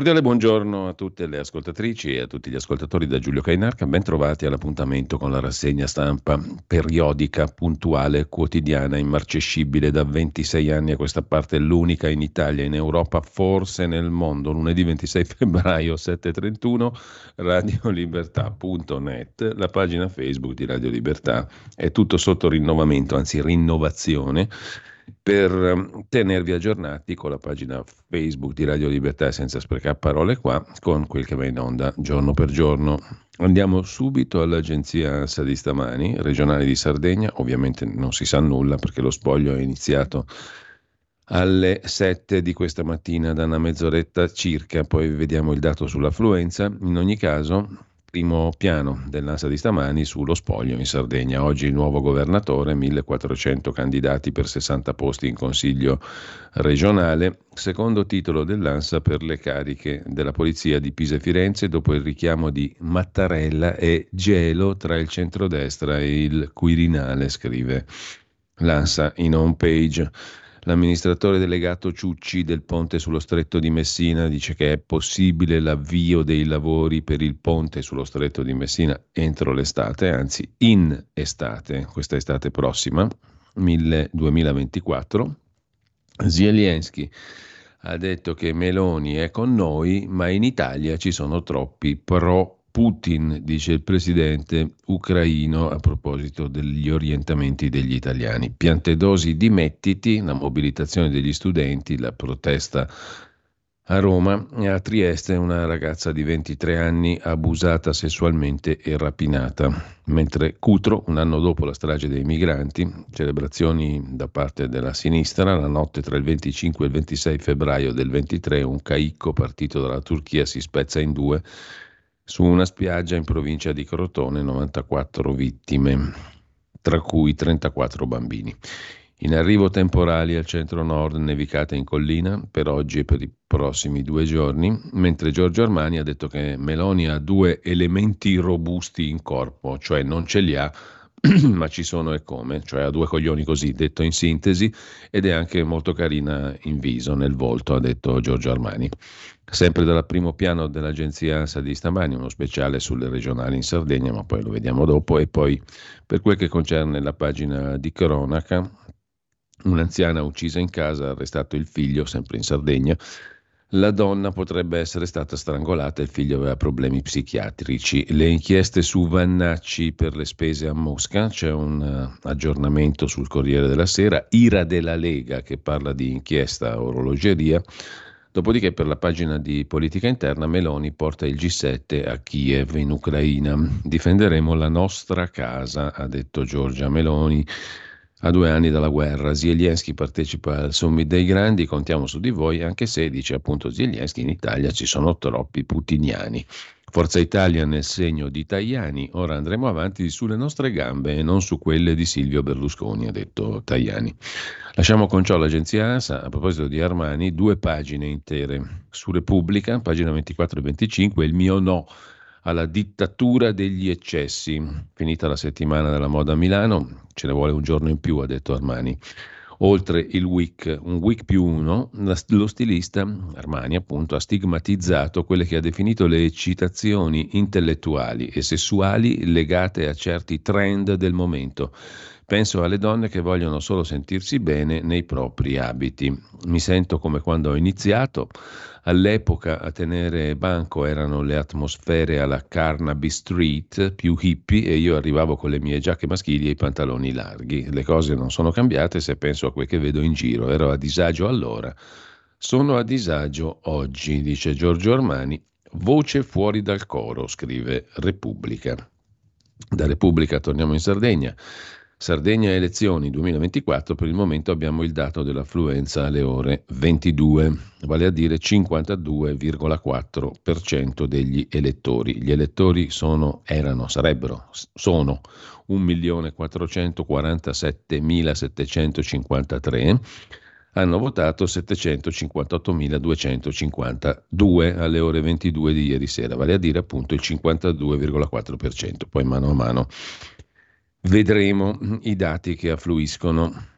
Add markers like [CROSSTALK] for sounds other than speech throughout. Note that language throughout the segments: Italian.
Cordiale buongiorno a tutte le ascoltatrici e a tutti gli ascoltatori da Giulio Cainarca, ben trovati all'appuntamento con la rassegna stampa periodica, puntuale, quotidiana, immarcescibile. Da 26 anni a questa parte, l'unica in Italia, in Europa, forse nel mondo, lunedì 26 febbraio 7.31, radiolibertà.net, la pagina Facebook di Radio Libertà, è tutto sotto rinnovamento, anzi rinnovazione per ehm, tenervi aggiornati con la pagina Facebook di Radio Libertà senza sprecare parole qua, con quel che va in onda giorno per giorno. Andiamo subito all'agenzia ANSA di stamani, regionale di Sardegna, ovviamente non si sa nulla perché lo spoglio è iniziato alle 7 di questa mattina da una mezz'oretta circa, poi vediamo il dato sull'affluenza. In ogni caso, primo piano dell'ANSA di stamani sullo spoglio in Sardegna. Oggi il nuovo governatore, 1400 candidati per 60 posti in consiglio regionale, secondo titolo dell'ANSA per le cariche della polizia di Pisa e Firenze dopo il richiamo di Mattarella e gelo tra il centrodestra e il Quirinale, scrive l'ANSA in home page. L'amministratore delegato Ciucci del ponte sullo stretto di Messina dice che è possibile l'avvio dei lavori per il ponte sullo stretto di Messina entro l'estate, anzi in estate, questa estate prossima, 2024. Zelensky ha detto che Meloni è con noi, ma in Italia ci sono troppi pro Putin, dice il presidente ucraino a proposito degli orientamenti degli italiani. Piantedosi dimettiti, la mobilitazione degli studenti, la protesta a Roma e a Trieste una ragazza di 23 anni abusata sessualmente e rapinata. Mentre Cutro, un anno dopo la strage dei migranti, celebrazioni da parte della sinistra, la notte tra il 25 e il 26 febbraio del 23 un caicco partito dalla Turchia si spezza in due su una spiaggia in provincia di Crotone 94 vittime, tra cui 34 bambini. In arrivo temporali al centro-nord, nevicate in collina per oggi e per i prossimi due giorni, mentre Giorgio Armani ha detto che Meloni ha due elementi robusti in corpo, cioè non ce li ha, [CLEARS THROAT] ma ci sono e come, cioè ha due coglioni così, detto in sintesi, ed è anche molto carina in viso, nel volto, ha detto Giorgio Armani. Sempre dal primo piano dell'agenzia ANSA di stamani, uno speciale sulle regionali in Sardegna, ma poi lo vediamo dopo. E poi per quel che concerne la pagina di cronaca, un'anziana uccisa in casa, arrestato il figlio, sempre in Sardegna. La donna potrebbe essere stata strangolata, il figlio aveva problemi psichiatrici. Le inchieste su Vannacci per le spese a Mosca, c'è un uh, aggiornamento sul Corriere della Sera, Ira della Lega che parla di inchiesta orologeria. Dopodiché per la pagina di politica interna Meloni porta il G7 a Kiev in Ucraina. Difenderemo la nostra casa, ha detto Giorgia Meloni. A due anni dalla guerra, Zelensky partecipa al Summit dei Grandi, contiamo su di voi, anche se, dice appunto Zelensky, in Italia ci sono troppi putiniani. Forza Italia nel segno di Tajani, ora andremo avanti sulle nostre gambe e non su quelle di Silvio Berlusconi, ha detto Tajani. Lasciamo con ciò l'agenzia ANSA, a proposito di Armani, due pagine intere. Su Repubblica, pagina 24 e 25, il mio no alla dittatura degli eccessi. Finita la settimana della moda a Milano, ce ne vuole un giorno in più, ha detto Armani oltre il week, un week più uno, lo stilista Armani appunto ha stigmatizzato quelle che ha definito le eccitazioni intellettuali e sessuali legate a certi trend del momento Penso alle donne che vogliono solo sentirsi bene nei propri abiti. Mi sento come quando ho iniziato. All'epoca a tenere banco erano le atmosfere alla Carnaby Street, più hippie, e io arrivavo con le mie giacche maschili e i pantaloni larghi. Le cose non sono cambiate se penso a quel che vedo in giro. Ero a disagio allora. Sono a disagio oggi, dice Giorgio Armani. Voce fuori dal coro, scrive Repubblica. Da Repubblica torniamo in Sardegna. Sardegna elezioni 2024, per il momento abbiamo il dato dell'affluenza alle ore 22, vale a dire 52,4% degli elettori. Gli elettori sono, erano, sarebbero, sono 1.447.753 hanno votato 758.252 alle ore 22 di ieri sera, vale a dire appunto il 52,4%. Poi mano a mano vedremo i dati che affluiscono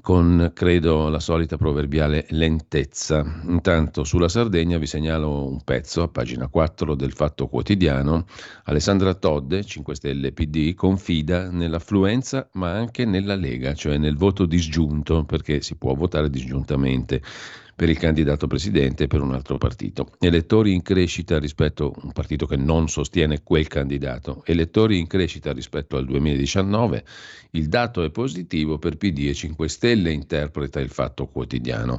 con, credo, la solita proverbiale lentezza. Intanto sulla Sardegna vi segnalo un pezzo a pagina 4 del Fatto Quotidiano. Alessandra Todde, 5 Stelle PD, confida nell'affluenza ma anche nella Lega, cioè nel voto disgiunto, perché si può votare disgiuntamente per il candidato presidente e per un altro partito. Elettori in crescita rispetto a un partito che non sostiene quel candidato. Elettori in crescita rispetto al 2019. Il dato è positivo per PD e 5 Stelle, interpreta il fatto quotidiano,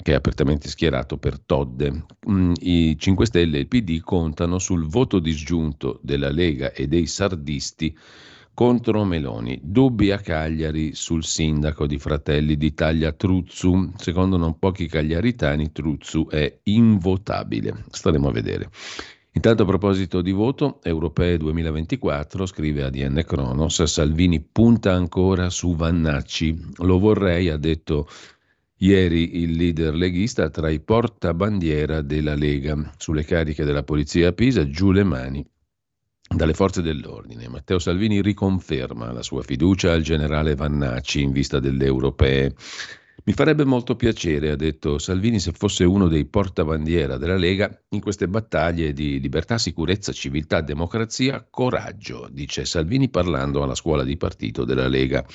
che è apertamente schierato per Todde. Mm, I 5 Stelle e il PD contano sul voto disgiunto della Lega e dei sardisti contro Meloni. Dubbi a Cagliari sul sindaco di Fratelli d'Italia Truzzu. Secondo non pochi cagliaritani Truzzu è invotabile. Staremo a vedere. Intanto a proposito di voto, Europee 2024, scrive ADN Cronos, Salvini punta ancora su Vannacci. Lo vorrei, ha detto ieri il leader leghista, tra i portabandiera della Lega. Sulle cariche della polizia a Pisa, giù le mani dalle forze dell'ordine. Matteo Salvini riconferma la sua fiducia al generale Vannacci in vista delle europee. Mi farebbe molto piacere, ha detto Salvini, se fosse uno dei portabandiera della Lega in queste battaglie di libertà, sicurezza, civiltà, democrazia, coraggio, dice Salvini parlando alla scuola di partito della Lega.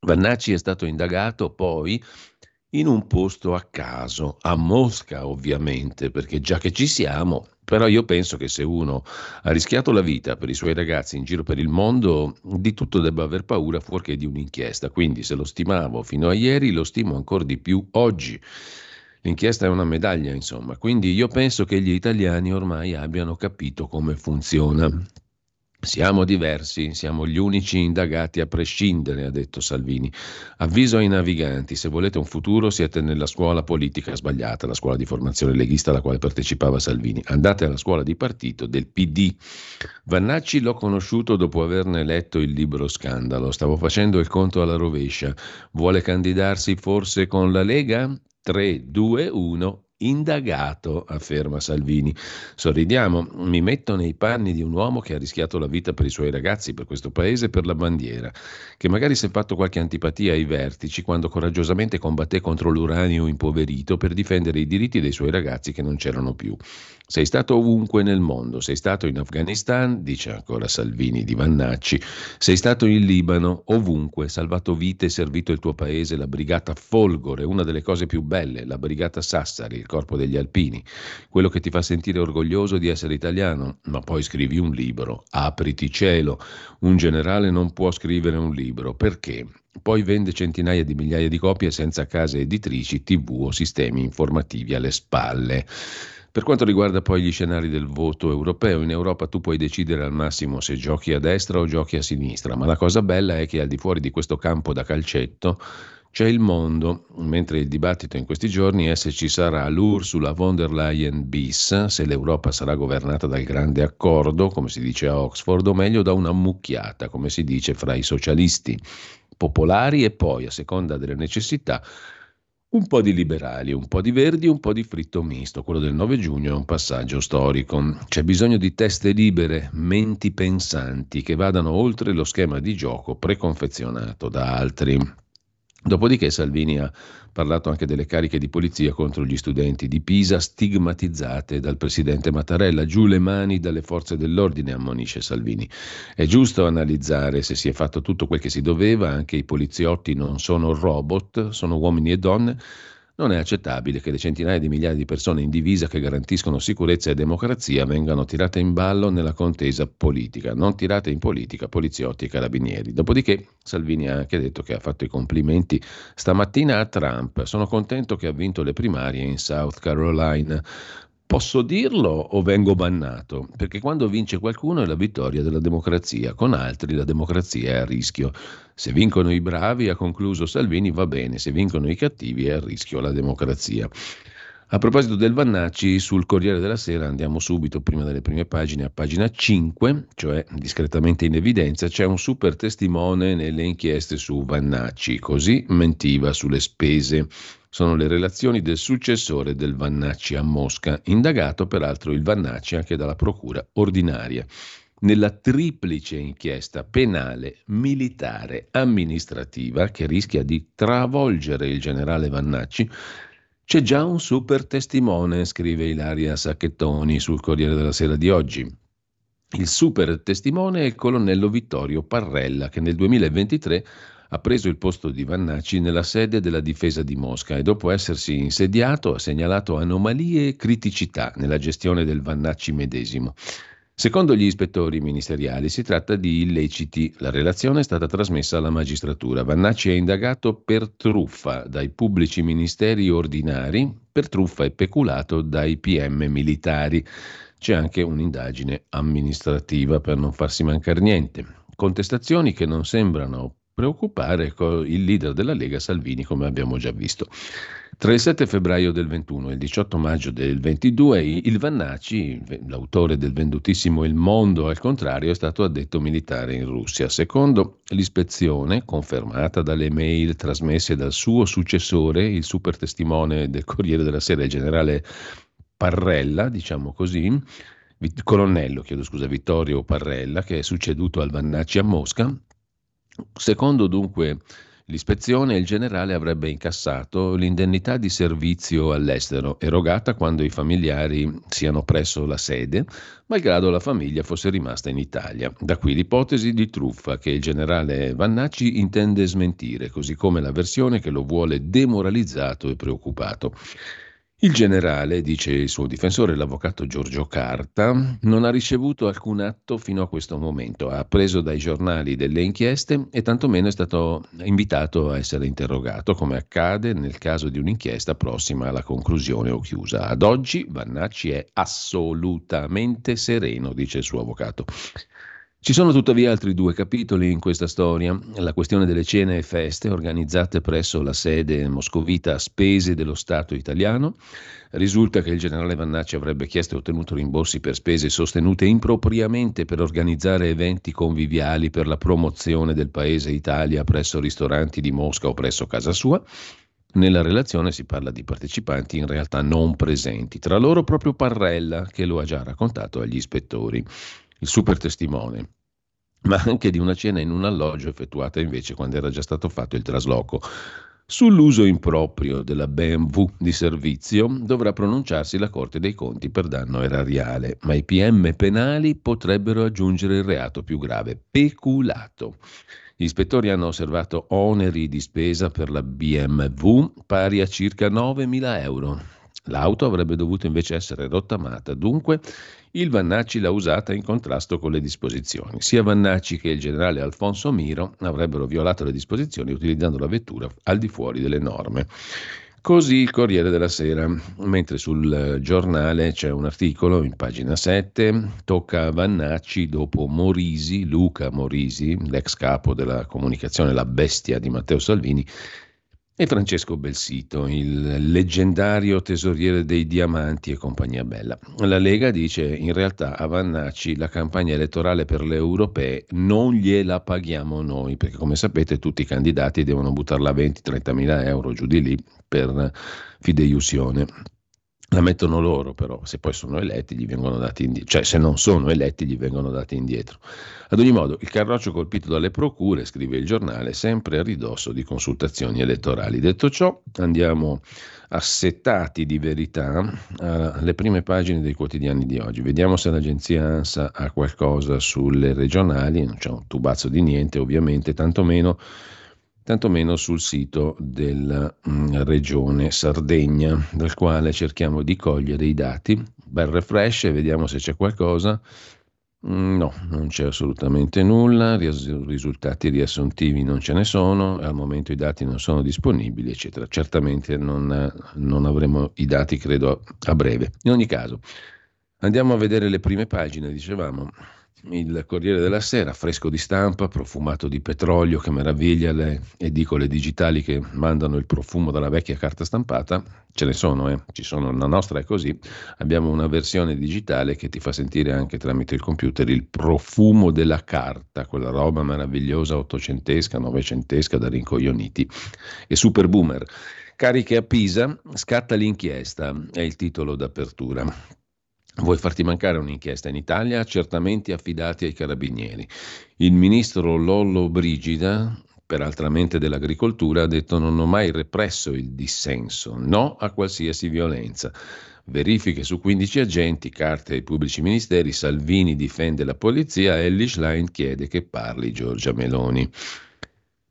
Vannacci è stato indagato poi in un posto a caso, a Mosca ovviamente, perché già che ci siamo, però io penso che se uno ha rischiato la vita per i suoi ragazzi in giro per il mondo, di tutto debba aver paura fuorché di un'inchiesta. Quindi se lo stimavo fino a ieri, lo stimo ancora di più oggi. L'inchiesta è una medaglia, insomma. Quindi io penso che gli italiani ormai abbiano capito come funziona. Siamo diversi, siamo gli unici indagati a prescindere, ha detto Salvini. Avviso ai naviganti, se volete un futuro siete nella scuola politica sbagliata, la scuola di formazione leghista alla quale partecipava Salvini. Andate alla scuola di partito del PD. Vannacci l'ho conosciuto dopo averne letto il libro Scandalo. Stavo facendo il conto alla rovescia. Vuole candidarsi forse con la Lega? 3, 2, 1 indagato, afferma Salvini. Sorridiamo, mi metto nei panni di un uomo che ha rischiato la vita per i suoi ragazzi, per questo paese, per la bandiera, che magari si è fatto qualche antipatia ai vertici quando coraggiosamente combatté contro l'uranio impoverito per difendere i diritti dei suoi ragazzi che non c'erano più. Sei stato ovunque nel mondo, sei stato in Afghanistan, dice ancora Salvini di Vannacci, sei stato in Libano, ovunque, salvato vite servito il tuo paese, la brigata Folgore, una delle cose più belle, la brigata Sassari, il corpo degli alpini, quello che ti fa sentire orgoglioso di essere italiano, ma poi scrivi un libro, apriti cielo, un generale non può scrivere un libro, perché? Poi vende centinaia di migliaia di copie senza case editrici, tv o sistemi informativi alle spalle. Per quanto riguarda poi gli scenari del voto europeo, in Europa tu puoi decidere al massimo se giochi a destra o giochi a sinistra, ma la cosa bella è che al di fuori di questo campo da calcetto c'è il mondo, mentre il dibattito in questi giorni è se ci sarà l'Ursula von der Leyen bis, se l'Europa sarà governata dal grande accordo, come si dice a Oxford, o meglio da una mucchiata, come si dice fra i socialisti popolari e poi, a seconda delle necessità, un po' di liberali, un po' di verdi, un po' di fritto misto. Quello del 9 giugno è un passaggio storico. C'è bisogno di teste libere, menti pensanti che vadano oltre lo schema di gioco preconfezionato da altri. Dopodiché Salvini ha parlato anche delle cariche di polizia contro gli studenti di Pisa stigmatizzate dal presidente Mattarella. Giù le mani dalle forze dell'ordine, ammonisce Salvini. È giusto analizzare se si è fatto tutto quel che si doveva, anche i poliziotti non sono robot, sono uomini e donne non è accettabile che le centinaia di migliaia di persone in divisa che garantiscono sicurezza e democrazia vengano tirate in ballo nella contesa politica, non tirate in politica poliziotti e carabinieri. Dopodiché Salvini ha anche detto che ha fatto i complimenti stamattina a Trump. Sono contento che ha vinto le primarie in South Carolina. Posso dirlo o vengo bannato? Perché quando vince qualcuno è la vittoria della democrazia, con altri la democrazia è a rischio. Se vincono i bravi, ha concluso Salvini, va bene, se vincono i cattivi è a rischio la democrazia. A proposito del Vannacci, sul Corriere della Sera andiamo subito, prima delle prime pagine, a pagina 5, cioè discretamente in evidenza, c'è un super testimone nelle inchieste su Vannacci, così mentiva sulle spese sono le relazioni del successore del Vannacci a Mosca, indagato peraltro il Vannacci anche dalla procura ordinaria. Nella triplice inchiesta penale, militare, amministrativa che rischia di travolgere il generale Vannacci, c'è già un super testimone, scrive Ilaria Sacchettoni sul Corriere della Sera di oggi. Il super testimone è il colonnello Vittorio Parrella, che nel 2023 ha preso il posto di Vannacci nella sede della difesa di Mosca e dopo essersi insediato ha segnalato anomalie e criticità nella gestione del Vannacci medesimo. Secondo gli ispettori ministeriali si tratta di illeciti. La relazione è stata trasmessa alla magistratura. Vannacci è indagato per truffa dai pubblici ministeri ordinari, per truffa e peculato dai PM militari. C'è anche un'indagine amministrativa per non farsi mancare niente. Contestazioni che non sembrano preoccupare il leader della Lega Salvini, come abbiamo già visto. Tra il 7 febbraio del 21 e il 18 maggio del 22, il Vannacci, l'autore del vendutissimo Il Mondo al contrario, è stato addetto militare in Russia. Secondo l'ispezione, confermata dalle mail trasmesse dal suo successore, il super testimone del Corriere della Sera, il generale Parrella, diciamo così, colonnello, chiedo scusa, Vittorio Parrella, che è succeduto al Vannacci a Mosca, Secondo dunque l'ispezione, il generale avrebbe incassato l'indennità di servizio all'estero erogata quando i familiari siano presso la sede, malgrado la famiglia fosse rimasta in Italia. Da qui l'ipotesi di truffa che il generale Vannacci intende smentire, così come la versione che lo vuole demoralizzato e preoccupato. Il generale, dice il suo difensore, l'avvocato Giorgio Carta, non ha ricevuto alcun atto fino a questo momento, ha preso dai giornali delle inchieste e tantomeno è stato invitato a essere interrogato, come accade nel caso di un'inchiesta prossima alla conclusione o chiusa. Ad oggi Vannacci è assolutamente sereno, dice il suo avvocato. Ci sono tuttavia altri due capitoli in questa storia, la questione delle cene e feste organizzate presso la sede moscovita a spese dello Stato italiano. Risulta che il generale Vannacci avrebbe chiesto e ottenuto rimborsi per spese sostenute impropriamente per organizzare eventi conviviali per la promozione del paese Italia presso ristoranti di Mosca o presso casa sua. Nella relazione si parla di partecipanti in realtà non presenti, tra loro proprio Parrella, che lo ha già raccontato agli ispettori il super testimone, ma anche di una cena in un alloggio effettuata invece quando era già stato fatto il trasloco. Sull'uso improprio della BMW di servizio dovrà pronunciarsi la Corte dei Conti per danno erariale, ma i PM penali potrebbero aggiungere il reato più grave, peculato. Gli ispettori hanno osservato oneri di spesa per la BMW pari a circa 9.000 euro. L'auto avrebbe dovuto invece essere rottamata, dunque il Vannacci l'ha usata in contrasto con le disposizioni. Sia Vannacci che il generale Alfonso Miro avrebbero violato le disposizioni utilizzando la vettura al di fuori delle norme. Così il Corriere della Sera, mentre sul giornale c'è un articolo in pagina 7, tocca a Vannacci dopo Morisi, Luca Morisi, l'ex capo della comunicazione, la bestia di Matteo Salvini, e Francesco Belsito, il leggendario tesoriere dei diamanti e compagnia bella. La Lega dice in realtà a Vannacci la campagna elettorale per le europee non gliela paghiamo noi, perché come sapete tutti i candidati devono buttarla a 20-30 mila euro giù di lì per fideiussione. La mettono loro però, se poi sono eletti gli vengono dati indietro, cioè se non sono eletti gli vengono dati indietro. Ad ogni modo, il Carroccio colpito dalle procure, scrive il giornale, sempre a ridosso di consultazioni elettorali. Detto ciò, andiamo assettati di verità alle prime pagine dei quotidiani di oggi. Vediamo se l'agenzia ANSA ha qualcosa sulle regionali, non c'è un tubazzo di niente ovviamente, tantomeno tantomeno sul sito della mm, regione Sardegna, dal quale cerchiamo di cogliere i dati. Bel refresh e vediamo se c'è qualcosa. Mm, no, non c'è assolutamente nulla, risultati riassuntivi non ce ne sono, al momento i dati non sono disponibili, eccetera. Certamente non, non avremo i dati, credo, a breve. In ogni caso, andiamo a vedere le prime pagine, dicevamo il Corriere della Sera, fresco di stampa, profumato di petrolio, che meraviglia le edicole digitali che mandano il profumo dalla vecchia carta stampata. Ce ne sono, eh? ci sono, la nostra è così. Abbiamo una versione digitale che ti fa sentire anche tramite il computer il profumo della carta, quella roba meravigliosa ottocentesca, novecentesca da rincoglioniti e super boomer. Cariche a Pisa, scatta l'inchiesta, è il titolo d'apertura. Vuoi farti mancare un'inchiesta in Italia? Accertamenti affidati ai carabinieri. Il ministro Lollo Brigida, peraltra mente dell'agricoltura, ha detto non ho mai represso il dissenso, no a qualsiasi violenza. Verifiche su 15 agenti, carte ai pubblici ministeri, Salvini difende la polizia, Ellie Schlein chiede che parli Giorgia Meloni.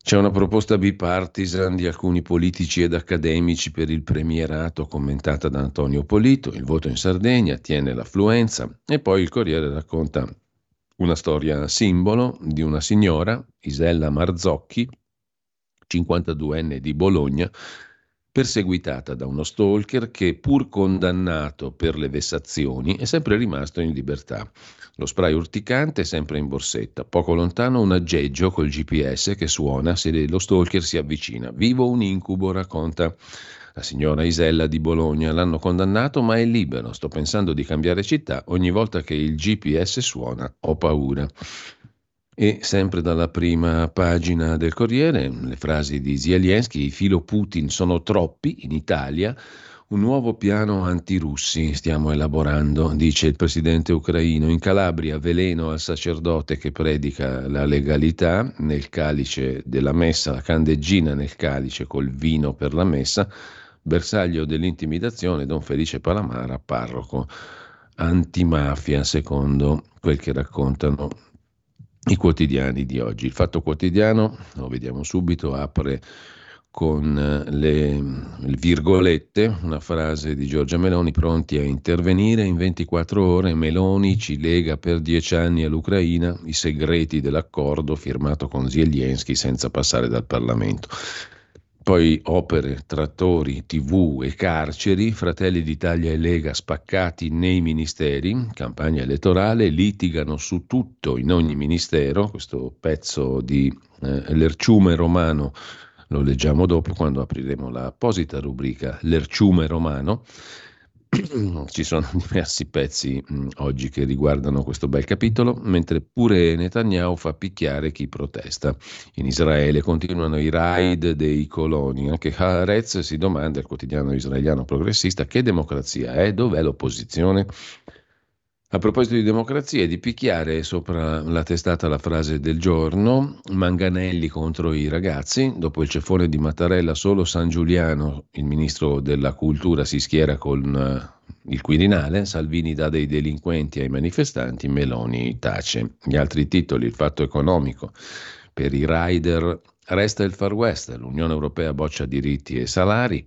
C'è una proposta bipartisan di alcuni politici ed accademici per il premierato commentata da Antonio Polito, il voto in Sardegna tiene l'affluenza e poi il Corriere racconta una storia simbolo di una signora, Isella Marzocchi, 52enne di Bologna, perseguitata da uno stalker che, pur condannato per le vessazioni, è sempre rimasto in libertà. Lo spray urticante è sempre in borsetta. Poco lontano un aggeggio col GPS che suona se lo stalker si avvicina. Vivo un incubo, racconta la signora Isella di Bologna. L'hanno condannato ma è libero. Sto pensando di cambiare città. Ogni volta che il GPS suona ho paura. E sempre dalla prima pagina del Corriere, le frasi di Zelensky, i filo Putin sono troppi in Italia, un nuovo piano antirussi stiamo elaborando, dice il presidente ucraino. In Calabria veleno al sacerdote che predica la legalità nel calice della messa, la candeggina nel calice col vino per la messa, bersaglio dell'intimidazione, Don Felice Palamara, parroco antimafia, secondo quel che raccontano i quotidiani di oggi. Il Fatto Quotidiano, lo vediamo subito, apre con eh, le, le, virgolette, una frase di Giorgia Meloni, pronti a intervenire in 24 ore, Meloni ci lega per dieci anni all'Ucraina i segreti dell'accordo firmato con Zelensky senza passare dal Parlamento. Poi opere, trattori, tv e carceri, Fratelli d'Italia e Lega spaccati nei ministeri, campagna elettorale, litigano su tutto in ogni ministero, questo pezzo di eh, Lerciume Romano lo leggiamo dopo quando apriremo l'apposita rubrica L'erciume romano. [CLEARS THROAT] Ci sono diversi pezzi mh, oggi che riguardano questo bel capitolo, mentre pure Netanyahu fa picchiare chi protesta. In Israele continuano i raid dei coloni. Anche Haaretz si domanda, il quotidiano israeliano progressista, che democrazia è? Dov'è l'opposizione? A proposito di democrazia, di picchiare sopra la testata la frase del giorno, Manganelli contro i ragazzi, dopo il ceffone di Mattarella solo San Giuliano, il ministro della cultura, si schiera con uh, il Quirinale, Salvini dà dei delinquenti ai manifestanti, Meloni tace. Gli altri titoli, il fatto economico, per i rider resta il Far West, l'Unione Europea boccia diritti e salari.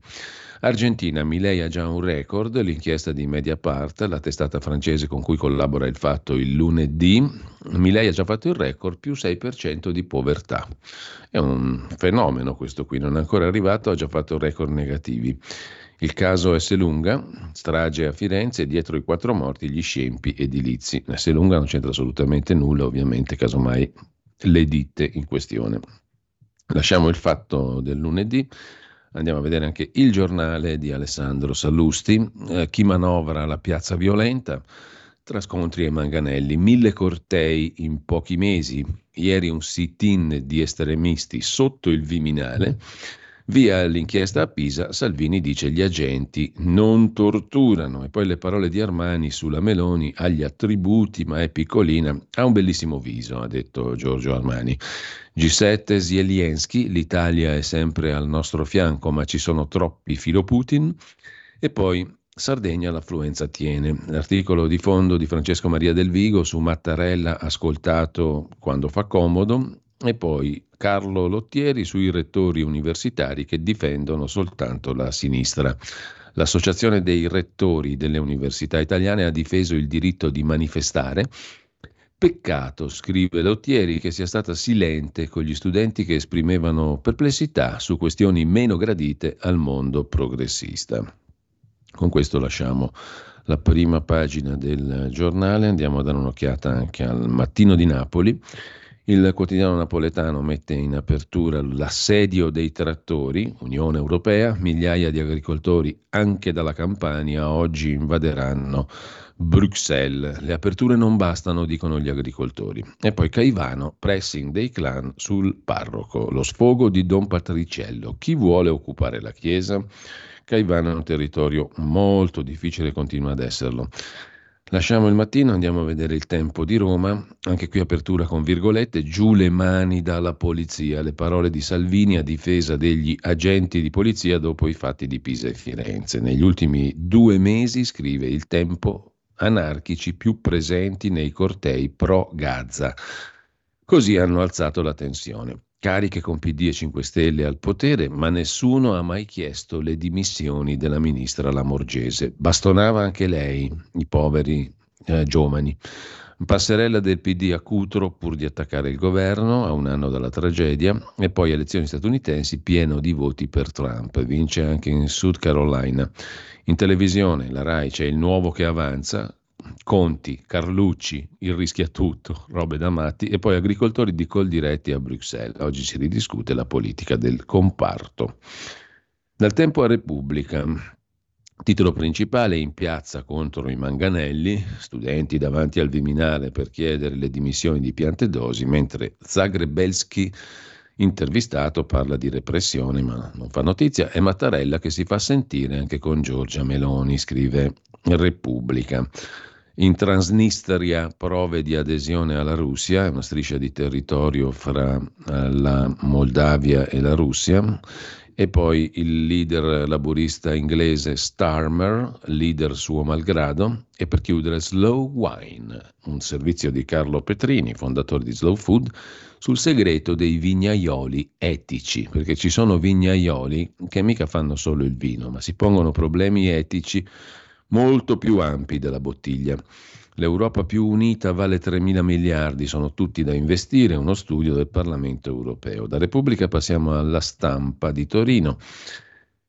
Argentina, Milei ha già un record, l'inchiesta di Mediapart, la testata francese con cui collabora il fatto il lunedì, Milei ha già fatto il record, più 6% di povertà. È un fenomeno questo qui, non è ancora arrivato, ha già fatto record negativi. Il caso S. Lunga, strage a Firenze, dietro i quattro morti gli scempi edilizi. S. Lunga non c'entra assolutamente nulla, ovviamente, casomai le ditte in questione. Lasciamo il fatto del lunedì. Andiamo a vedere anche il giornale di Alessandro Sallusti, eh, chi manovra la piazza violenta, tra scontri e manganelli, mille cortei in pochi mesi, ieri un sit-in di estremisti sotto il Viminale, Via l'inchiesta a Pisa, Salvini dice gli agenti non torturano e poi le parole di Armani sulla Meloni agli attributi, ma è piccolina, ha un bellissimo viso, ha detto Giorgio Armani. G7 Zelensky, l'Italia è sempre al nostro fianco, ma ci sono troppi filo Putin. E poi Sardegna l'affluenza tiene. L'articolo di fondo di Francesco Maria Del Vigo su Mattarella ascoltato quando fa comodo e poi Carlo Lottieri sui rettori universitari che difendono soltanto la sinistra. L'Associazione dei rettori delle università italiane ha difeso il diritto di manifestare. Peccato, scrive Lottieri, che sia stata silente con gli studenti che esprimevano perplessità su questioni meno gradite al mondo progressista. Con questo lasciamo la prima pagina del giornale, andiamo a dare un'occhiata anche al mattino di Napoli il quotidiano napoletano mette in apertura l'assedio dei trattori, Unione Europea, migliaia di agricoltori anche dalla Campania oggi invaderanno Bruxelles. Le aperture non bastano, dicono gli agricoltori. E poi Caivano, pressing dei clan sul parroco, lo sfogo di Don Patriciello. Chi vuole occupare la chiesa? Caivano è un territorio molto difficile, continua ad esserlo. Lasciamo il mattino, andiamo a vedere il tempo di Roma, anche qui apertura con virgolette, giù le mani dalla polizia, le parole di Salvini a difesa degli agenti di polizia dopo i fatti di Pisa e Firenze. Negli ultimi due mesi, scrive il tempo, anarchici più presenti nei cortei pro Gaza. Così hanno alzato la tensione cariche con PD e 5 Stelle al potere, ma nessuno ha mai chiesto le dimissioni della ministra Lamorgese. Bastonava anche lei, i poveri eh, giovani. Passerella del PD a Cutro pur di attaccare il governo a un anno dalla tragedia e poi elezioni statunitensi pieno di voti per Trump. Vince anche in South Carolina. In televisione la RAI c'è il nuovo che avanza, Conti, Carlucci, il rischia tutto, robe da matti, e poi agricoltori di Coldiretti a Bruxelles. Oggi si ridiscute la politica del comparto. Dal tempo a Repubblica. Titolo principale in piazza contro i manganelli, studenti davanti al Viminale per chiedere le dimissioni di Piantedosi, mentre Zagrebelski intervistato parla di repressione ma non fa notizia, e Mattarella che si fa sentire anche con Giorgia Meloni, scrive Repubblica. In Transnistria prove di adesione alla Russia, è una striscia di territorio fra eh, la Moldavia e la Russia, e poi il leader laburista inglese Starmer, leader suo malgrado, e per chiudere Slow Wine, un servizio di Carlo Petrini, fondatore di Slow Food, sul segreto dei vignaioli etici, perché ci sono vignaioli che mica fanno solo il vino, ma si pongono problemi etici molto più ampi della bottiglia. L'Europa più unita vale 3 mila miliardi, sono tutti da investire, uno studio del Parlamento europeo. Da Repubblica passiamo alla stampa di Torino.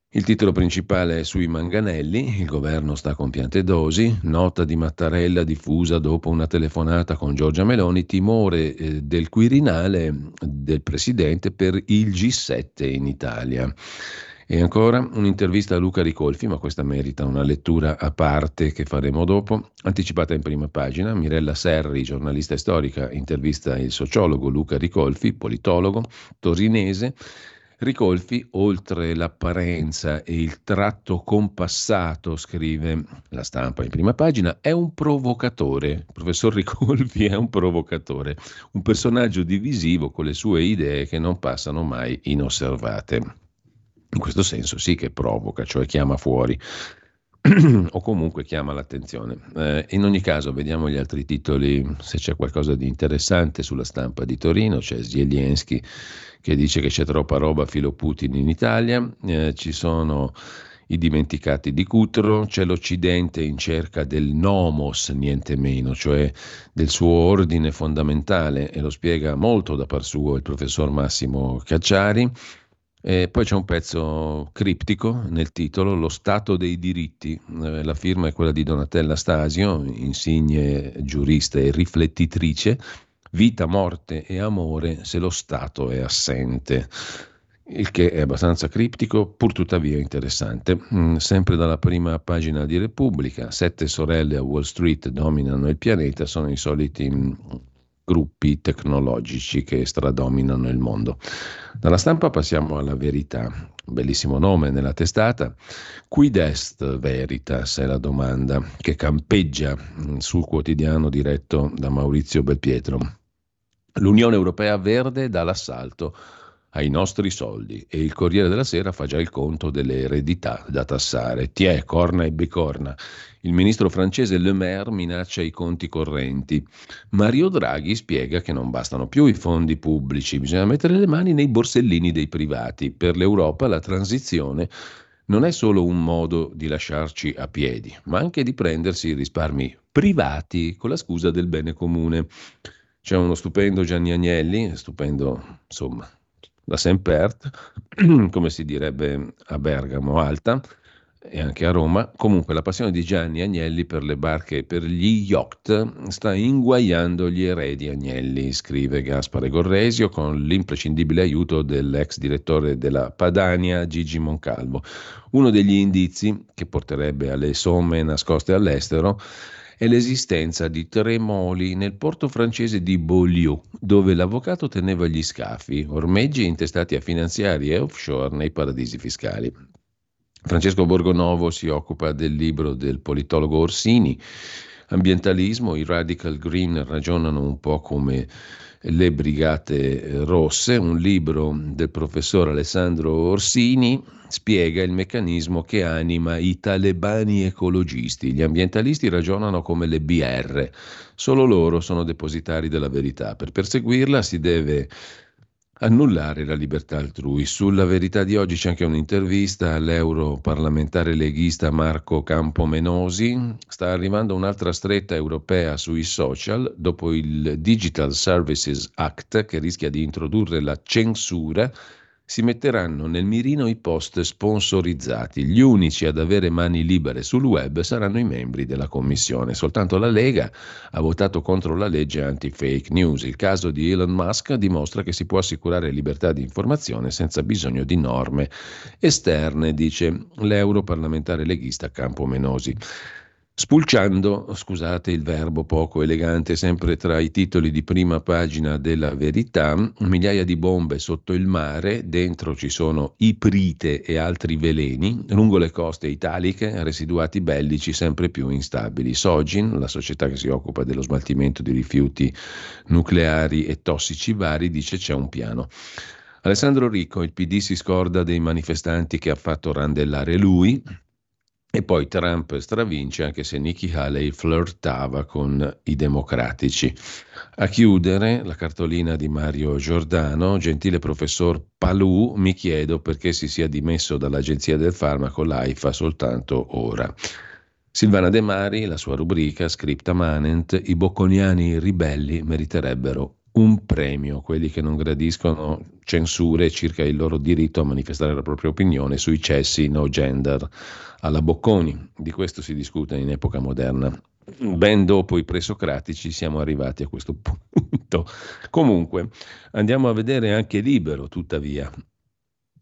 Il titolo principale è sui manganelli, il governo sta con piante dosi, nota di Mattarella diffusa dopo una telefonata con Giorgia Meloni, timore eh, del Quirinale del Presidente per il G7 in Italia. E ancora un'intervista a Luca Ricolfi, ma questa merita una lettura a parte che faremo dopo, anticipata in prima pagina. Mirella Serri, giornalista storica, intervista il sociologo Luca Ricolfi, politologo torinese. Ricolfi, oltre l'apparenza e il tratto compassato, scrive la stampa in prima pagina, è un provocatore. Il professor Ricolfi è un provocatore, un personaggio divisivo con le sue idee che non passano mai inosservate. In questo senso sì che provoca, cioè chiama fuori [CLEARS THROAT] o comunque chiama l'attenzione. Eh, in ogni caso, vediamo gli altri titoli, se c'è qualcosa di interessante sulla stampa di Torino, c'è Zelensky che dice che c'è troppa roba filo Putin in Italia, eh, ci sono i dimenticati di Cutro, c'è l'Occidente in cerca del nomos, niente meno, cioè del suo ordine fondamentale, e lo spiega molto da par suo il professor Massimo Cacciari. E poi c'è un pezzo criptico nel titolo, Lo Stato dei diritti. Eh, la firma è quella di Donatella Stasio, insigne giurista e riflettitrice. Vita, morte e amore se lo Stato è assente. Il che è abbastanza criptico, pur tuttavia interessante. Mm, sempre dalla prima pagina di Repubblica, sette sorelle a Wall Street dominano il pianeta, sono i soliti mm, gruppi tecnologici che stradominano il mondo. Dalla stampa passiamo alla verità. Bellissimo nome nella testata. Quid est veritas è la domanda che campeggia sul quotidiano diretto da Maurizio Belpietro. L'Unione Europea Verde dà l'assalto ai nostri soldi e il Corriere della Sera fa già il conto delle eredità da tassare. Tiè, corna e bicorna. Il ministro francese Le Maire minaccia i conti correnti. Mario Draghi spiega che non bastano più i fondi pubblici, bisogna mettere le mani nei borsellini dei privati. Per l'Europa la transizione non è solo un modo di lasciarci a piedi, ma anche di prendersi risparmi privati con la scusa del bene comune. C'è uno stupendo Gianni Agnelli, stupendo insomma da Sempert, [CLEARS THROAT] come si direbbe a Bergamo Alta e anche a Roma. Comunque la passione di Gianni Agnelli per le barche e per gli yacht sta inguaiando gli eredi Agnelli, scrive Gaspare Gorresio con l'imprescindibile aiuto dell'ex direttore della Padania Gigi Moncalvo. Uno degli indizi che porterebbe alle somme nascoste all'estero è l'esistenza di tre moli nel porto francese di Beaulieu, dove l'avvocato teneva gli scafi, ormeggi intestati a finanziari e offshore nei paradisi fiscali. Francesco Borgonovo si occupa del libro del politologo Orsini, Ambientalismo, i radical green ragionano un po' come le Brigate Rosse, un libro del professor Alessandro Orsini, spiega il meccanismo che anima i talebani ecologisti. Gli ambientalisti ragionano come le BR, solo loro sono depositari della verità. Per perseguirla si deve annullare la libertà altrui. Sulla verità di oggi c'è anche un'intervista all'europarlamentare leghista Marco Campomenosi. Sta arrivando un'altra stretta europea sui social dopo il Digital Services Act che rischia di introdurre la censura si metteranno nel mirino i post sponsorizzati. Gli unici ad avere mani libere sul web saranno i membri della commissione. Soltanto la Lega ha votato contro la legge anti-fake news. Il caso di Elon Musk dimostra che si può assicurare libertà di informazione senza bisogno di norme esterne, dice l'europarlamentare leghista Campo Menosi. Spulciando, scusate il verbo poco elegante, sempre tra i titoli di prima pagina della verità, migliaia di bombe sotto il mare, dentro ci sono iprite e altri veleni, lungo le coste italiche, residuati bellici sempre più instabili. Sogin, la società che si occupa dello smaltimento di rifiuti nucleari e tossici vari, dice c'è un piano. Alessandro Ricco, il PD si scorda dei manifestanti che ha fatto randellare lui, e poi Trump stravince anche se Nikki Haley flirtava con i democratici. A chiudere la cartolina di Mario Giordano, gentile professor Palù, mi chiedo perché si sia dimesso dall'Agenzia del Farmaco l'AIFA soltanto ora. Silvana De Mari, la sua rubrica Scripta Manent, i bocconiani ribelli meriterebbero un premio, quelli che non gradiscono censure circa il loro diritto a manifestare la propria opinione sui cessi no gender alla Bocconi. Di questo si discute in epoca moderna. Ben dopo i presocratici siamo arrivati a questo [LAUGHS] punto. Comunque, andiamo a vedere anche Libero, tuttavia.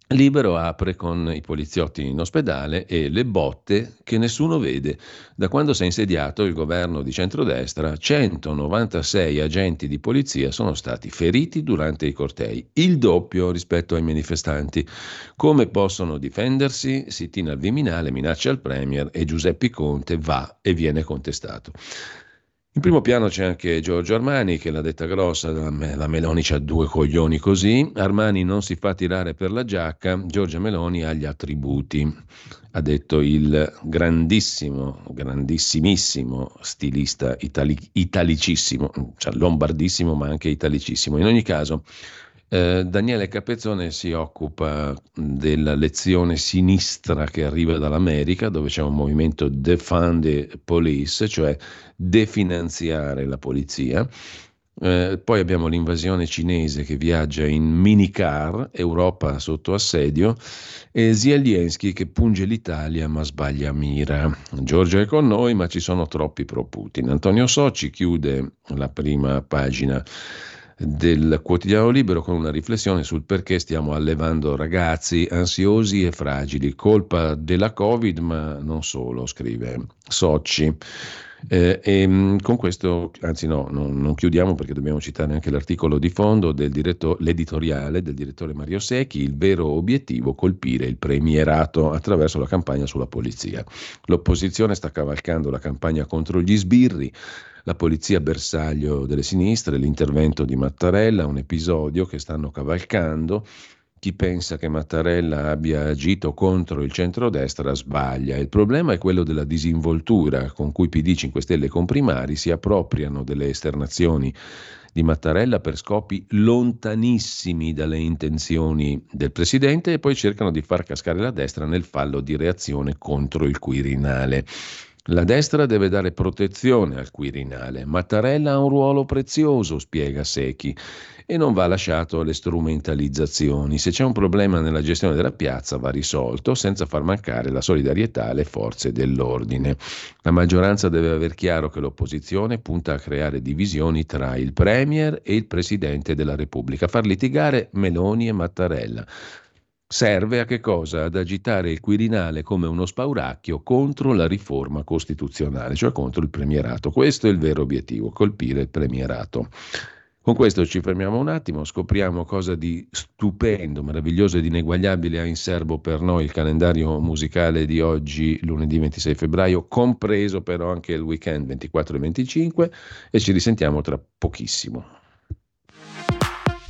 Libero apre con i poliziotti in ospedale e le botte che nessuno vede. Da quando si è insediato il governo di centrodestra, 196 agenti di polizia sono stati feriti durante i cortei, il doppio rispetto ai manifestanti. Come possono difendersi? Sittina al Viminale minaccia il Premier e Giuseppe Conte va e viene contestato. In primo piano c'è anche Giorgio Armani che l'ha detta grossa, la Meloni c'ha due coglioni così, Armani non si fa tirare per la giacca, Giorgia Meloni ha gli attributi, ha detto il grandissimo, grandissimissimo stilista itali- italicissimo, cioè lombardissimo ma anche italicissimo. In ogni caso eh, Daniele Capezzone si occupa della lezione sinistra che arriva dall'America, dove c'è un movimento Defund the Police, cioè definanziare la polizia. Eh, poi abbiamo l'invasione cinese che viaggia in minicar, Europa sotto assedio, e Zelensky che punge l'Italia ma sbaglia mira. Giorgio è con noi, ma ci sono troppi pro Putin. Antonio Soci chiude la prima pagina del quotidiano libero con una riflessione sul perché stiamo allevando ragazzi ansiosi e fragili, colpa della Covid, ma non solo, scrive Socci. Eh, e mm, con questo, anzi no, non, non, chiudiamo perché dobbiamo citare anche l'articolo di fondo del diretto, l'editoriale del direttore Mario Secchi, il vero obiettivo colpire il premierato attraverso la campagna sulla polizia. L'opposizione sta cavalcando la campagna contro gli sbirri, la polizia bersaglio delle sinistre, l'intervento di Mattarella, un episodio che stanno cavalcando chi pensa che Mattarella abbia agito contro il centrodestra sbaglia. Il problema è quello della disinvoltura con cui PD 5 Stelle comprimari si appropriano delle esternazioni di Mattarella per scopi lontanissimi dalle intenzioni del Presidente e poi cercano di far cascare la destra nel fallo di reazione contro il Quirinale. La destra deve dare protezione al Quirinale. Mattarella ha un ruolo prezioso, spiega Secchi e non va lasciato alle strumentalizzazioni. Se c'è un problema nella gestione della piazza va risolto senza far mancare la solidarietà alle forze dell'ordine. La maggioranza deve aver chiaro che l'opposizione punta a creare divisioni tra il Premier e il Presidente della Repubblica, far litigare Meloni e Mattarella serve a che cosa? Ad agitare il Quirinale come uno spauracchio contro la riforma costituzionale, cioè contro il premierato. Questo è il vero obiettivo, colpire il premierato. Con questo ci fermiamo un attimo, scopriamo cosa di stupendo, meraviglioso ed ineguagliabile ha in serbo per noi il calendario musicale di oggi, lunedì 26 febbraio, compreso però anche il weekend 24 e 25 e ci risentiamo tra pochissimo.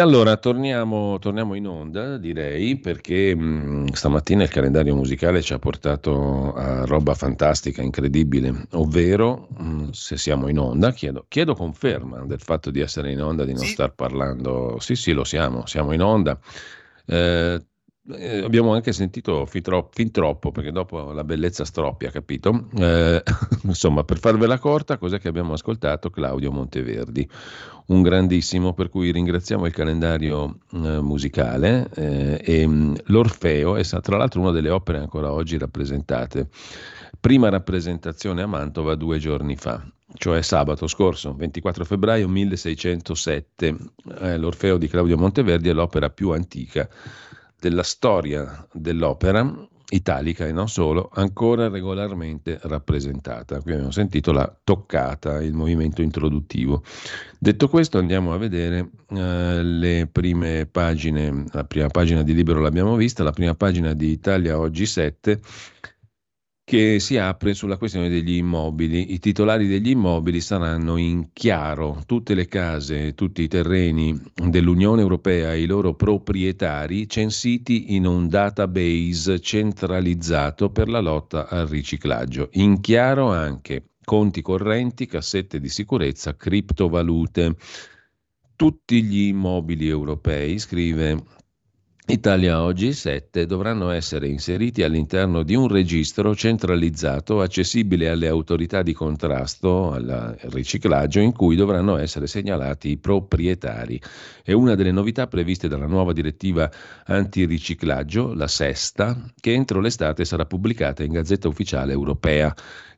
allora torniamo, torniamo, in onda, direi, perché mh, mm, stamattina il calendario musicale ci ha portato a roba fantastica, incredibile, ovvero mh, mm, se siamo in onda, chiedo, chiedo, conferma del fatto di essere in onda, di non sì. star parlando. Sì, sì, lo siamo, siamo in onda. Eh, eh, abbiamo anche sentito fin, troppo, fin troppo perché dopo la bellezza stroppia, capito? Eh, [LAUGHS] insomma, per farvela corta, cos'è che abbiamo ascoltato? Claudio Monteverdi, un grandissimo, per cui ringraziamo il calendario eh, musicale eh, e mm, l'Orfeo è tra l'altro una delle opere ancora oggi rappresentate. Prima rappresentazione a Mantova due giorni fa, cioè sabato scorso, 24 febbraio 1607. Eh, L'Orfeo di Claudio Monteverdi è l'opera più antica della storia dell'opera italica e non solo, ancora regolarmente rappresentata. Qui abbiamo sentito la toccata, il movimento introduttivo. Detto questo andiamo a vedere eh, le prime pagine, la prima pagina di Libero l'abbiamo vista, la prima pagina di Italia Oggi 7 che si apre sulla questione degli immobili. I titolari degli immobili saranno in chiaro. Tutte le case, tutti i terreni dell'Unione Europea e i loro proprietari censiti in un database centralizzato per la lotta al riciclaggio. In chiaro anche conti correnti, cassette di sicurezza, criptovalute. Tutti gli immobili europei, scrive Italia Oggi 7 dovranno essere inseriti all'interno di un registro centralizzato accessibile alle autorità di contrasto al riciclaggio in cui dovranno essere segnalati i proprietari. È una delle novità previste dalla nuova direttiva antiriciclaggio, la sesta, che entro l'estate sarà pubblicata in Gazzetta Ufficiale Europea.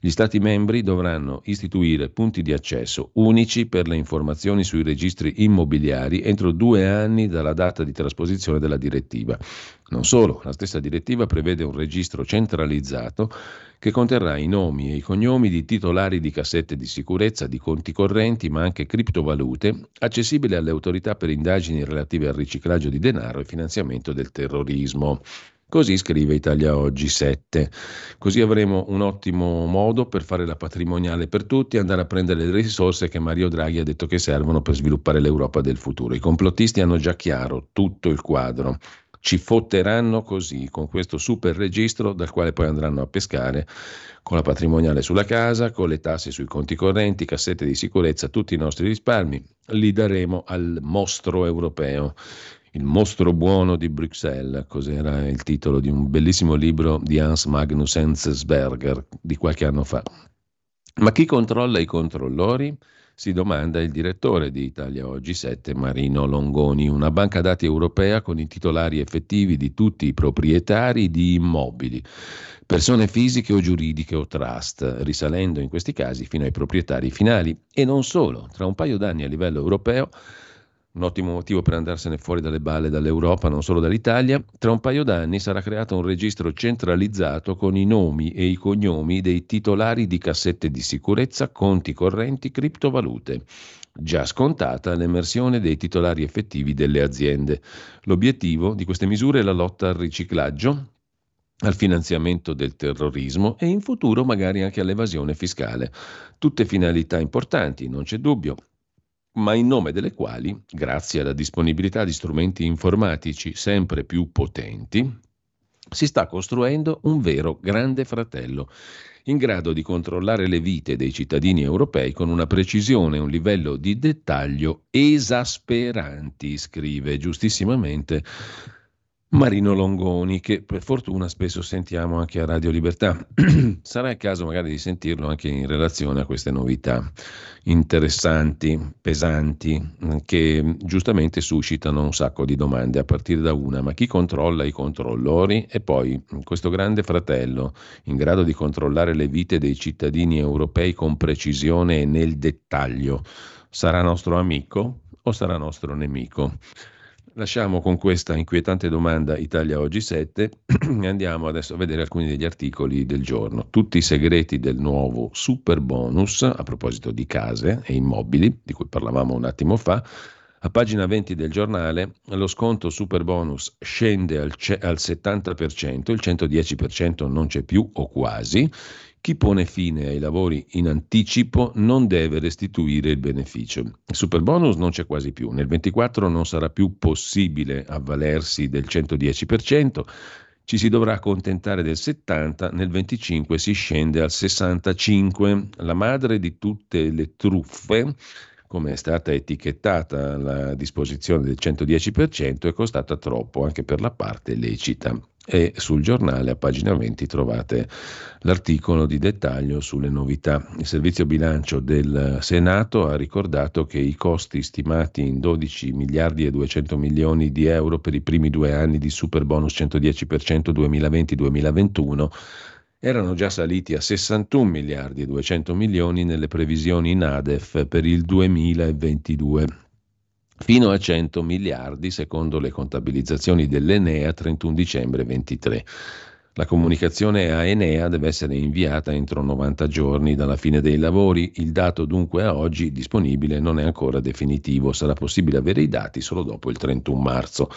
Gli Stati membri dovranno istituire punti di accesso unici per le informazioni sui registri immobiliari entro due anni dalla data di trasposizione della direttiva. Non solo, la stessa direttiva prevede un registro centralizzato che conterrà i nomi e i cognomi di titolari di cassette di sicurezza, di conti correnti, ma anche criptovalute, accessibili alle autorità per indagini relative al riciclaggio di denaro e finanziamento del terrorismo. Così scrive Italia Oggi 7. Così avremo un ottimo modo per fare la patrimoniale per tutti e andare a prendere le risorse che Mario Draghi ha detto che servono per sviluppare l'Europa del futuro. I complottisti hanno già chiaro tutto il quadro. Ci fotteranno così, con questo super registro dal quale poi andranno a pescare con la patrimoniale sulla casa, con le tasse sui conti correnti, cassette di sicurezza, tutti i nostri risparmi, li daremo al mostro europeo il mostro buono di Bruxelles, cos'era il titolo di un bellissimo libro di Hans Magnus Enzensberger di qualche anno fa. Ma chi controlla i controllori? Si domanda il direttore di Italia Oggi 7, Marino Longoni, una banca dati europea con i titolari effettivi di tutti i proprietari di immobili, persone fisiche o giuridiche o trust, risalendo in questi casi fino ai proprietari finali. E non solo, tra un paio d'anni a livello europeo un ottimo motivo per andarsene fuori dalle balle dall'Europa, non solo dall'Italia, tra un paio d'anni sarà creato un registro centralizzato con i nomi e i cognomi dei titolari di cassette di sicurezza, conti correnti, criptovalute. Già scontata l'emersione dei titolari effettivi delle aziende. L'obiettivo di queste misure è la lotta al riciclaggio, al finanziamento del terrorismo e in futuro magari anche all'evasione fiscale. Tutte finalità importanti, non c'è dubbio, ma in nome delle quali, grazie alla disponibilità di strumenti informatici sempre più potenti, si sta costruendo un vero grande fratello, in grado di controllare le vite dei cittadini europei con una precisione e un livello di dettaglio esasperanti, scrive giustissimamente Marino Longoni, che per fortuna spesso sentiamo anche a Radio Libertà. [CLEARS THROAT] Sarà il caso magari di sentirlo anche in relazione a queste novità interessanti, pesanti, che giustamente suscitano un sacco di domande, a partire da una, ma chi controlla i controllori? E poi questo grande fratello, in grado di controllare le vite dei cittadini europei con precisione e nel dettaglio, sarà nostro amico o sarà nostro nemico? Lasciamo con questa inquietante domanda Italia Oggi 7 [CLEARS THROAT] e andiamo adesso a vedere alcuni degli articoli del giorno. Tutti i segreti del nuovo super bonus, a proposito di case e immobili, di cui parlavamo un attimo fa. A pagina 20 del giornale lo sconto super bonus scende al, ce- al 70%, il 110% non c'è più o quasi. Chi pone fine ai lavori in anticipo non deve restituire il beneficio. Il super bonus non c'è quasi più. Nel 24 non sarà più possibile avvalersi del 110%, ci si dovrà accontentare del 70, nel 25 si scende al 65. La madre di tutte le truffe, come è stata etichettata la disposizione del 110%, è costata troppo anche per la parte lecita e sul giornale a pagina 20 trovate l'articolo di dettaglio sulle novità. Il servizio bilancio del Senato ha ricordato che i costi stimati in 12 miliardi e 200 milioni di euro per i primi due anni di super bonus 110% 2020-2021 erano già saliti a 61 miliardi e 200 milioni nelle previsioni NADEF per il 2022 fino a 100 miliardi secondo le contabilizzazioni dell'Enea 31 dicembre 23. La comunicazione a Enea deve essere inviata entro 90 giorni dalla fine dei lavori. Il dato dunque a oggi disponibile non è ancora definitivo, sarà possibile avere i dati solo dopo il 31 marzo.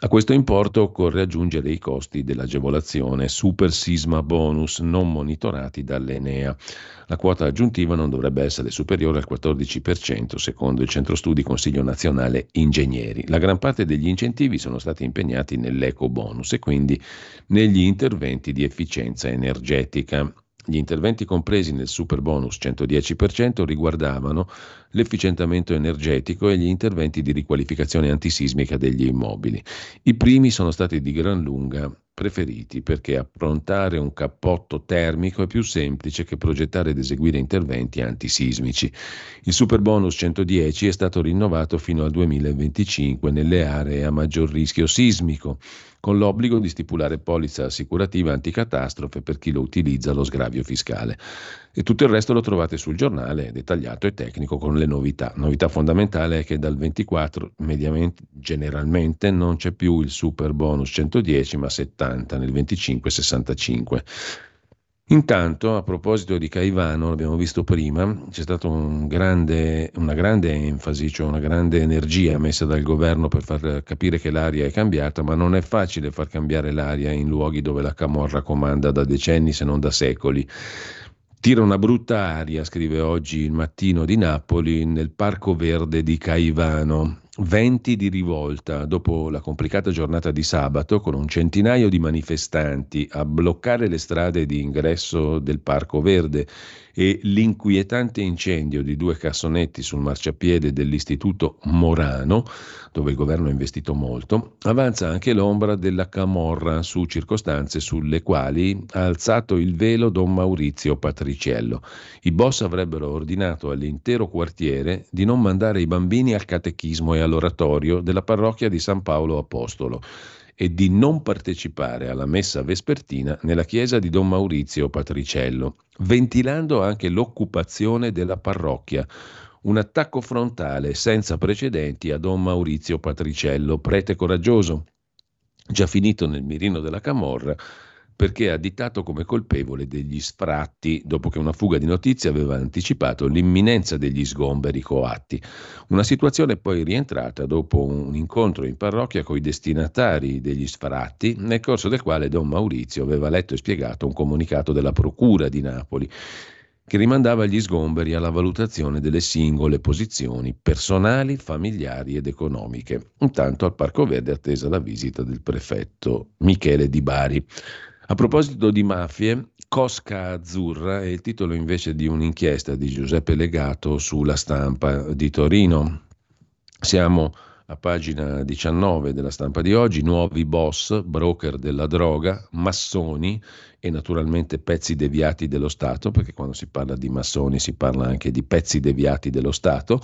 A questo importo occorre aggiungere i costi dell'agevolazione Super Sisma Bonus non monitorati dall'Enea. La quota aggiuntiva non dovrebbe essere superiore al 14% secondo il Centro Studi Consiglio Nazionale Ingegneri. La gran parte degli incentivi sono stati impegnati nell'eco bonus e quindi negli interventi di efficienza energetica. Gli interventi compresi nel super bonus 110% riguardavano l'efficientamento energetico e gli interventi di riqualificazione antisismica degli immobili. I primi sono stati di gran lunga preferiti perché approntare un cappotto termico è più semplice che progettare ed eseguire interventi antisismici. Il super bonus 110 è stato rinnovato fino al 2025 nelle aree a maggior rischio sismico con l'obbligo di stipulare polizza assicurativa anticatastrofe per chi lo utilizza allo sgravio fiscale. E tutto il resto lo trovate sul giornale, dettagliato e tecnico con le novità. Novità fondamentale è che dal 24 mediamente, generalmente non c'è più il super bonus 110 ma 70, nel 25 65. Intanto, a proposito di Caivano, l'abbiamo visto prima, c'è stata un una grande enfasi, cioè una grande energia messa dal governo per far capire che l'aria è cambiata, ma non è facile far cambiare l'aria in luoghi dove la Camorra comanda da decenni se non da secoli. Tira una brutta aria, scrive oggi il mattino di Napoli, nel Parco Verde di Caivano. Venti di rivolta dopo la complicata giornata di sabato con un centinaio di manifestanti a bloccare le strade di ingresso del Parco Verde e l'inquietante incendio di due cassonetti sul marciapiede dell'Istituto Morano, dove il governo ha investito molto, avanza anche l'ombra della Camorra su circostanze sulle quali ha alzato il velo don Maurizio Patriciello. I boss avrebbero ordinato all'intero quartiere di non mandare i bambini al catechismo e all'oratorio della parrocchia di San Paolo Apostolo e di non partecipare alla messa vespertina nella chiesa di Don Maurizio Patriciello, ventilando anche l'occupazione della parrocchia. Un attacco frontale senza precedenti a Don Maurizio Patriciello, prete coraggioso, già finito nel mirino della Camorra, perché additato come colpevole degli sfratti dopo che una fuga di notizie aveva anticipato l'imminenza degli sgomberi coatti. Una situazione poi rientrata dopo un incontro in parrocchia con i destinatari degli sfratti, nel corso del quale Don Maurizio aveva letto e spiegato un comunicato della Procura di Napoli che rimandava gli sgomberi alla valutazione delle singole posizioni personali, familiari ed economiche. Intanto al Parco Verde attesa la visita del prefetto Michele Di Bari. A proposito di mafie, Cosca Azzurra è il titolo invece di un'inchiesta di Giuseppe Legato sulla stampa di Torino. Siamo a pagina 19 della stampa di oggi, nuovi boss, broker della droga, massoni e naturalmente pezzi deviati dello Stato, perché quando si parla di massoni si parla anche di pezzi deviati dello Stato.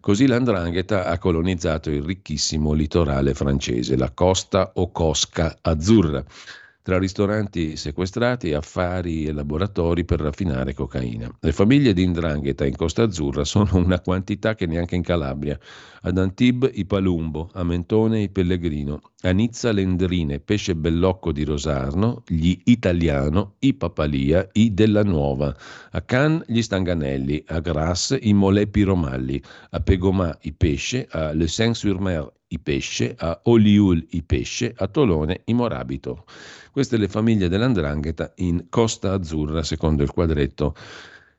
Così l'andrangheta ha colonizzato il ricchissimo litorale francese, la costa o cosca azzurra tra ristoranti sequestrati, affari e laboratori per raffinare cocaina. Le famiglie di Indrangheta in Costa Azzurra sono una quantità che neanche in Calabria. Ad Antib i Palumbo, a Mentone i Pellegrino, a Nizza l'Endrine, Pesce Bellocco di Rosarno, gli Italiano, i Papalia, i Della Nuova, a Cannes gli Stanganelli, a Grasse i Molepi Romalli, a Pegomà i Pesce, a Le Saint-sur-Mer i Pesce, a Olioul i Pesce, a Tolone i Morabito. Queste le famiglie dell'Andrangheta in Costa Azzurra, secondo il quadretto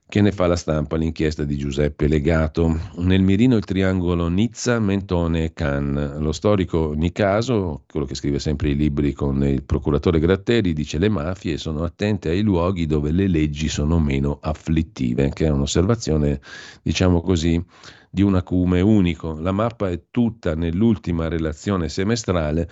che ne fa la stampa l'inchiesta di Giuseppe Legato. Nel mirino il triangolo Nizza, Mentone e Cannes. Lo storico Nicaso, quello che scrive sempre i libri con il procuratore Gratteri, dice le mafie sono attente ai luoghi dove le leggi sono meno afflittive, che è un'osservazione, diciamo così, di un acume unico. La mappa è tutta nell'ultima relazione semestrale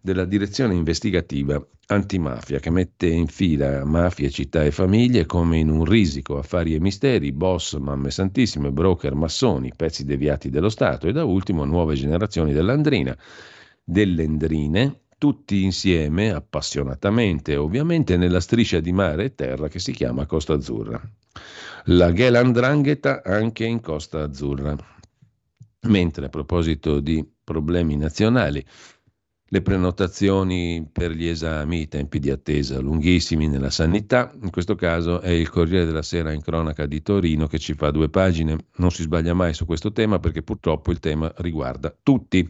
della direzione investigativa antimafia che mette in fila mafie, città e famiglie come in un risico, affari e misteri, boss, mamme santissime, broker, massoni, pezzi deviati dello Stato e da ultimo nuove generazioni dell'Andrina, dell'Endrine, tutti insieme, appassionatamente, ovviamente nella striscia di mare e terra che si chiama Costa Azzurra. La Ghelandrangheta anche in Costa Azzurra. Mentre a proposito di problemi nazionali, le prenotazioni per gli esami, i tempi di attesa lunghissimi nella sanità. In questo caso è il Corriere della Sera in cronaca di Torino che ci fa due pagine. Non si sbaglia mai su questo tema perché purtroppo il tema riguarda tutti.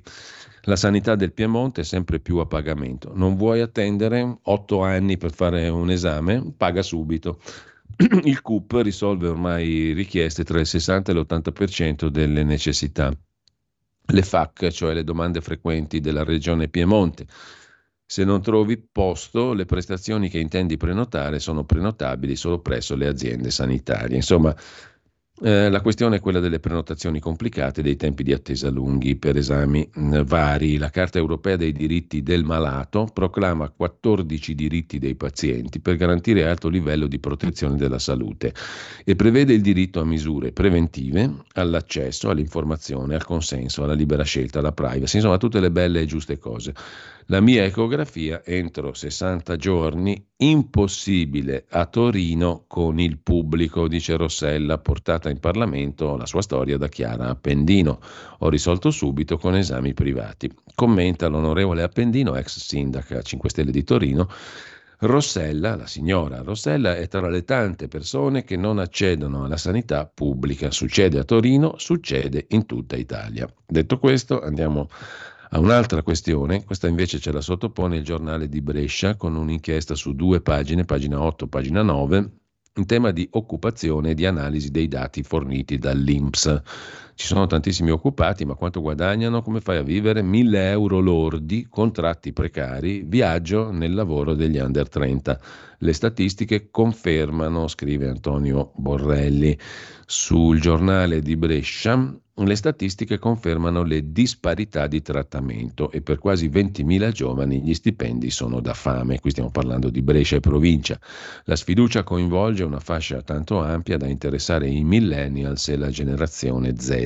La sanità del Piemonte è sempre più a pagamento. Non vuoi attendere otto anni per fare un esame? Paga subito. [CLEARS THROAT] Il CUP risolve ormai richieste tra il 60 e l'80% delle necessità le FAC, cioè le domande frequenti della regione Piemonte. Se non trovi posto, le prestazioni che intendi prenotare sono prenotabili solo presso le aziende sanitarie. Insomma, eh, la questione è quella delle prenotazioni complicate, dei tempi di attesa lunghi per esami mh, mm, vari. La Carta europea dei diritti del malato proclama 14 diritti dei pazienti per garantire alto livello di protezione della salute e prevede il diritto a misure preventive, all'accesso, all'informazione, al consenso, alla libera scelta, alla privacy, insomma tutte le belle e giuste cose. La mia ecografia entro 60 giorni, impossibile a Torino con il pubblico, dice Rossella, portata in Parlamento la sua storia da Chiara Appendino. Ho risolto subito con esami privati. Commenta l'onorevole Appendino, ex sindaca 5 Stelle di Torino. Rossella, la signora Rossella, è tra le tante persone che non accedono alla sanità pubblica. Succede a Torino, succede in tutta Italia. Detto questo, andiamo a un'altra questione, questa invece ce la sottopone il giornale di Brescia con un'inchiesta su due pagine, pagina 8, pagina 9, in tema di occupazione e di analisi dei dati forniti dall'INPS. Ci sono tantissimi occupati, ma quanto guadagnano? Come fai a vivere? 1000 euro lordi, contratti precari, viaggio nel lavoro degli under 30. Le statistiche confermano, scrive Antonio Borrelli sul giornale di Brescia, le statistiche confermano le disparità di trattamento e per quasi 20.000 giovani gli stipendi sono da fame. Qui stiamo parlando di Brescia e provincia. La sfiducia coinvolge una fascia tanto ampia da interessare i millennials e la generazione Z.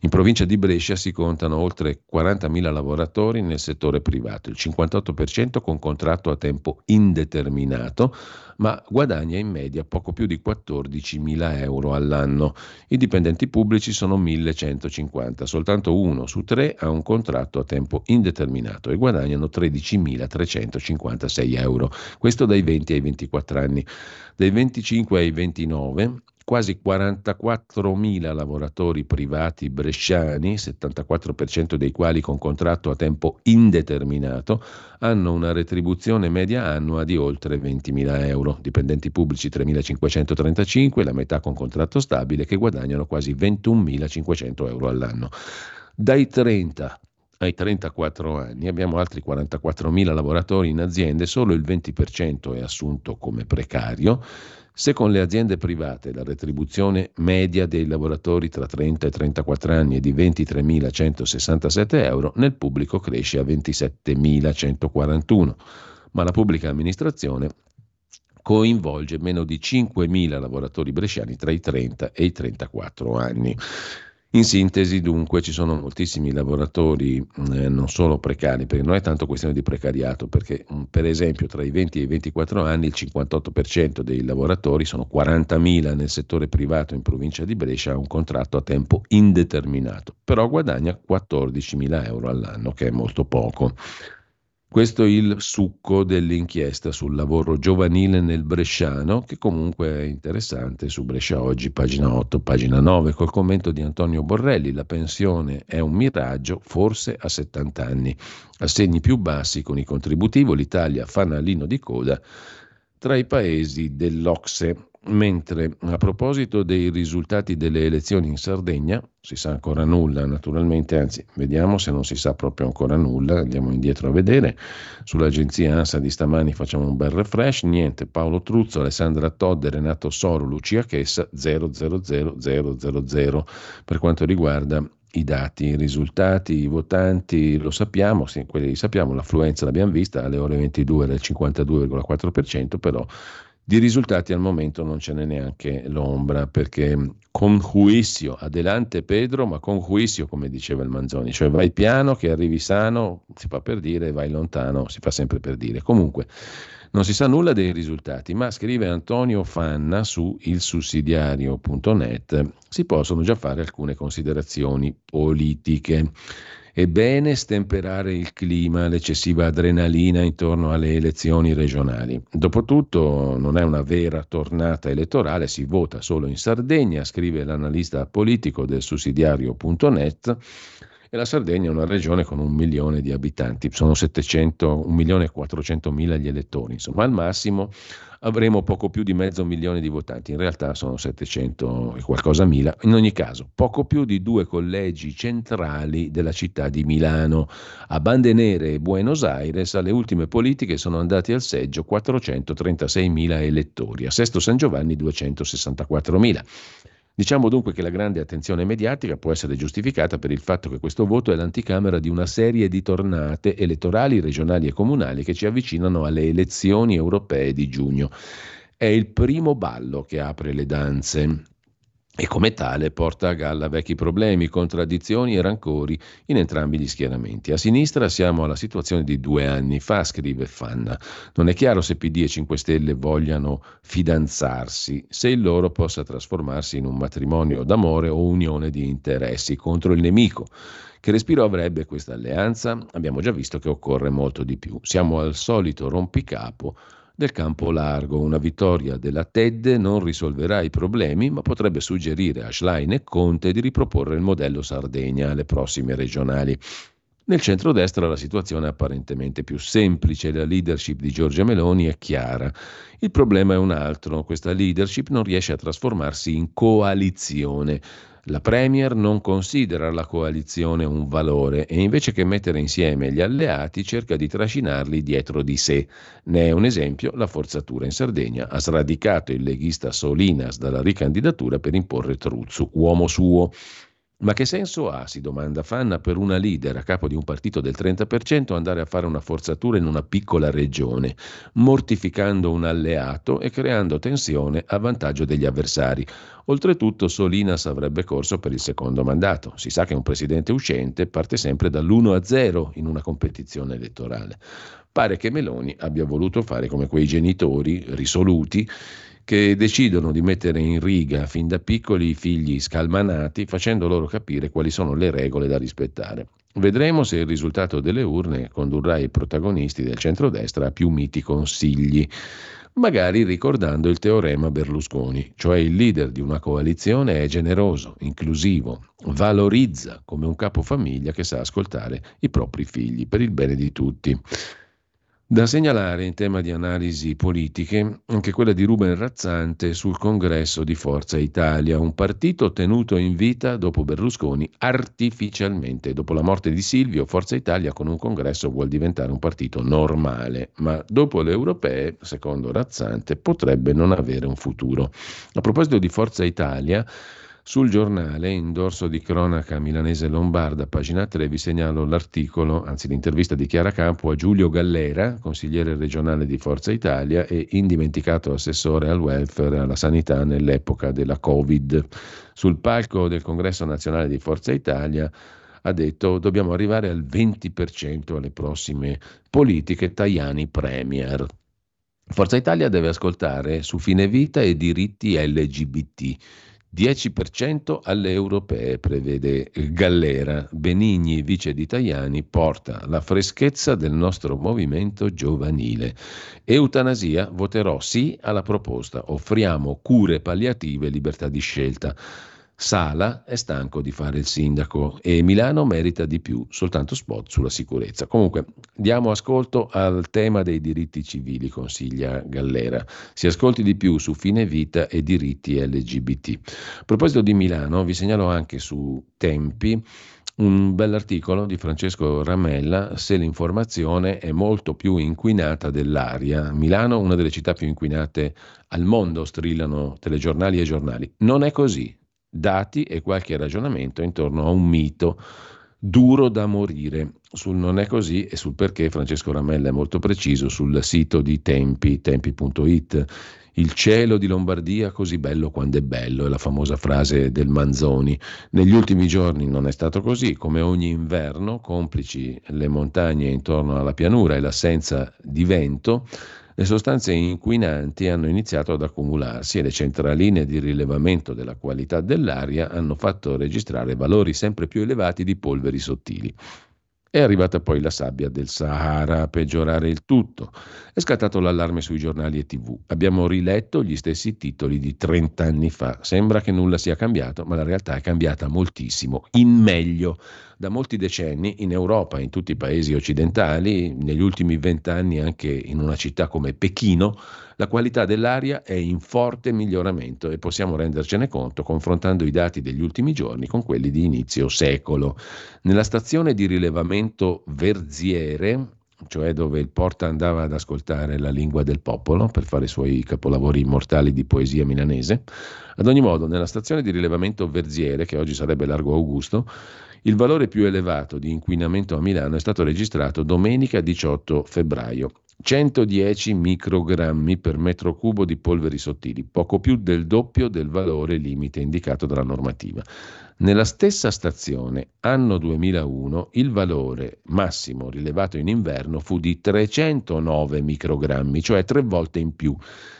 In provincia di Brescia si contano oltre 40.000 lavoratori nel settore privato, il 58% con contratto a tempo indeterminato ma guadagna in media poco più di 14.000 euro all'anno. I dipendenti pubblici sono 1.150, soltanto uno su tre ha un contratto a tempo indeterminato e guadagnano 13.356 euro. Questo dai 20 ai 24 anni. Dai 25 ai 29 quasi 44.000 lavoratori privati bresciani, 74% dei quali con contratto a tempo indeterminato, hanno una retribuzione media annua di oltre 20.000 euro. Dipendenti pubblici 3.535, la metà con contratto stabile, che guadagnano quasi 21.500 euro all'anno. Dai 30 ai 34 anni abbiamo altri 44.000 lavoratori in aziende, solo il 20% è assunto come precario, se con le aziende private la retribuzione media dei lavoratori tra 30 e 34 anni è di 23.167 euro, nel pubblico cresce a 27.141, ma la pubblica amministrazione coinvolge meno di 5.000 lavoratori bresciani tra i 30 e i 34 anni. In sintesi, dunque, ci sono moltissimi lavoratori eh, non solo precari, perché non è tanto questione di precariato, perché mm, per esempio tra i 20 e i 24 anni il 58% dei lavoratori, sono 40.000 nel settore privato in provincia di Brescia, ha un contratto a tempo indeterminato, però guadagna 14.000 euro all'anno, che è molto poco. Questo è il succo dell'inchiesta sul lavoro giovanile nel Bresciano, che comunque è interessante su Brescia Oggi, pagina 8, pagina 9, col commento di Antonio Borrelli. La pensione è un miraggio, forse a 70 anni. Assegni più bassi con i contributivi, l'Italia fanalino di coda tra i paesi dell'Ocse. Mentre a proposito dei risultati delle elezioni in Sardegna, si sa ancora nulla naturalmente, anzi vediamo se non si sa proprio ancora nulla, andiamo indietro a vedere, sull'agenzia ANSA di stamani facciamo un bel refresh, niente, Paolo Truzzo, Alessandra Todde, Renato Soro, Lucia Chessa 000000 per quanto riguarda i dati, i risultati, i votanti, lo sappiamo, sì, quelli sappiamo, l'affluenza l'abbiamo vista alle ore 22 del 52,4%, però di risultati al momento non ce n'è neanche l'ombra, perché con juicio, adelante Pedro, ma con juicio, come diceva il Manzoni, cioè vai piano che arrivi sano, si fa per dire, vai lontano, si fa sempre per dire. Comunque, non si sa nulla dei risultati, ma scrive Antonio Fanna su ilsussidiario.net, si possono già fare alcune considerazioni politiche. È bene stemperare il clima, l'eccessiva adrenalina intorno alle elezioni regionali. Dopotutto non è una vera tornata elettorale, si vota solo in Sardegna, scrive l'analista politico del sussidiario.net e la Sardegna è una regione con un milione di abitanti, sono 700, 1 milione e 400 mila gli elettori, insomma al massimo avremo poco più di mezzo milione di votanti, in realtà sono 700 e qualcosa mila, in ogni caso poco più di due collegi centrali della città di Milano. A Bande Nere e Buenos Aires alle ultime politiche sono andati al seggio 436 mila elettori, a Sesto San Giovanni 264 mila. Diciamo dunque che la grande attenzione mediatica può essere giustificata per il fatto che questo voto è l'anticamera di una serie di tornate elettorali regionali e comunali che ci avvicinano alle elezioni europee di giugno. È il primo ballo che apre le danze e come tale porta a galla vecchi problemi, contraddizioni e rancori in entrambi gli schieramenti. A sinistra siamo alla situazione di due anni fa, scrive Fanna. Non è chiaro se PD e 5 Stelle vogliano fidanzarsi, se il loro possa trasformarsi in un matrimonio d'amore o unione di interessi contro il nemico. Che respiro avrebbe questa alleanza? Abbiamo già visto che occorre molto di più. Siamo al solito rompicapo del campo largo. Una vittoria della TED non risolverà i problemi, ma potrebbe suggerire a Schlein e Conte di riproporre il modello Sardegna alle prossime regionali. Nel centrodestra la situazione è apparentemente più semplice, la leadership di Giorgia Meloni è chiara. Il problema è un altro, questa leadership non riesce a trasformarsi in coalizione. La Premier non considera la coalizione un valore e invece che mettere insieme gli alleati cerca di trascinarli dietro di sé. Ne è un esempio la forzatura in Sardegna. Ha sradicato il leghista Solinas dalla ricandidatura per imporre Truzzu, uomo suo. Ma che senso ha, si domanda Fanna, per una leader a capo di un partito del 30% andare a fare una forzatura in una piccola regione, mortificando un alleato e creando tensione a vantaggio degli avversari? Oltretutto Solinas avrebbe corso per il secondo mandato. Si sa che un presidente uscente parte sempre dall'1 a 0 in una competizione elettorale. Pare che Meloni abbia voluto fare come quei genitori risoluti che decidono di mettere in riga fin da piccoli i figli scalmanati facendo loro capire quali sono le regole da rispettare. Vedremo se il risultato delle urne condurrà i protagonisti del centrodestra a più miti consigli, magari ricordando il teorema Berlusconi, cioè il leader di una coalizione è generoso, inclusivo, valorizza come un capofamiglia che sa ascoltare i propri figli per il bene di tutti. Da segnalare in tema di analisi politiche anche quella di Ruben Razzante sul congresso di Forza Italia, un partito tenuto in vita dopo Berlusconi artificialmente. Dopo la morte di Silvio, Forza Italia con un congresso vuol diventare un partito normale, ma dopo le europee, secondo Razzante, potrebbe non avere un futuro. A proposito di Forza Italia, sul giornale, in dorso di cronaca milanese lombarda, pagina 3, vi segnalo l'articolo, anzi l'intervista di Chiara Campo a Giulio Gallera, consigliere regionale di Forza Italia e indimenticato assessore al welfare e alla sanità nell'epoca della Covid. Sul palco del Congresso nazionale di Forza Italia ha detto dobbiamo arrivare al 20% alle prossime politiche Tajani Premier. Forza Italia deve ascoltare su fine vita e diritti LGBT 10% alle europee, prevede Gallera. Benigni, vice di Tajani, porta la freschezza del nostro movimento giovanile. Eutanasia, voterò sì alla proposta. Offriamo cure palliative e libertà di scelta. Sala è stanco di fare il sindaco e Milano merita di più, soltanto spot sulla sicurezza. Comunque, diamo ascolto al tema dei diritti civili, consiglia Gallera. Si ascolti di più su fine vita e diritti LGBT. A proposito di Milano, vi segnalo anche su Tempi un bell'articolo di Francesco Ramella se l'informazione è molto più inquinata dell'aria. Milano, una delle città più inquinate al mondo, strillano telegiornali e giornali. Non è così dati e qualche ragionamento intorno a un mito duro da morire. Sul non è così e sul perché Francesco Ramella è molto preciso sul sito di Tempi, tempi.it. Il cielo di Lombardia così bello quando è bello, è la famosa frase del Manzoni. Negli ultimi giorni non è stato così, come ogni inverno, complici le montagne intorno alla pianura e l'assenza di vento, le sostanze inquinanti hanno iniziato ad accumularsi e le centraline di rilevamento della qualità dell'aria hanno fatto registrare valori sempre più elevati di polveri sottili. È arrivata poi la sabbia del Sahara a peggiorare il tutto. È scattato l'allarme sui giornali e tv. Abbiamo riletto gli stessi titoli di 30 anni fa. Sembra che nulla sia cambiato, ma la realtà è cambiata moltissimo, in meglio. Da molti decenni in Europa, in tutti i paesi occidentali, negli ultimi vent'anni anche in una città come Pechino, la qualità dell'aria è in forte miglioramento e possiamo rendercene conto confrontando i dati degli ultimi giorni con quelli di inizio secolo. Nella stazione di rilevamento Verziere, cioè dove il Porta andava ad ascoltare la lingua del popolo per fare i suoi capolavori immortali di poesia milanese. Ad ogni modo, nella stazione di rilevamento Verziere, che oggi sarebbe Largo Augusto, il valore più elevato di inquinamento a Milano è stato registrato domenica 18 febbraio. 110 microgrammi per metro cubo di polveri sottili, poco più del doppio del valore limite indicato dalla normativa. Nella stessa stazione, anno 2001, il valore massimo rilevato in inverno fu di 309 microgrammi, cioè tre volte in più.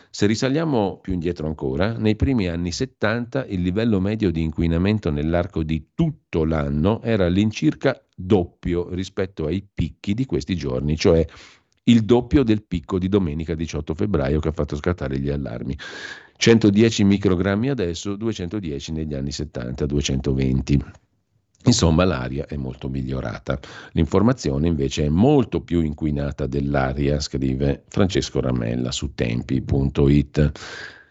Se risaliamo più indietro ancora, nei primi anni 70 il livello medio di inquinamento nell'arco di tutto l'anno era all'incirca doppio rispetto ai picchi di questi giorni, cioè il doppio del picco di domenica 18 febbraio che ha fatto scattare gli allarmi. 110 microgrammi adesso, 210 negli anni 70, 220. Insomma, l'aria è molto migliorata. L'informazione invece è molto più inquinata dell'aria, scrive Francesco Ramella su tempi.it.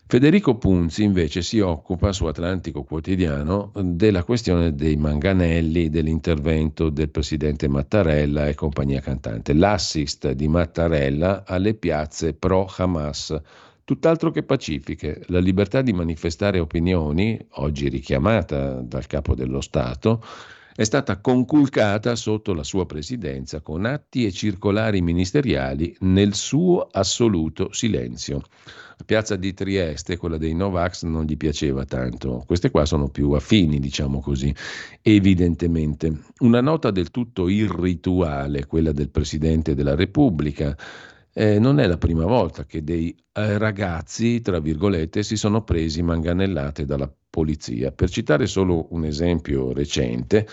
Federico Punzi invece si occupa su Atlantico Quotidiano della questione dei manganelli, dell'intervento del presidente Mattarella e compagnia cantante. L'assist di Mattarella alle piazze pro Hamas tutt'altro che pacifiche. La libertà di manifestare opinioni, oggi richiamata dal capo dello Stato, è stata conculcata sotto la sua presidenza con atti e circolari ministeriali nel suo assoluto silenzio. La piazza di Trieste, quella dei Novax, non gli piaceva tanto. Queste qua sono più affini, diciamo così, evidentemente. Una nota del tutto irrituale, quella del Presidente della Repubblica. Eh, non è la prima volta che dei eh, ragazzi, tra virgolette, si sono presi manganellate dalla polizia. Per citare solo un esempio recente,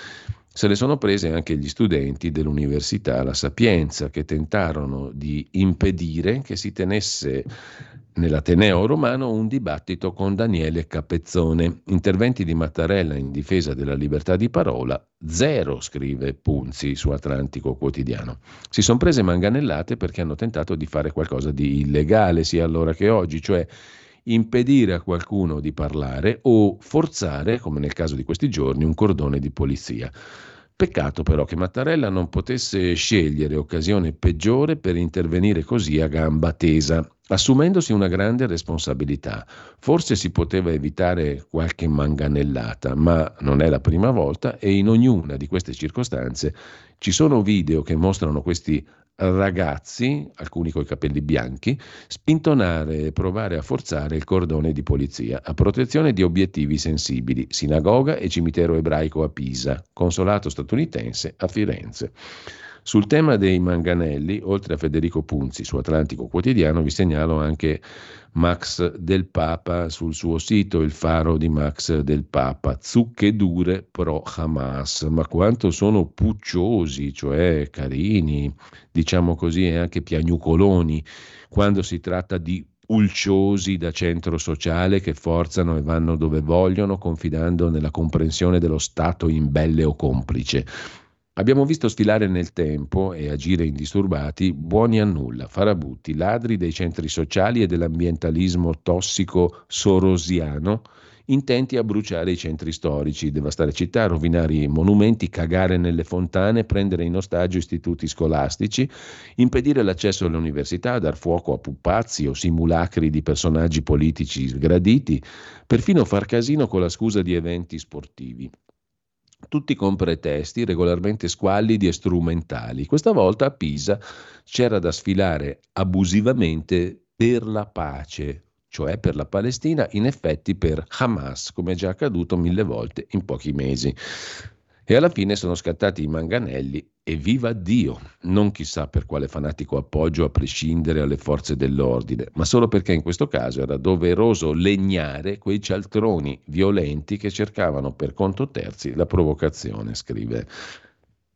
se le sono prese anche gli studenti dell'Università La Sapienza, che tentarono di impedire che si tenesse nell'Ateneo romano un dibattito con Daniele Capezzone. Interventi di Mattarella in difesa della libertà di parola, zero, scrive Punzi su Atlantico Quotidiano. Si sono prese manganellate perché hanno tentato di fare qualcosa di illegale, sia allora che oggi, cioè impedire a qualcuno di parlare o forzare, come nel caso di questi giorni, un cordone di polizia. Peccato però che Mattarella non potesse scegliere occasione peggiore per intervenire così a gamba tesa, assumendosi una grande responsabilità. Forse si poteva evitare qualche manganellata, ma non è la prima volta e in ognuna di queste circostanze ci sono video che mostrano questi ragazzi, alcuni coi capelli bianchi, spintonare e provare a forzare il cordone di polizia a protezione di obiettivi sensibili, sinagoga e cimitero ebraico a Pisa, consolato statunitense a Firenze. Sul tema dei manganelli, oltre a Federico Punzi su Atlantico Quotidiano, vi segnalo anche Max del Papa sul suo sito, il faro di Max del Papa, zucche dure pro Hamas, ma quanto sono pucciosi, cioè carini, diciamo così, e anche piagnucoloni, quando si tratta di pulciosi da centro sociale che forzano e vanno dove vogliono, confidando nella comprensione dello Stato imbelle o complice. Abbiamo visto sfilare nel tempo e agire indisturbati buoni a nulla, farabutti, ladri dei centri sociali e dell'ambientalismo tossico sorosiano, intenti a bruciare i centri storici, devastare città, rovinare i monumenti, cagare nelle fontane, prendere in ostaggio istituti scolastici, impedire l'accesso alle università, dar fuoco a pupazzi o simulacri di personaggi politici sgraditi, perfino far casino con la scusa di eventi sportivi tutti con pretesti regolarmente squallidi e strumentali. Questa volta a Pisa c'era da sfilare abusivamente per la pace, cioè per la Palestina, in effetti per Hamas, come è già accaduto mille volte in pochi mesi. E alla fine sono scattati i manganelli e viva Dio, non chissà per quale fanatico appoggio a prescindere alle forze dell'ordine, ma solo perché in questo caso era doveroso legnare quei cialtroni violenti che cercavano per conto terzi la provocazione, scrive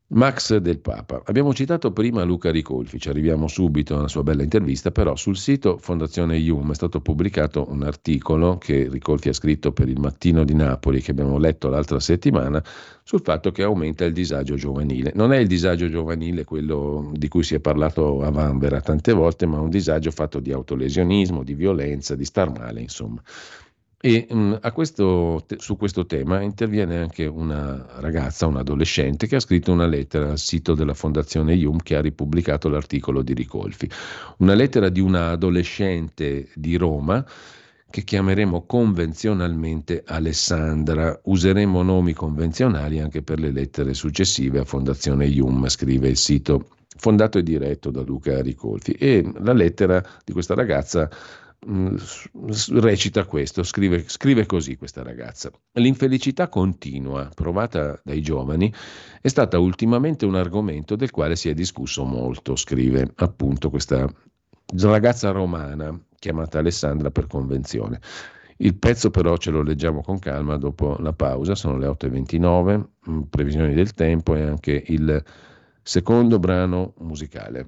Max del Papa. Abbiamo citato prima Luca Ricolfi, ci arriviamo subito alla sua bella intervista, però sul sito Fondazione IUM è stato pubblicato un articolo che Ricolfi ha scritto per il Mattino di Napoli, che abbiamo letto l'altra settimana, sul fatto che aumenta il disagio giovanile. Non è il disagio giovanile quello di cui si è parlato a Vanvera tante volte, ma un disagio fatto di autolesionismo, di violenza, di star male, insomma. E mh, mm, questo, te, su questo tema interviene anche una ragazza, un adolescente, che ha scritto una lettera al sito della Fondazione IUM che ha ripubblicato l'articolo di Ricolfi. Una lettera di una adolescente di Roma che chiameremo convenzionalmente Alessandra. Useremo nomi convenzionali anche per le lettere successive a Fondazione IUM, scrive il sito fondato e diretto da Luca Ricolfi. E la lettera di questa ragazza recita questo, scrive, scrive così questa ragazza. L'infelicità continua provata dai giovani è stata ultimamente un argomento del quale si è discusso molto, scrive appunto questa ragazza romana chiamata Alessandra per convenzione. Il pezzo però ce lo leggiamo con calma dopo la pausa, sono le 8.29, mm, previsioni del tempo e anche il secondo brano musicale.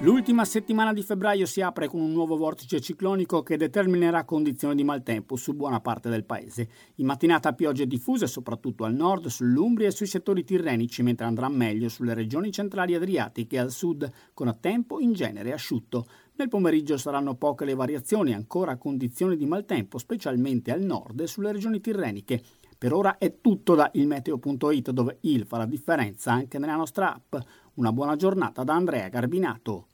L'ultima settimana di febbraio si apre con un nuovo vortice ciclonico che determinerà condizioni di maltempo su buona parte del paese. In mattinata piogge diffuse soprattutto al nord, sull'Umbria e sui settori tirrenici, mentre andrà meglio sulle regioni centrali adriatiche e al sud, con tempo in genere asciutto. Nel pomeriggio saranno poche le variazioni, ancora condizioni di maltempo, specialmente al nord e sulle regioni tirreniche. Per ora è tutto da ilmeteo.it dove il fa la differenza anche nella nostra app. Una buona giornata da Andrea Garbinato.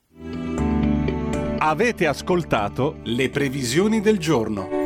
Avete ascoltato le previsioni del giorno.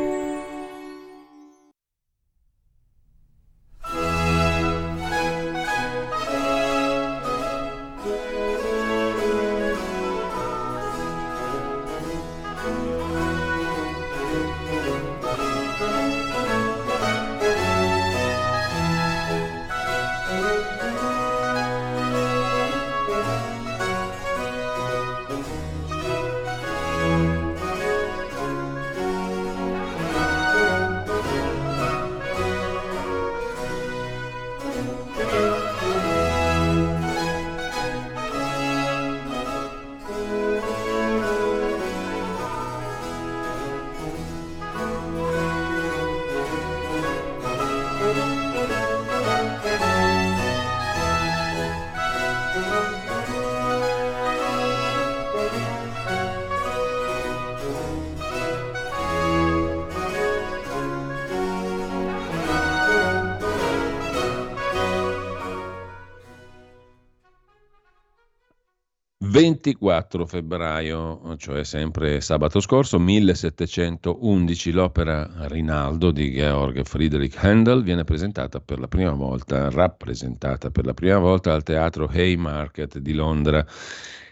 24 febbraio, cioè sempre sabato scorso, 1711, l'opera Rinaldo di Georg Friedrich Handel viene presentata per la prima volta, rappresentata per la prima volta al teatro Haymarket di Londra.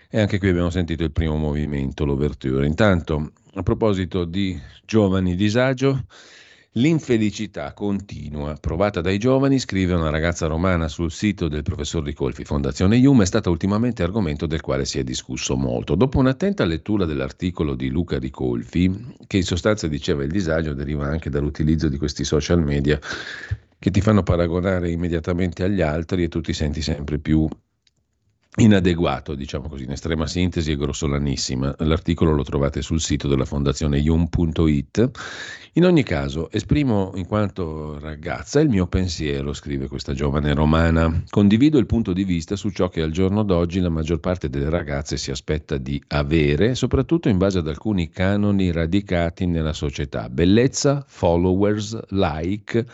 E anche qui abbiamo sentito il primo movimento, l'ouverture. Intanto, a proposito di giovani disagio, L'infelicità continua, provata dai giovani, scrive una ragazza romana sul sito del professor Ricolfi, Fondazione Ium, è stata ultimamente argomento del quale si è discusso molto. Dopo un'attenta lettura dell'articolo di Luca Ricolfi, che in sostanza diceva il disagio deriva anche dall'utilizzo di questi social media che ti fanno paragonare immediatamente agli altri e tu ti senti sempre più inadeguato, diciamo così, in estrema sintesi e grossolanissima. L'articolo lo trovate sul sito della fondazione yum.it. In ogni caso, esprimo in quanto ragazza il mio pensiero, scrive questa giovane romana. Condivido il punto di vista su ciò che al giorno d'oggi la maggior parte delle ragazze si aspetta di avere, soprattutto in base ad alcuni canoni radicati nella società. Bellezza, followers, like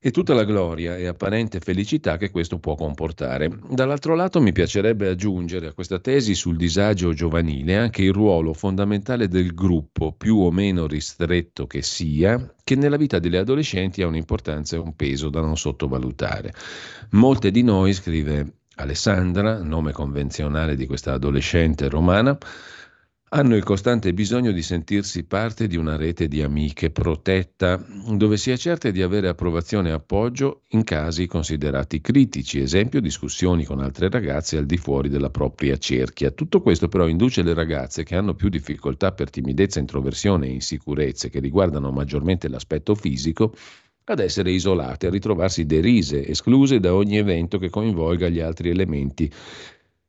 e tutta la gloria e apparente felicità che questo può comportare. Dall'altro lato mi piacerebbe aggiungere a questa tesi sul disagio giovanile anche il ruolo fondamentale del gruppo, più o meno ristretto che sia, che nella vita delle adolescenti ha un'importanza e un peso da non sottovalutare. Molte di noi, scrive Alessandra, nome convenzionale di questa adolescente romana, hanno il costante bisogno di sentirsi parte di una rete di amiche protetta, dove si è certe di avere approvazione e appoggio in casi considerati critici, esempio discussioni con altre ragazze al di fuori della propria cerchia. Tutto questo però induce le ragazze che hanno più difficoltà per timidezza, introversione e insicurezze che riguardano maggiormente l'aspetto fisico ad essere isolate, a ritrovarsi derise, escluse da ogni evento che coinvolga gli altri elementi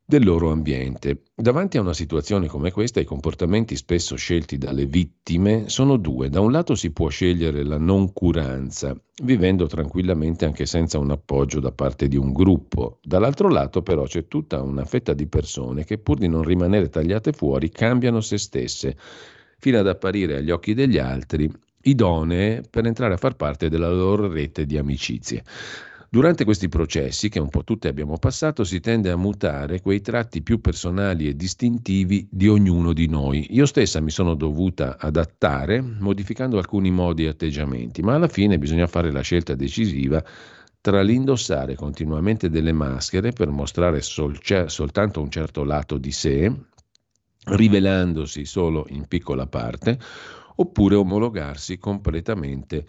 del loro ambiente. Davanti a una situazione come questa, i comportamenti spesso scelti dalle vittime sono due. Da un lato si può scegliere la noncuranza, vivendo tranquillamente anche senza un appoggio da parte di un gruppo. Dall'altro lato però c'è tutta una fetta di persone che pur di non rimanere tagliate fuori cambiano se stesse, fino ad apparire agli occhi degli altri idonee per entrare a far parte della loro rete di amicizie. Durante questi processi, che un po' tutti abbiamo passato, si tende a mutare quei tratti più personali e distintivi di ognuno di noi. Io stessa mi sono dovuta adattare modificando alcuni modi e atteggiamenti, ma alla fine bisogna fare la scelta decisiva tra l'indossare continuamente delle maschere per mostrare sol- soltanto un certo lato di sé, rivelandosi solo in piccola parte, oppure omologarsi completamente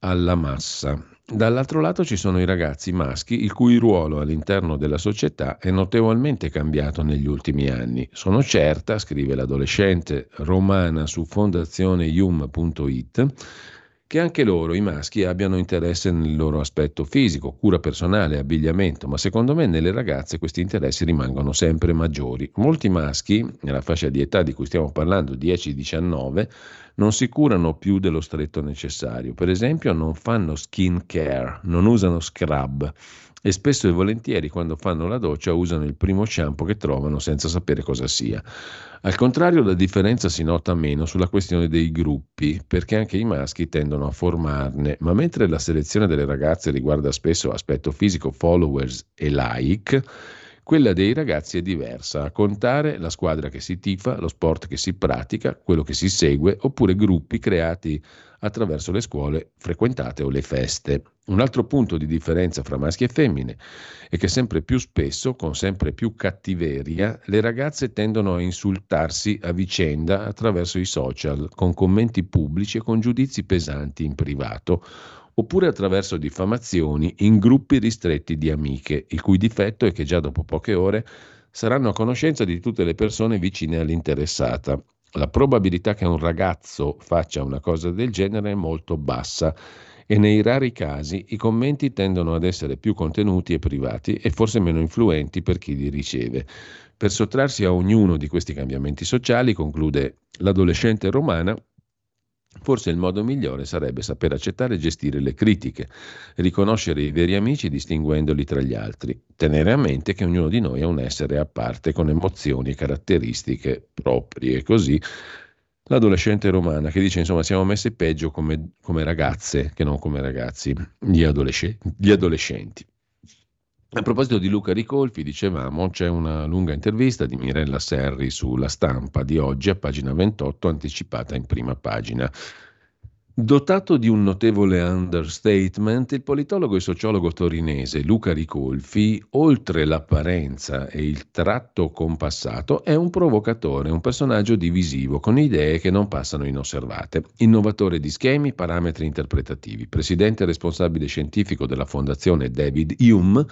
alla massa. Dall'altro lato ci sono i ragazzi maschi il cui ruolo all'interno della società è notevolmente cambiato negli ultimi anni. Sono certa, scrive l'adolescente romana su fondazioneium.it, che anche loro, i maschi, abbiano interesse nel loro aspetto fisico, cura personale, abbigliamento, ma secondo me nelle ragazze questi interessi rimangono sempre maggiori. Molti maschi, nella fascia di età di cui stiamo parlando, 10-19, non si curano più dello stretto necessario. Per esempio non fanno skin care, non usano scrub e spesso e volentieri quando fanno la doccia usano il primo shampoo che trovano senza sapere cosa sia. Al contrario la differenza si nota meno sulla questione dei gruppi, perché anche i maschi tendono a formarne, ma mentre la selezione delle ragazze riguarda spesso aspetto fisico, followers e like, quella dei ragazzi è diversa, a contare la squadra che si tifa, lo sport che si pratica, quello che si segue, oppure gruppi creati attraverso le scuole frequentate o le feste. Un altro punto di differenza fra maschi e femmine è che sempre più spesso, con sempre più cattiveria, le ragazze tendono a insultarsi a vicenda attraverso i social, con commenti pubblici e con giudizi pesanti in privato oppure attraverso diffamazioni in gruppi ristretti di amiche, il cui difetto è che già dopo poche ore saranno a conoscenza di tutte le persone vicine all'interessata. La probabilità che un ragazzo faccia una cosa del genere è molto bassa e nei rari casi i commenti tendono ad essere più contenuti e privati e forse meno influenti per chi li riceve. Per sottrarsi a ognuno di questi cambiamenti sociali, conclude l'adolescente romana, Forse il modo migliore sarebbe saper accettare e gestire le critiche, riconoscere i veri amici distinguendoli tra gli altri, tenere a mente che ognuno di noi è un essere a parte con emozioni e caratteristiche proprie. Così l'adolescente romana che dice insomma siamo messi peggio come, come ragazze che non come ragazzi, gli, adolescenti. Gli adolescenti. A proposito di Luca Ricolfi, dicevamo, c'è una lunga intervista di Mirella Serri sulla stampa di oggi, a pagina 28, anticipata in prima pagina. Dotato di un notevole understatement, il politologo e sociologo torinese Luca Ricolfi, oltre l'apparenza e il tratto compassato, è un provocatore, un personaggio divisivo, con idee che non passano inosservate. Innovatore di schemi, parametri interpretativi, presidente responsabile scientifico della fondazione David Hume,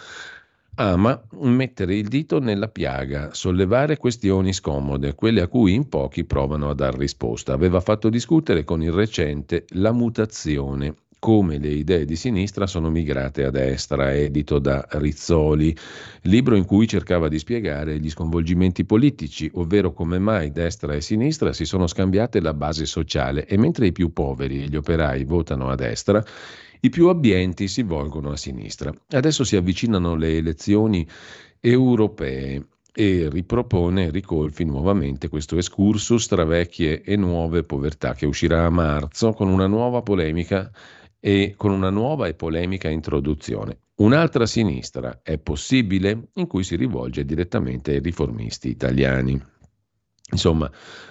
ama mettere il dito nella piaga, sollevare questioni scomode, quelle a cui in pochi provano a dar risposta. Aveva fatto discutere con il recente La mutazione, come le idee di sinistra sono migrate a destra, edito da Rizzoli, libro in cui cercava di spiegare gli sconvolgimenti politici, ovvero come mai destra e sinistra si sono scambiate la base sociale e mentre i più poveri e gli operai votano a destra, i più abbienti si volgono a sinistra. Adesso si avvicinano le elezioni europee e ripropone Ricolfi nuovamente questo excursus tra vecchie e nuove povertà che uscirà a marzo con una nuova polemica e con una nuova e polemica introduzione. Un'altra sinistra è possibile in cui si rivolge direttamente ai riformisti italiani. Insomma,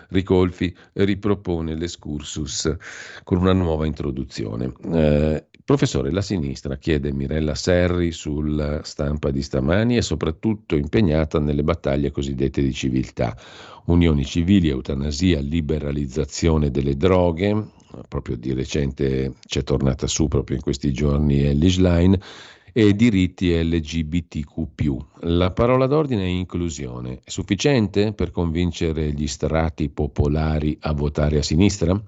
Ricolfi ripropone l'escursus con una nuova introduzione. Eh, Professore, la sinistra, chiede Mirella Serri sulla stampa di stamani, è soprattutto impegnata nelle battaglie cosiddette di civiltà, unioni civili, eutanasia, liberalizzazione delle droghe, proprio di recente c'è tornata su proprio in questi giorni Ellis Line, e diritti LGBTQ. La parola d'ordine è inclusione. È sufficiente per convincere gli strati popolari a votare a sinistra?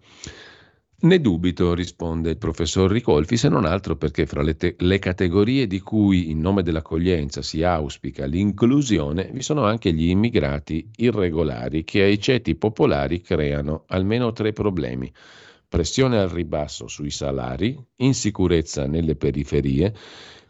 Ne dubito, risponde il professor Ricolfi, se non altro perché fra le, te- le, categorie di cui in nome dell'accoglienza si auspica l'inclusione vi sono anche gli immigrati irregolari che ai ceti popolari creano almeno tre problemi. Pressione al ribasso sui salari, insicurezza nelle periferie,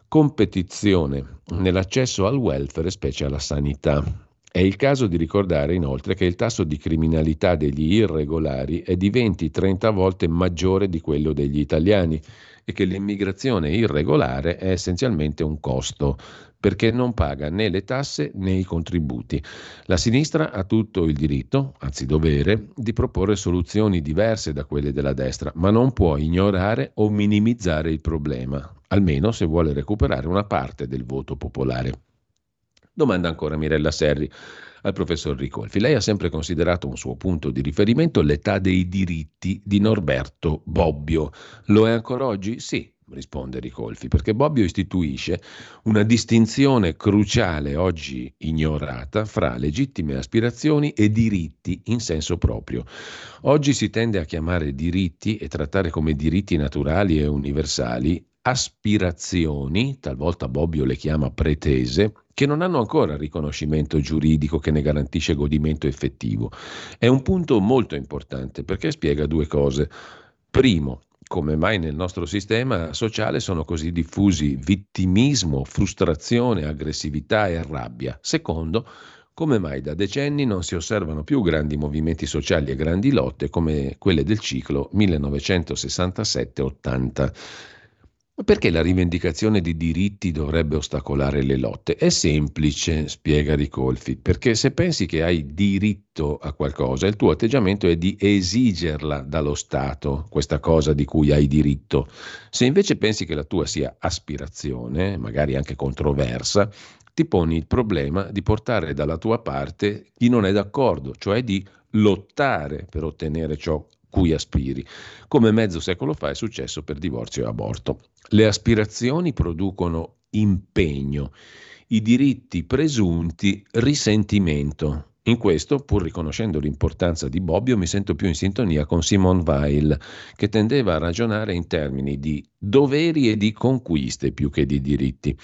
competizione nell'accesso al welfare, specie alla sanità. È il caso di ricordare inoltre che il tasso di criminalità degli irregolari è di 20-30 volte maggiore di quello degli italiani e che l'immigrazione irregolare è essenzialmente un costo perché non paga né le tasse né i contributi. La sinistra ha tutto il diritto, anzi dovere, di proporre soluzioni diverse da quelle della destra, ma non può ignorare o minimizzare il problema, almeno se vuole recuperare una parte del voto popolare. Domanda ancora Mirella Serri al professor Ricolfi. Lei ha sempre considerato un suo punto di riferimento l'età dei diritti di Norberto Bobbio. Lo è ancora oggi? Sì, risponde Ricolfi, perché Bobbio istituisce una distinzione cruciale oggi ignorata fra legittime aspirazioni e diritti in senso proprio. Oggi si tende a chiamare diritti e trattare come diritti naturali e universali aspirazioni, talvolta Bobbio le chiama pretese, che non hanno ancora riconoscimento giuridico che ne garantisce godimento effettivo. È un punto molto importante perché spiega due cose. Primo, come mai nel nostro sistema sociale sono così diffusi vittimismo, frustrazione, aggressività e rabbia. Secondo, come mai da decenni non si osservano più grandi movimenti sociali e grandi lotte come quelle del ciclo 1967-80. Perché la rivendicazione di diritti dovrebbe ostacolare le lotte? È semplice, spiega Ricolfi, perché se pensi che hai diritto a qualcosa, il tuo atteggiamento è di esigerla dallo Stato, questa cosa di cui hai diritto. Se invece pensi che la tua sia aspirazione, magari anche controversa, ti poni il problema di portare dalla tua parte chi non è d'accordo, cioè di lottare per ottenere ciò cui aspiri, come mezzo secolo fa è successo per divorzio e aborto. Le aspirazioni producono impegno, i diritti presunti risentimento. In questo, pur riconoscendo l'importanza di Bobbio, mi sento più in sintonia con Simone Weil, che tendeva a ragionare in termini di doveri e di conquiste più che di diritti.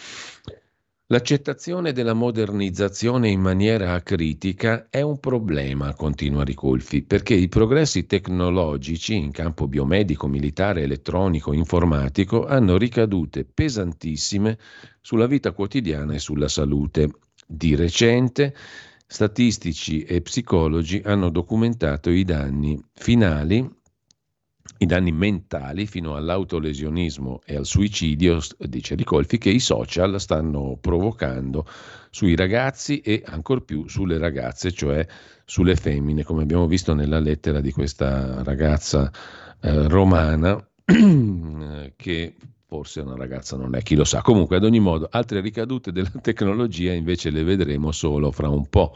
L'accettazione della modernizzazione in maniera acritica è un problema, continua Ricolfi, perché i progressi tecnologici in campo biomedico, militare, elettronico, informatico hanno ricadute pesantissime sulla vita quotidiana e sulla salute. Di recente statistici e psicologi hanno documentato i danni finali i danni mentali fino all'autolesionismo e al suicidio, dice Ricolfi, che i social stanno provocando sui ragazzi e ancor più sulle ragazze, cioè sulle femmine, come abbiamo visto nella lettera di questa ragazza eh, romana [CLEARS THROAT] che forse una ragazza non è, chi lo sa. Comunque, ad ogni modo, altre ricadute della tecnologia invece le vedremo solo fra un po'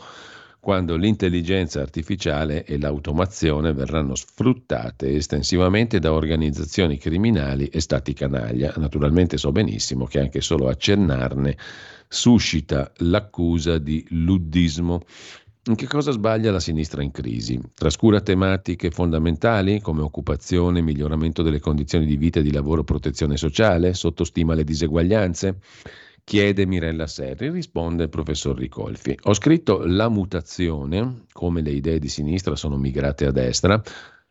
quando l'intelligenza artificiale e l'automazione verranno sfruttate estensivamente da organizzazioni criminali e stati canaglia. Naturalmente so benissimo che anche solo accennarne suscita l'accusa di luddismo. In che cosa sbaglia la sinistra in crisi? Trascura tematiche fondamentali come occupazione, miglioramento delle condizioni di vita e di lavoro, protezione sociale, sottostima le diseguaglianze? Chiede Mirella Serri, risponde il professor Ricolfi. Ho scritto La mutazione, come le idee di sinistra sono migrate a destra,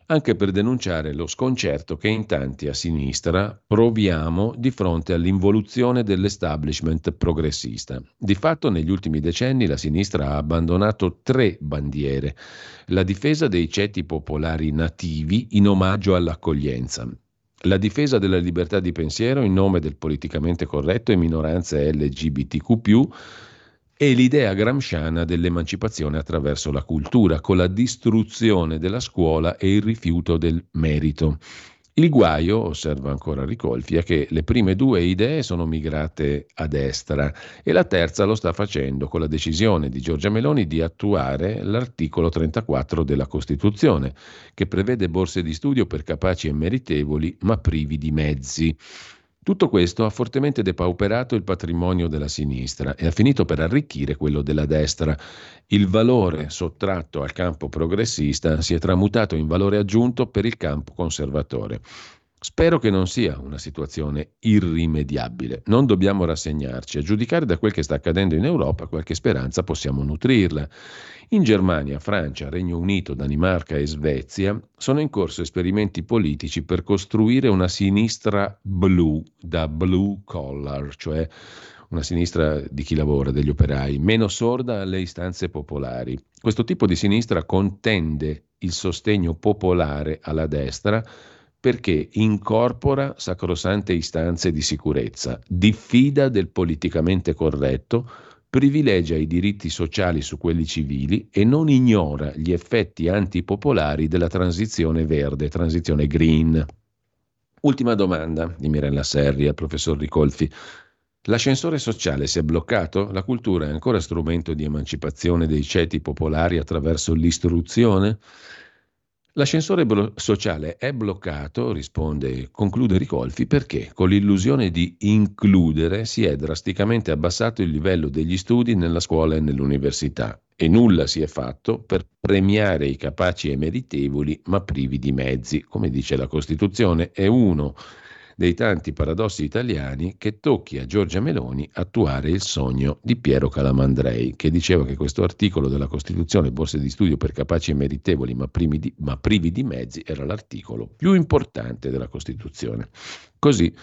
anche per denunciare lo sconcerto che in tanti a sinistra proviamo di fronte all'involuzione dell'establishment progressista. Di fatto negli ultimi decenni la sinistra ha abbandonato tre bandiere. La difesa dei ceti popolari nativi in omaggio all'accoglienza, la difesa della libertà di pensiero in nome del politicamente corretto e minoranze LGBTQ, e l'idea gramsciana dell'emancipazione attraverso la cultura, con la distruzione della scuola e il rifiuto del merito. Il guaio, osserva ancora Ricolfi, è che le prime due idee sono migrate a destra e la terza lo sta facendo con la decisione di Giorgia Meloni di attuare l'articolo 34 della Costituzione, che prevede borse di studio per capaci e meritevoli ma privi di mezzi. Tutto questo ha fortemente depauperato il patrimonio della sinistra e ha finito per arricchire quello della destra. Il valore sottratto al campo progressista si è tramutato in valore aggiunto per il campo conservatore. Spero che non sia una situazione irrimediabile. Non dobbiamo rassegnarci. A giudicare da quel che sta accadendo in Europa, qualche speranza possiamo nutrirla. In Germania, Francia, Regno Unito, Danimarca e Svezia sono in corso esperimenti politici per costruire una sinistra blu, da blue collar, cioè una sinistra di chi lavora, degli operai, meno sorda alle istanze popolari. Questo tipo di sinistra contende il sostegno popolare alla destra perché incorpora sacrosante istanze di sicurezza, diffida del politicamente corretto, privilegia i diritti sociali su quelli civili e non ignora gli effetti antipopolari della transizione verde, transizione green. Ultima domanda di Mirella Serri al professor Ricolfi. L'ascensore sociale si è bloccato? La cultura è ancora strumento di emancipazione dei ceti popolari attraverso l'istruzione? L'ascensore sociale è bloccato, risponde, conclude Ricolfi, perché con l'illusione di includere si è drasticamente abbassato il livello degli studi nella scuola e nell'università e nulla si è fatto per premiare i capaci e meritevoli ma privi di mezzi. Come dice la Costituzione, è uno dei tanti paradossi italiani che tocchi a Giorgia Meloni attuare il sogno di Piero Calamandrei, che diceva che questo articolo della Costituzione, borse di studio per capaci e meritevoli ma, di, ma privi di mezzi, era l'articolo più importante della Costituzione. Così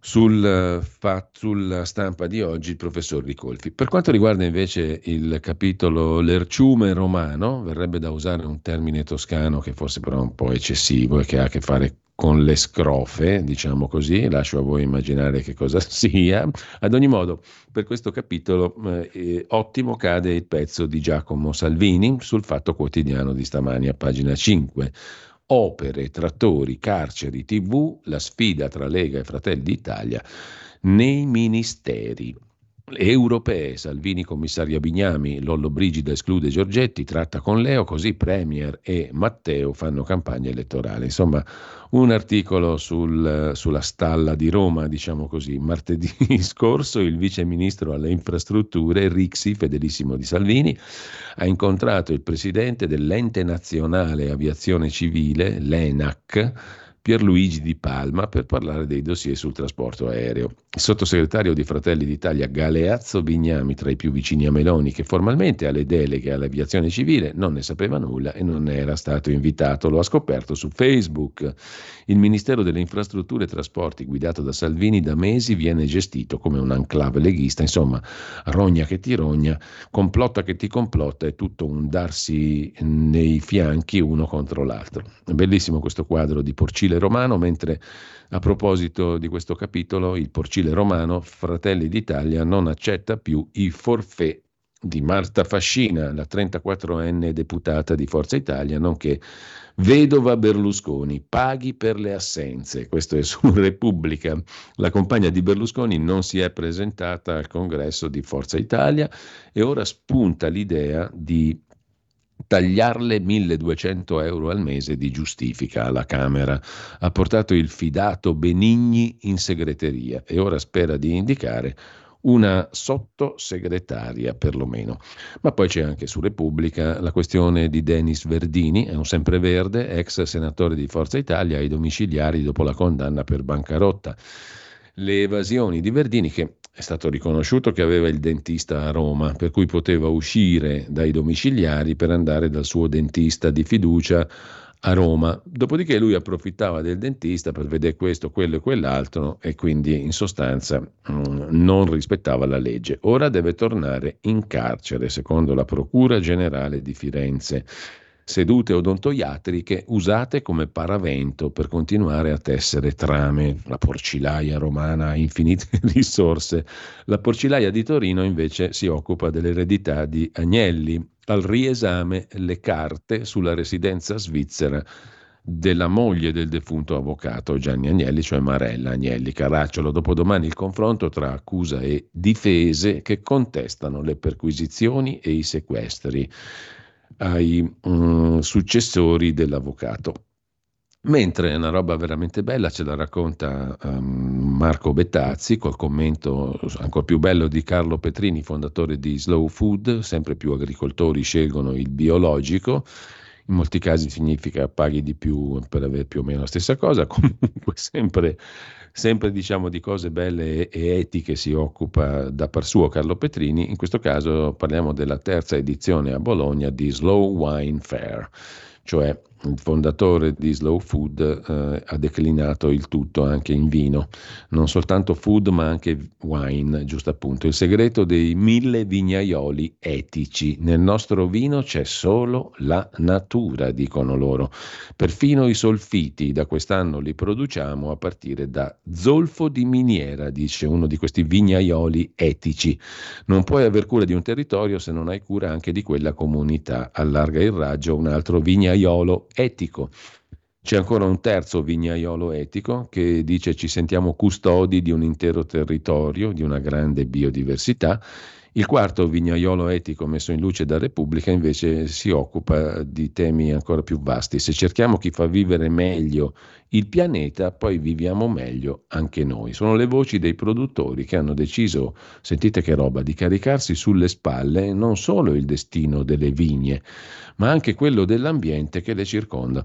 sul, sulla stampa di oggi il professor Ricolfi. Per quanto riguarda invece il capitolo L'erciume romano, verrebbe da usare un termine toscano che forse però è un po' eccessivo e che ha a che fare con le scrofe, diciamo così, lascio a voi immaginare che cosa [LAUGHS] sia. Ad ogni modo, per questo capitolo eh, ottimo cade il pezzo di Giacomo Salvini sul Fatto Quotidiano di stamani a pagina 5. Opere, trattori, carceri, tv, la sfida tra Lega e Fratelli d'Italia nei ministeri europee, Salvini commissaria Bignami, Lollo Brigida esclude Giorgetti, tratta con Leo, così Premier e Matteo fanno campagna elettorale. Insomma, un articolo sul, sulla stalla di Roma, diciamo così. Martedì [LAUGHS] scorso il vice ministro alle infrastrutture, Rixi, fedelissimo di Salvini, ha incontrato il presidente dell'ente nazionale aviazione civile, l'ENAC, Pierluigi Di Palma per parlare dei dossier sul trasporto aereo. Il sottosegretario di Fratelli d'Italia Galeazzo Bignami, tra i più vicini a Meloni, che formalmente ha le deleghe all'aviazione civile, non ne sapeva nulla e non era stato invitato. Lo ha scoperto su Facebook. Il Ministero delle Infrastrutture e Trasporti, guidato da Salvini, da mesi viene gestito come un enclave leghista. Insomma, rogna che ti rogna, complotta che ti complotta, è tutto un darsi nei fianchi uno contro l'altro. Bellissimo questo quadro di Porcile porcile romano, mentre a proposito di questo capitolo, il porcile romano, Fratelli d'Italia non accetta più i forfè di Marta Fascina, la 34enne deputata di Forza Italia, nonché vedova Berlusconi, paghi per le assenze. Questo è su [LAUGHS] Repubblica. La compagna di Berlusconi non si è presentata al congresso di Forza Italia e ora spunta l'idea di tagliarle 1200 euro al mese di giustifica alla Camera. Ha portato il fidato Benigni in segreteria e ora spera di indicare una sottosegretaria perlomeno. Ma poi c'è anche su Repubblica la questione di Denis Verdini, è un sempreverde, ex senatore di Forza Italia, ai domiciliari dopo la condanna per bancarotta. Le evasioni di Verdini che è stato riconosciuto che aveva il dentista a Roma, per cui poteva uscire dai domiciliari per andare dal suo dentista di fiducia a Roma. Dopodiché lui approfittava del dentista per vedere questo, quello e quell'altro e quindi in sostanza mm, non rispettava la legge. Ora deve tornare in carcere, secondo la Procura Generale di Firenze sedute odontoiatriche usate come paravento per continuare a tessere trame. La porcilaia romana ha infinite [LAUGHS] risorse. La porcilaia di Torino invece si occupa dell'eredità di Agnelli. Al riesame le carte sulla residenza svizzera della moglie del defunto avvocato Gianni Agnelli, cioè Marella Agnelli Caracciolo. Dopodomani il confronto tra accusa e difese che contestano le perquisizioni e i sequestri ai um, successori dell'avvocato. Mentre è una roba veramente bella, ce la racconta um, Marco Bettazzi col commento ancora più bello di Carlo Petrini, fondatore di Slow Food, sempre più agricoltori scelgono il biologico in molti casi significa paghi di più per avere più o meno la stessa cosa, [LAUGHS] comunque sempre, sempre diciamo di cose belle e etiche si occupa da par suo Carlo Petrini, in questo caso parliamo della terza edizione a Bologna di Slow Wine Fair, cioè il fondatore di Slow Food eh, ha declinato il tutto anche in vino, non soltanto food ma anche wine, giusto appunto. Il segreto dei mille vignaioli etici. Nel nostro vino c'è solo la natura, dicono loro. Perfino i solfiti da quest'anno li produciamo a partire da zolfo di miniera, dice uno di questi vignaioli etici. Non puoi aver cura di un territorio se non hai cura anche di quella comunità. Allarga il raggio un altro vignaiolo etico. C'è ancora un terzo vignaiolo etico che dice ci sentiamo custodi di un intero territorio, di una grande biodiversità. Il quarto vignaiolo etico messo in luce da Repubblica invece si occupa di temi ancora più vasti. Se cerchiamo chi fa vivere meglio il pianeta, poi viviamo meglio anche noi. Sono le voci dei produttori che hanno deciso, sentite che roba, di caricarsi sulle spalle non solo il destino delle vigne, ma anche quello dell'ambiente che le circonda.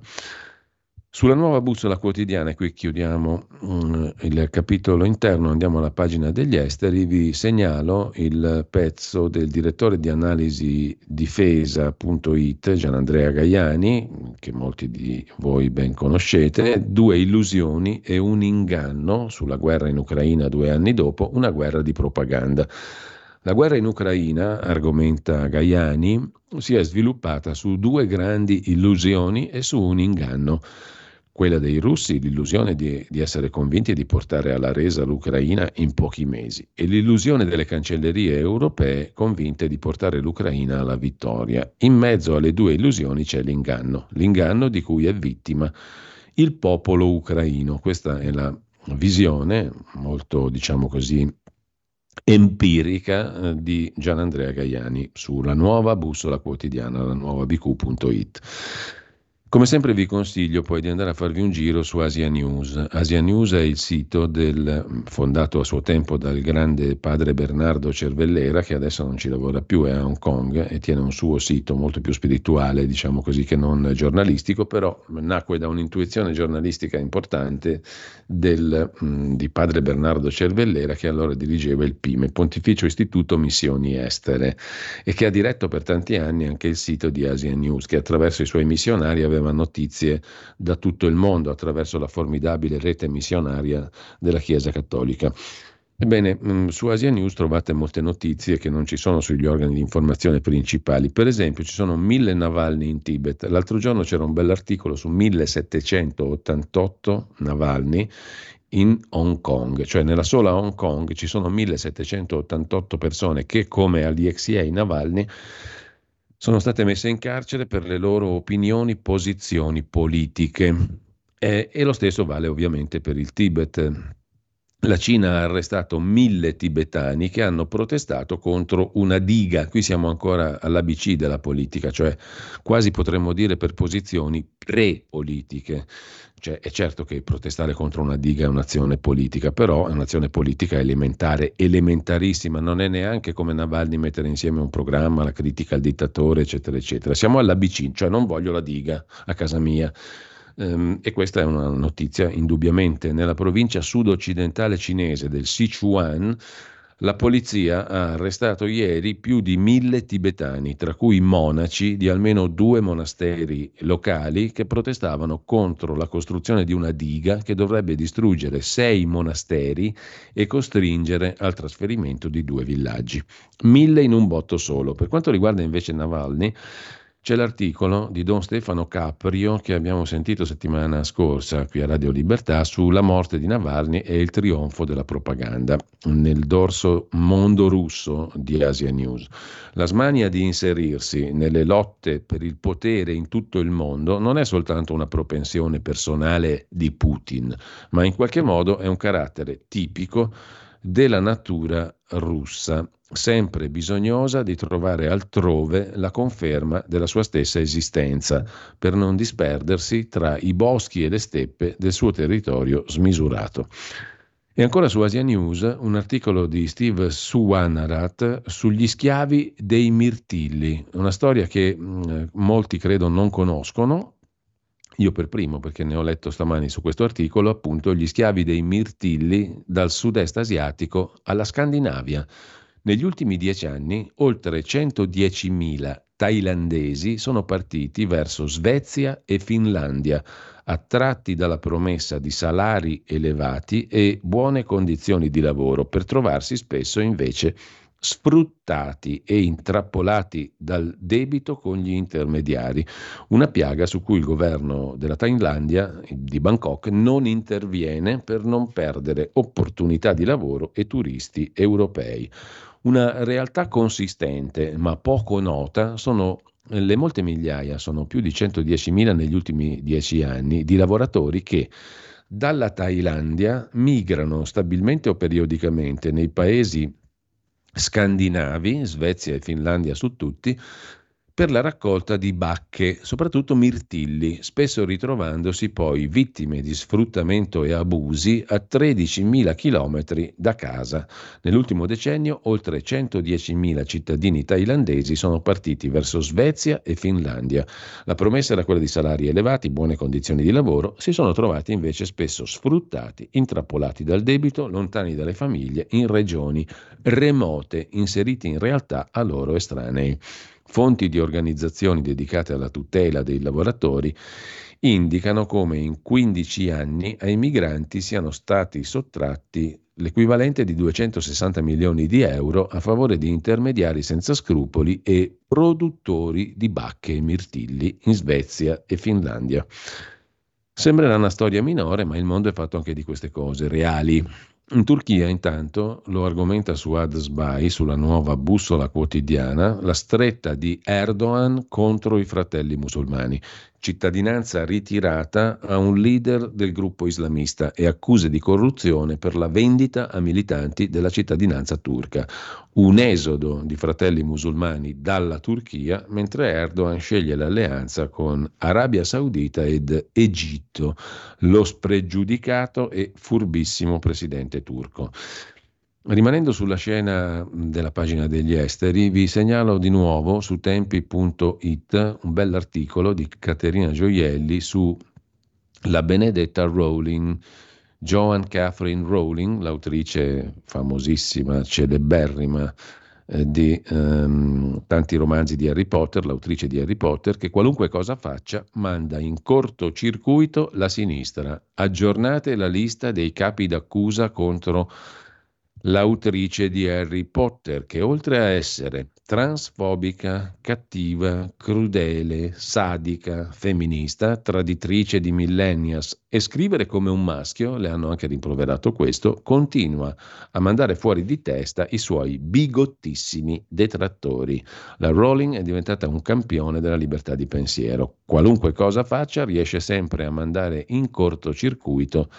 Sulla nuova bussola quotidiana, e qui chiudiamo um, il capitolo interno, andiamo alla pagina degli esteri, vi segnalo il pezzo del direttore di analisi difesa.it, Gianandrea Gaiani, che molti di voi ben conoscete, due illusioni e un inganno sulla guerra in Ucraina due anni dopo, una guerra di propaganda. La guerra in Ucraina, argomenta Gaiani, si è sviluppata su due grandi illusioni e su un inganno. Quella dei russi, l'illusione di, di, essere convinti di portare alla resa l'Ucraina in pochi mesi, e l'illusione delle cancellerie europee convinte di portare l'Ucraina alla vittoria. In mezzo alle due illusioni c'è l'inganno, l'inganno di cui è vittima il popolo ucraino. Questa è la visione molto, diciamo così, empirica eh, di Gianandrea Gaiani sulla nuova bussola quotidiana, la nuova bq.it. Come sempre vi consiglio poi di andare a farvi un giro su Asia News. Asia News è il sito del, fondato a suo tempo dal grande padre Bernardo Cervellera, che adesso non ci lavora più, è a Hong Kong e tiene un suo sito molto più spirituale, diciamo così, che non giornalistico, però nacque da un'intuizione giornalistica importante del, mh, di padre Bernardo Cervellera, che allora dirigeva il PIME, Pontificio Istituto Missioni Estere, e che ha diretto per tanti anni anche il sito di Asia News, che attraverso i suoi missionari aveva aveva notizie da tutto il mondo attraverso la formidabile rete missionaria della Chiesa Cattolica. Ebbene, mm, su Asia News trovate molte notizie che non ci sono sugli organi di informazione principali. Per esempio, ci sono mille Navalny in Tibet. L'altro giorno c'era un bell'articolo su 1788 Navalny in Hong Kong, cioè nella sola Hong Kong ci sono 1788 persone che, come all'IXIA Navalny, sono state messe in carcere per le loro opinioni, posizioni politiche. E, e lo stesso vale ovviamente per il Tibet. La Cina ha arrestato mille tibetani che hanno protestato contro una diga. Qui siamo ancora all'ABC della politica, cioè quasi potremmo dire per posizioni pre-politiche. Cioè, è certo che protestare contro una diga è un'azione politica, però è un'azione politica elementare, elementarissima, non è neanche come Navalny mettere insieme un programma, la critica al dittatore, eccetera, eccetera. Siamo all'ABC, cioè non voglio la diga a casa mia. Um, e questa è una notizia indubbiamente. Nella provincia sud-occidentale cinese del Sichuan, la polizia ha arrestato ieri più di mille tibetani, tra cui monaci di almeno due monasteri locali che protestavano contro la costruzione di una diga che dovrebbe distruggere sei monasteri e costringere al trasferimento di due villaggi. Mille in un botto solo. Per quanto riguarda invece Navalny, c'è l'articolo di Don Stefano Caprio che abbiamo sentito settimana scorsa qui a Radio Libertà sulla morte di Navalny e il trionfo della propaganda nel dorso mondo russo di Asia News. La smania di inserirsi nelle lotte per il potere in tutto il mondo non è soltanto una propensione personale di Putin, ma in qualche modo è un carattere tipico della natura russa, sempre bisognosa di trovare altrove la conferma della sua stessa esistenza, per non disperdersi tra i boschi e le steppe del suo territorio smisurato. E ancora su Asia News un articolo di Steve Suwanarat sugli schiavi dei mirtilli, una storia che mh, molti credo non conoscono, io per primo, perché ne ho letto stamani su questo articolo, appunto gli schiavi dei mirtilli dal sud-est asiatico alla Scandinavia. Negli ultimi dieci anni oltre 110.000 thailandesi sono partiti verso Svezia e Finlandia, attratti dalla promessa di salari elevati e buone condizioni di lavoro, per trovarsi spesso invece sfruttati e intrappolati dal debito con gli intermediari, una piaga su cui il governo della Thailandia, di Bangkok, non interviene per non perdere opportunità di lavoro e turisti europei. Una realtà consistente ma poco nota sono le molte migliaia, sono più di 110.000 negli ultimi dieci anni, di lavoratori che dalla Thailandia migrano stabilmente o periodicamente nei paesi scandinavi, Svezia e Finlandia su tutti, per la raccolta di bacche, soprattutto mirtilli, spesso ritrovandosi poi vittime di sfruttamento e abusi a 13.000 km da casa. Nell'ultimo decennio oltre 110.000 cittadini thailandesi sono partiti verso Svezia e Finlandia. La promessa era quella di salari elevati, buone condizioni di lavoro, si sono trovati invece spesso sfruttati, intrappolati dal debito, lontani dalle famiglie, in regioni remote, inseriti in realtà a loro estranei. Fonti di organizzazioni dedicate alla tutela dei lavoratori indicano come in 15 anni ai migranti siano stati sottratti l'equivalente di 260 milioni di euro a favore di intermediari senza scrupoli e produttori di bacche e mirtilli in Svezia e Finlandia. Sembrerà una storia minore, ma il mondo è fatto anche di queste cose reali. In Turchia, intanto, lo argomenta su Adsbai, sulla nuova bussola quotidiana, la stretta di Erdogan contro i fratelli musulmani cittadinanza ritirata a un leader del gruppo islamista e accuse di corruzione per la vendita a militanti della cittadinanza turca. Un esodo di fratelli musulmani dalla Turchia, mentre Erdogan sceglie l'alleanza con Arabia Saudita ed Egitto, lo spregiudicato e furbissimo presidente turco. Rimanendo sulla scena della pagina degli esteri, vi segnalo di nuovo su tempi.it un bell'articolo di Caterina Gioielli su la Benedetta Rowling, Joan Catherine Rowling, l'autrice famosissima, celeberrima eh, di ehm, tanti romanzi di Harry Potter, l'autrice di Harry Potter, che qualunque cosa faccia manda in cortocircuito la sinistra. Aggiornate la lista dei capi d'accusa contro l'autrice di Harry Potter, che oltre a essere transfobica, cattiva, crudele, sadica, femminista, traditrice di millennials e scrivere come un maschio, le hanno anche rimproverato questo, continua a mandare fuori di testa i suoi bigottissimi detrattori. La Rowling è diventata un campione della libertà di pensiero. Qualunque cosa faccia riesce sempre a mandare in cortocircuito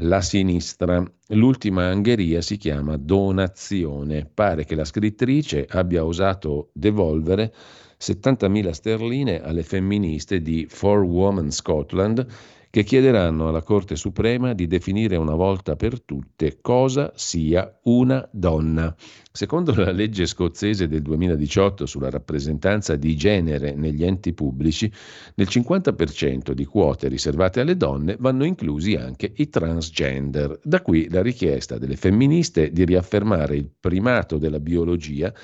la sinistra. L'ultima angheria si chiama donazione. Pare che la scrittrice abbia osato devolvere 70.000 sterline alle femministe di For Women Scotland che chiederanno alla Corte Suprema di definire una volta per tutte cosa sia una donna. Secondo la legge scozzese del 2018 sulla rappresentanza di genere negli enti pubblici, nel 50% di quote riservate alle donne vanno inclusi anche i transgender. Da qui la richiesta delle femministe di riaffermare il primato della biologia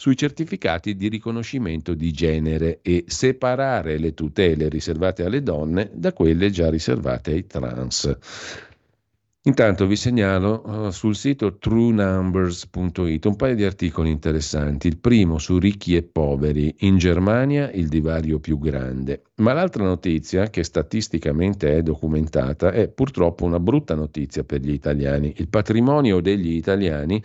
sui certificati di riconoscimento di genere e separare le tutele riservate alle donne da quelle già riservate ai trans. Intanto vi segnalo uh, sul sito truenumbers.it un paio di articoli interessanti. Il primo su ricchi e poveri. In Germania il divario più grande. Ma l'altra notizia, che statisticamente è documentata, è purtroppo una brutta notizia per gli italiani. Il patrimonio degli italiani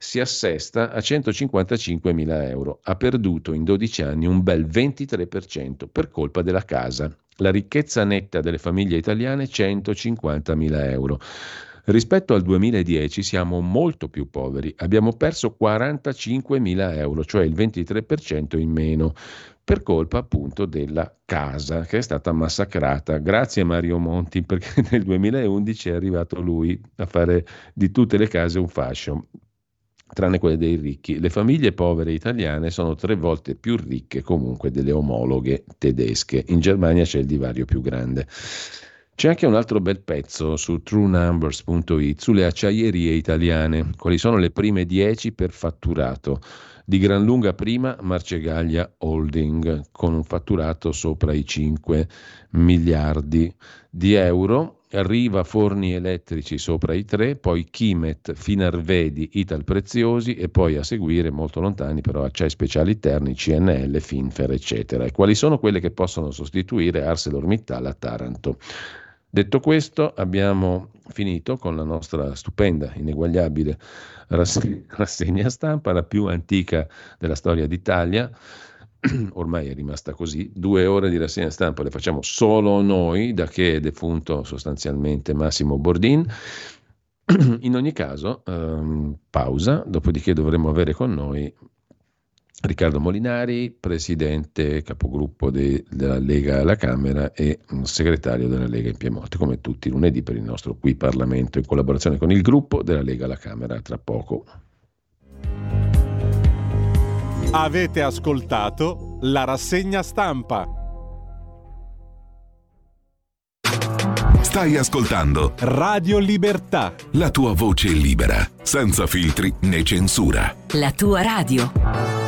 si assesta a 155 mila euro. Ha perduto in 12 anni un bel 23% per colpa della casa. La ricchezza netta delle famiglie italiane 150 mila euro. Rispetto al 2010 siamo molto più poveri, abbiamo perso 45 mila euro, cioè il 23% in meno, per colpa appunto della casa che è stata massacrata. Grazie Mario Monti perché [LAUGHS] nel 2011 è arrivato lui a fare di tutte le case un fascio tranne quelle dei ricchi. Le famiglie povere italiane sono tre volte più ricche comunque delle omologhe tedesche. In Germania c'è il divario più grande. C'è anche un altro bel pezzo su truenumbers.it sulle acciaierie italiane. Quali sono le prime 10 per fatturato? Di gran lunga prima Marcegaglia Holding con un fatturato sopra i 5 miliardi di euro Riva Forni Elettrici sopra i tre, poi Chimet, Finarvedi, Ital Preziosi e poi a seguire, molto lontani però, Acciai Speciali Terni, CNL, Finfer, eccetera. E quali sono quelle che possono sostituire ArcelorMittal a Taranto? Detto questo, abbiamo finito con la nostra stupenda, ineguagliabile rassegna stampa, la più antica della storia d'Italia [CLEARS THROAT] ormai è rimasta così, due ore di rassegna stampa le facciamo solo noi, da che è defunto sostanzialmente Massimo Bordin. [CLEARS THROAT] In ogni caso, um, pausa, dopodiché dovremo avere con noi Riccardo Molinari, presidente capogruppo de, della Lega alla Camera e mm, segretario della Lega in Piemonte, come tutti i lunedì per il nostro qui Parlamento in collaborazione con il gruppo della Lega alla Camera. Tra poco. Avete ascoltato la rassegna stampa. Stai ascoltando Radio Libertà. La tua voce libera, senza filtri né censura. La tua radio.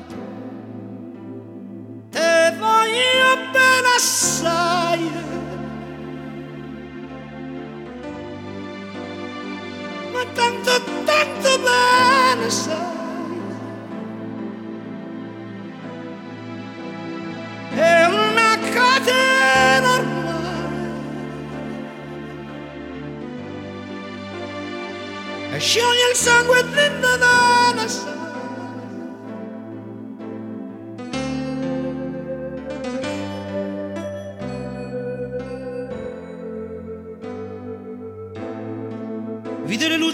Assai. Ma tanto, tanto bene sai. È una catena ormai. E scioglie il sangue dentro da una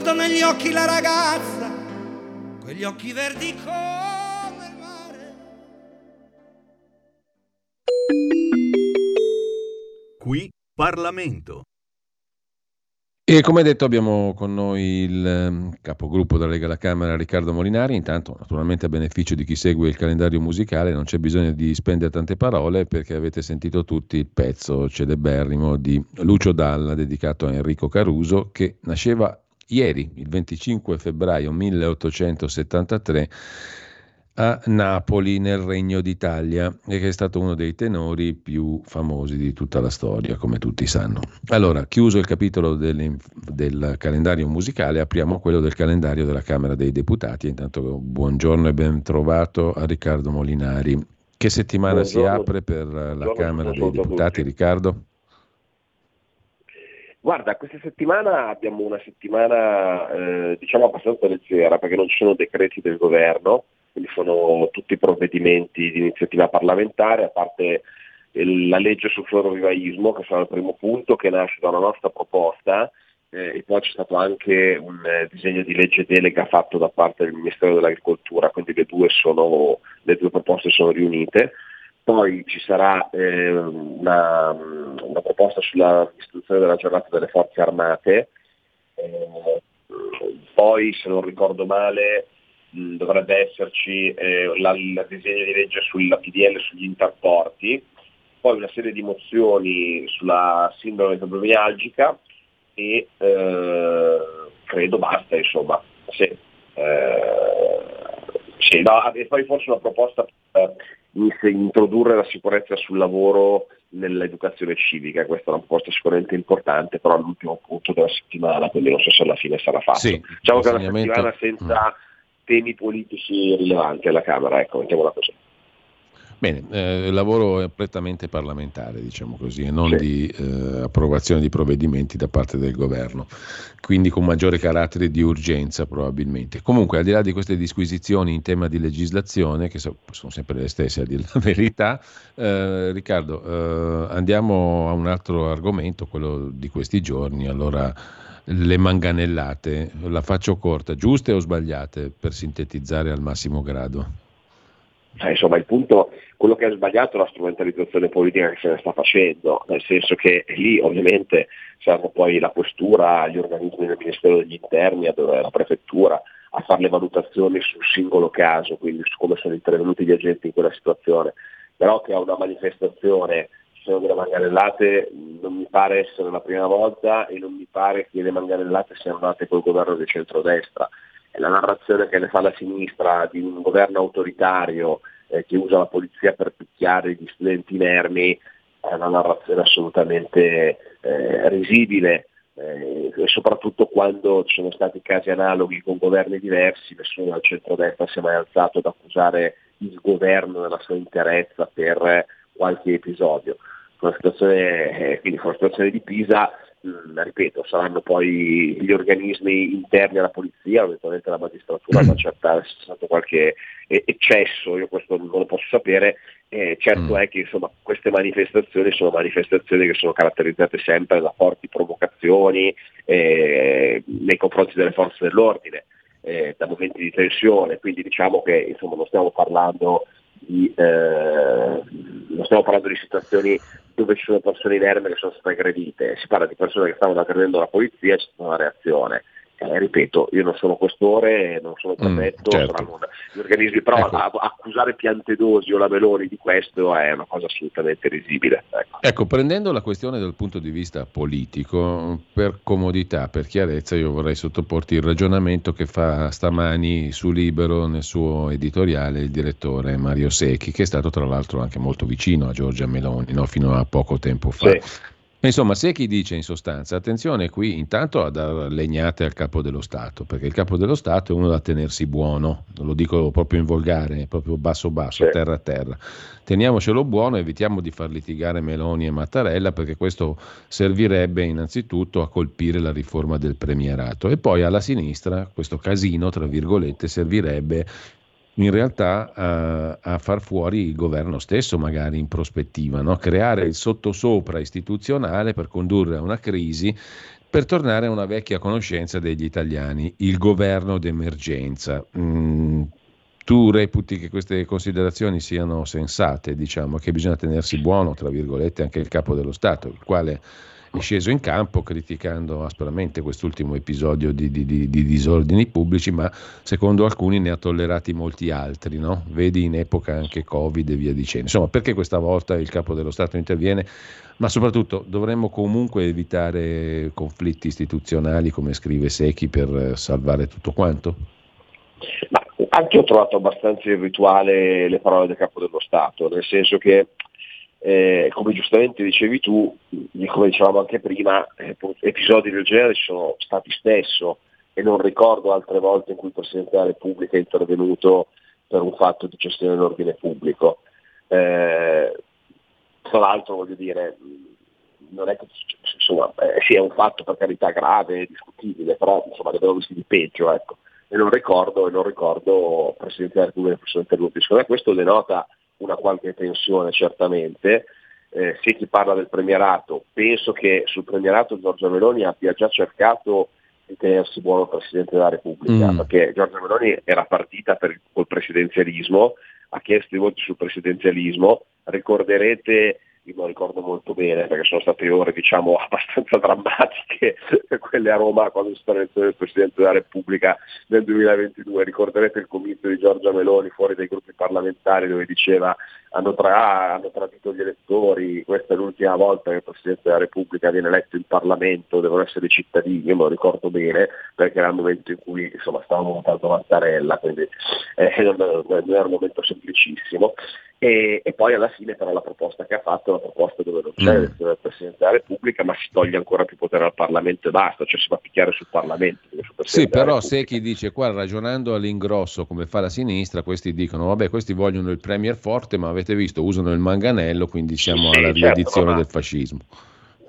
guardo negli occhi la ragazza, quegli occhi verdi come il mare. Qui Parlamento. E come detto abbiamo con noi il ehm, capogruppo della Lega alla Camera Riccardo Molinari, intanto naturalmente a beneficio di chi segue il calendario musicale non c'è bisogno di spendere tante parole perché avete sentito tutti il pezzo celeberrimo di Lucio Dalla dedicato a Enrico Caruso che nasceva ieri, il 25 febbraio 1873, a Napoli nel Regno d'Italia e che è stato uno dei tenori più famosi di tutta la storia, come tutti sanno. Allora, chiuso il capitolo del, del calendario musicale, apriamo quello del calendario della Camera dei Deputati. Intanto buongiorno e ben trovato a Riccardo Molinari. Che settimana buongiorno. si apre per la buongiorno, Camera dei Deputati, Riccardo? Guarda, questa settimana abbiamo una settimana eh, diciamo abbastanza leggera perché non ci sono decreti del governo, quindi sono tutti provvedimenti di iniziativa parlamentare, a parte la legge sul florovivaismo, che sarà il primo punto, che nasce da una nostra proposta, eh, e poi c'è stato anche un eh, disegno di legge delega fatto da parte del Ministero dell'Agricoltura, quindi le due, sono, le due proposte sono riunite. Poi ci sarà eh, una, una, proposta sulla istituzione della giornata delle forze armate, eh, poi se non ricordo male mh, dovrebbe esserci eh, la, il disegno di legge sulla PDL sugli interporti, poi una serie di mozioni sulla sindrome fibromialgica e eh, credo basta insomma. Sì. Eh, sì, no, e poi forse una proposta per introdurre la sicurezza sul lavoro nell'educazione civica, questa è una proposta sicuramente importante, però è l'ultimo punto della settimana, quindi non so se alla fine sarà fatto. Sì, diciamo che è una settimana senza mm. temi politici rilevanti alla Camera, ecco, mettiamola così. Bene, eh, il lavoro è prettamente parlamentare, diciamo così, e non sì. di eh, approvazione di provvedimenti da parte del governo, quindi con maggiore carattere di urgenza probabilmente. Comunque, al di là di queste disquisizioni in tema di legislazione, che so, sono sempre le stesse a dire la [LAUGHS] verità, eh, Riccardo, eh, andiamo a un altro argomento, quello di questi giorni. Allora, le manganellate, la faccio corta, giuste o sbagliate per sintetizzare al massimo grado? Eh, insomma, il punto, quello che è sbagliato è la strumentalizzazione politica che se ne sta facendo, nel senso che lì ovviamente serve poi la questura, gli organismi del Ministero degli Interni, la prefettura, a fare le valutazioni sul singolo caso, quindi su come sono intervenuti gli agenti in quella situazione. Però che a una manifestazione ci sono delle manganellate non mi pare essere la prima volta e non mi pare che le manganellate siano nate col governo di centrodestra la narrazione che ne fa la sinistra di un governo autoritario eh, che usa la polizia per picchiare gli studenti inermi è una narrazione assolutamente eh, risibile eh, e soprattutto quando ci sono stati casi analoghi con governi diversi, nessuno al centro-destra si è mai alzato ad accusare il governo nella sua interezza per qualche episodio. Con la situazione, eh, quindi con la situazione di Pisa Mm, ripeto, saranno poi gli organismi interni alla polizia, eventualmente la magistratura ad accertare se c'è stato qualche eccesso, io questo non lo posso sapere, eh, certo mm. è che insomma, queste manifestazioni sono manifestazioni che sono caratterizzate sempre da forti provocazioni eh, nei confronti delle forze dell'ordine, eh, da momenti di tensione, quindi diciamo che insomma, non stiamo parlando di, eh, non stiamo parlando di situazioni dove ci sono persone inerme che sono state aggredite, si parla di persone che stavano aggredendo la polizia e c'è stata una reazione. Eh, ripeto, io non sono questore, non sono prefetto, mm, certo. saranno gli organismi, però ecco. accusare Piantedosi o la Meloni di questo è una cosa assolutamente risibile. Ecco. ecco, prendendo la questione dal punto di vista politico, per comodità, per chiarezza, io vorrei sottoporti il ragionamento che fa stamani su Libero nel suo editoriale il direttore Mario Secchi, che è stato tra l'altro anche molto vicino a Giorgia Meloni no? fino a poco tempo fa. Sì. Insomma, se chi dice in sostanza, attenzione qui intanto a dar legnate al capo dello Stato, perché il capo dello Stato è uno da tenersi buono, lo dico proprio in volgare, proprio basso basso, sì. terra a terra. Teniamocelo buono, evitiamo di far litigare Meloni e Mattarella, perché questo servirebbe innanzitutto a colpire la riforma del premierato. E poi alla sinistra questo casino, tra virgolette, servirebbe in realtà a, a, far fuori il governo stesso, magari in prospettiva, no? creare il sottosopra istituzionale per condurre a una crisi, per tornare a una vecchia conoscenza degli italiani, il governo d'emergenza. Mm, tu reputi che queste considerazioni siano sensate, diciamo che bisogna tenersi buono, tra virgolette, anche il capo dello Stato, il quale è sceso in campo criticando aspramente quest'ultimo episodio di, di, di, di, disordini pubblici, ma secondo alcuni ne ha tollerati molti altri, no? vedi in epoca anche Covid e via dicendo. Insomma, perché questa volta il capo dello Stato interviene? Ma soprattutto dovremmo comunque evitare conflitti istituzionali, come scrive Secchi, per salvare tutto quanto? Ma anche ho trovato abbastanza irrituale le parole del capo dello Stato, nel senso che eh, come giustamente dicevi tu, come dicevamo anche prima, eh, episodi del genere ci sono stati spesso e non ricordo altre volte in cui il Presidente della Repubblica è intervenuto per un fatto di gestione dell'ordine pubblico. Eh, tra l'altro voglio dire, non è che insomma, eh, sì, un fatto per carità grave, discutibile, però insomma ne abbiamo visti di peggio, ecco. E non ricordo, e non ricordo Presidente della Repubblica che sono intervenuti. Secondo me questo denota una qualche tensione certamente. Eh, se chi parla del premierato, penso che sul premierato Giorgia Meloni abbia già cercato di tenersi buono Presidente della Repubblica, mm. perché Giorgia Meloni era partita per, col presidenzialismo, ha chiesto i voti sul presidenzialismo, ricorderete io lo ricordo molto bene perché sono state ore diciamo [LAUGHS] abbastanza drammatiche quelle a Roma quando si sta l'elezione del Presidente della Repubblica nel 2022, ricorderete il comizio di Giorgia Meloni fuori dai gruppi parlamentari dove diceva hanno, tra- hanno tradito gli elettori, questa è l'ultima volta che il Presidente della Repubblica viene eletto in Parlamento, devono essere cittadini, io me lo ricordo bene perché era il momento in cui insomma, stavamo votando Mattarella, quindi eh, [LAUGHS] non, non era un momento semplicissimo. E, e, poi alla fine però la proposta che ha fatto è una proposta dove non c'è mm. il Presidente della Repubblica ma si toglie ancora più potere al Parlamento e basta, cioè si va a picchiare sul Parlamento. Sul sì, però se chi dice qua ragionando all'ingrosso come fa la sinistra, questi dicono vabbè questi vogliono il Premier forte ma avete visto usano il manganello quindi siamo sì, alla certo, riedizione certo, del fascismo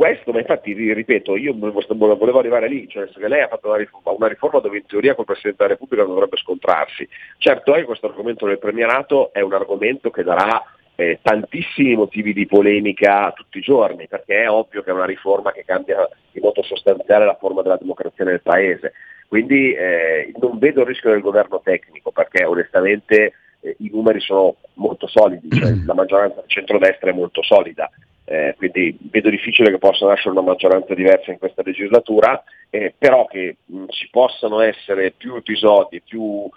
questo, ma infatti ripeto, io volevo arrivare lì, cioè che lei ha fatto una riforma, una riforma, dove in teoria col Presidente della Repubblica non dovrebbe scontrarsi. Certo è che questo argomento del premierato è un argomento che darà eh, tantissimi motivi di polemica tutti i giorni, perché è ovvio che è una riforma che cambia in modo sostanziale la forma della democrazia nel Paese. Quindi eh, non vedo il rischio del governo tecnico, perché onestamente eh, i numeri sono molto solidi, cioè la maggioranza del centrodestra è molto solida eh, quindi vedo difficile che possa nascere una maggioranza diversa in questa legislatura, eh, però che mh, ci possano essere più episodi, più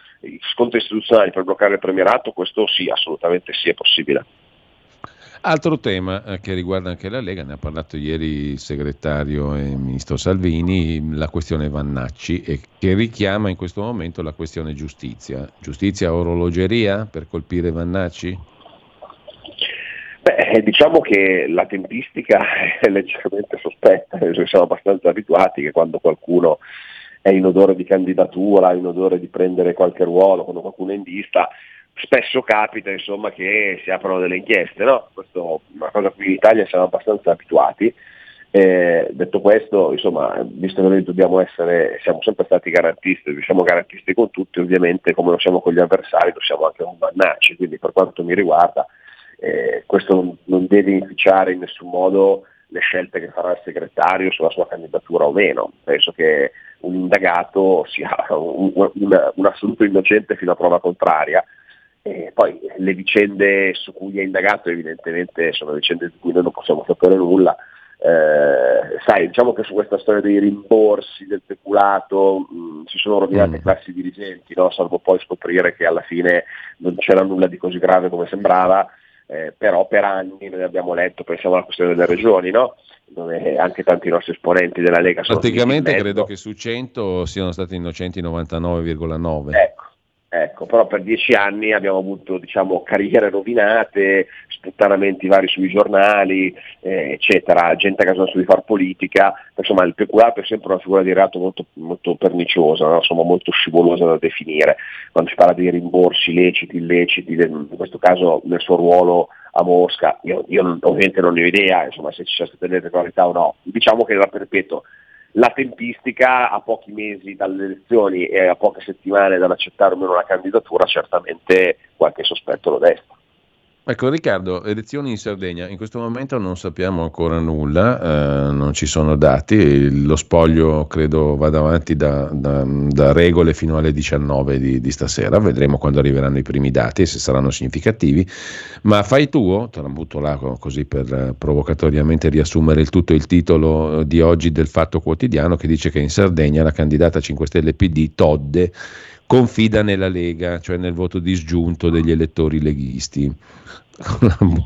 scontri istituzionali per bloccare il premierato, questo sì, assolutamente sì, è possibile. Altro tema eh, che riguarda anche la Lega, ne ha parlato ieri il segretario e il ministro Salvini, la questione Vannacci, e che richiama in questo momento la questione giustizia. Giustizia orologeria per colpire Vannacci? Beh, diciamo che la tempistica [LAUGHS] è leggermente sospetta, siamo abbastanza abituati che quando qualcuno è in odore di candidatura, in odore di prendere qualche ruolo, quando qualcuno è in vista, spesso capita insomma, che si aprono delle inchieste, no? Questo è una cosa qui in Italia siamo abbastanza abituati. Eh, detto questo, insomma, visto che noi dobbiamo essere, siamo sempre stati garantisti, siamo garantisti con tutti, ovviamente come lo siamo con gli avversari, lo siamo anche con Vannacci, quindi per quanto mi riguarda eh, questo non, non, deve inficiare in nessun modo le scelte che farà il segretario sulla sua candidatura o meno. Penso che un indagato sia un, un, un assoluto innocente fino a prova contraria. E poi le vicende su cui è indagato evidentemente sono vicende di cui noi non possiamo sapere nulla. Eh, sai, diciamo che su questa storia dei rimborsi, del peculato, mh, si sono rovinate mm. classi dirigenti, no? salvo poi scoprire che alla fine non c'era nulla di così grave come sembrava eh, però per anni noi abbiamo letto, pensiamo alla questione delle regioni, no? dove anche tanti nostri esponenti della Lega sono... Praticamente credo che su 100 siano stati innocenti 99,9. Ecco, Ecco, però per dieci anni abbiamo avuto diciamo, carriere rovinate, sputtanamenti vari sui giornali, eh, eccetera, gente che ha di fare politica, insomma il peculato è sempre una figura di reato molto, molto perniciosa, no? insomma, molto scivolosa da definire, quando si parla di rimborsi leciti, illeciti, in questo caso nel suo ruolo a Mosca, io, io ovviamente non ne ho idea insomma, se ci sia stata irregolarità o no, diciamo che la perpetuo la tempistica a pochi mesi dalle elezioni e a poche settimane dall'accettare o meno la candidatura certamente qualche sospetto lo desta. Ecco Riccardo, elezioni in Sardegna, in questo momento non sappiamo ancora nulla, eh, non ci sono dati, lo spoglio credo vada avanti da, da, da regole fino alle 19 di, di, stasera, vedremo quando arriveranno i primi dati e se saranno significativi, ma fai tuo, te la butto là così per eh, provocatoriamente riassumere il tutto il titolo di oggi del Fatto Quotidiano che dice che in Sardegna la candidata 5 Stelle PD Todde confida nella Lega, cioè nel voto disgiunto degli elettori leghisti.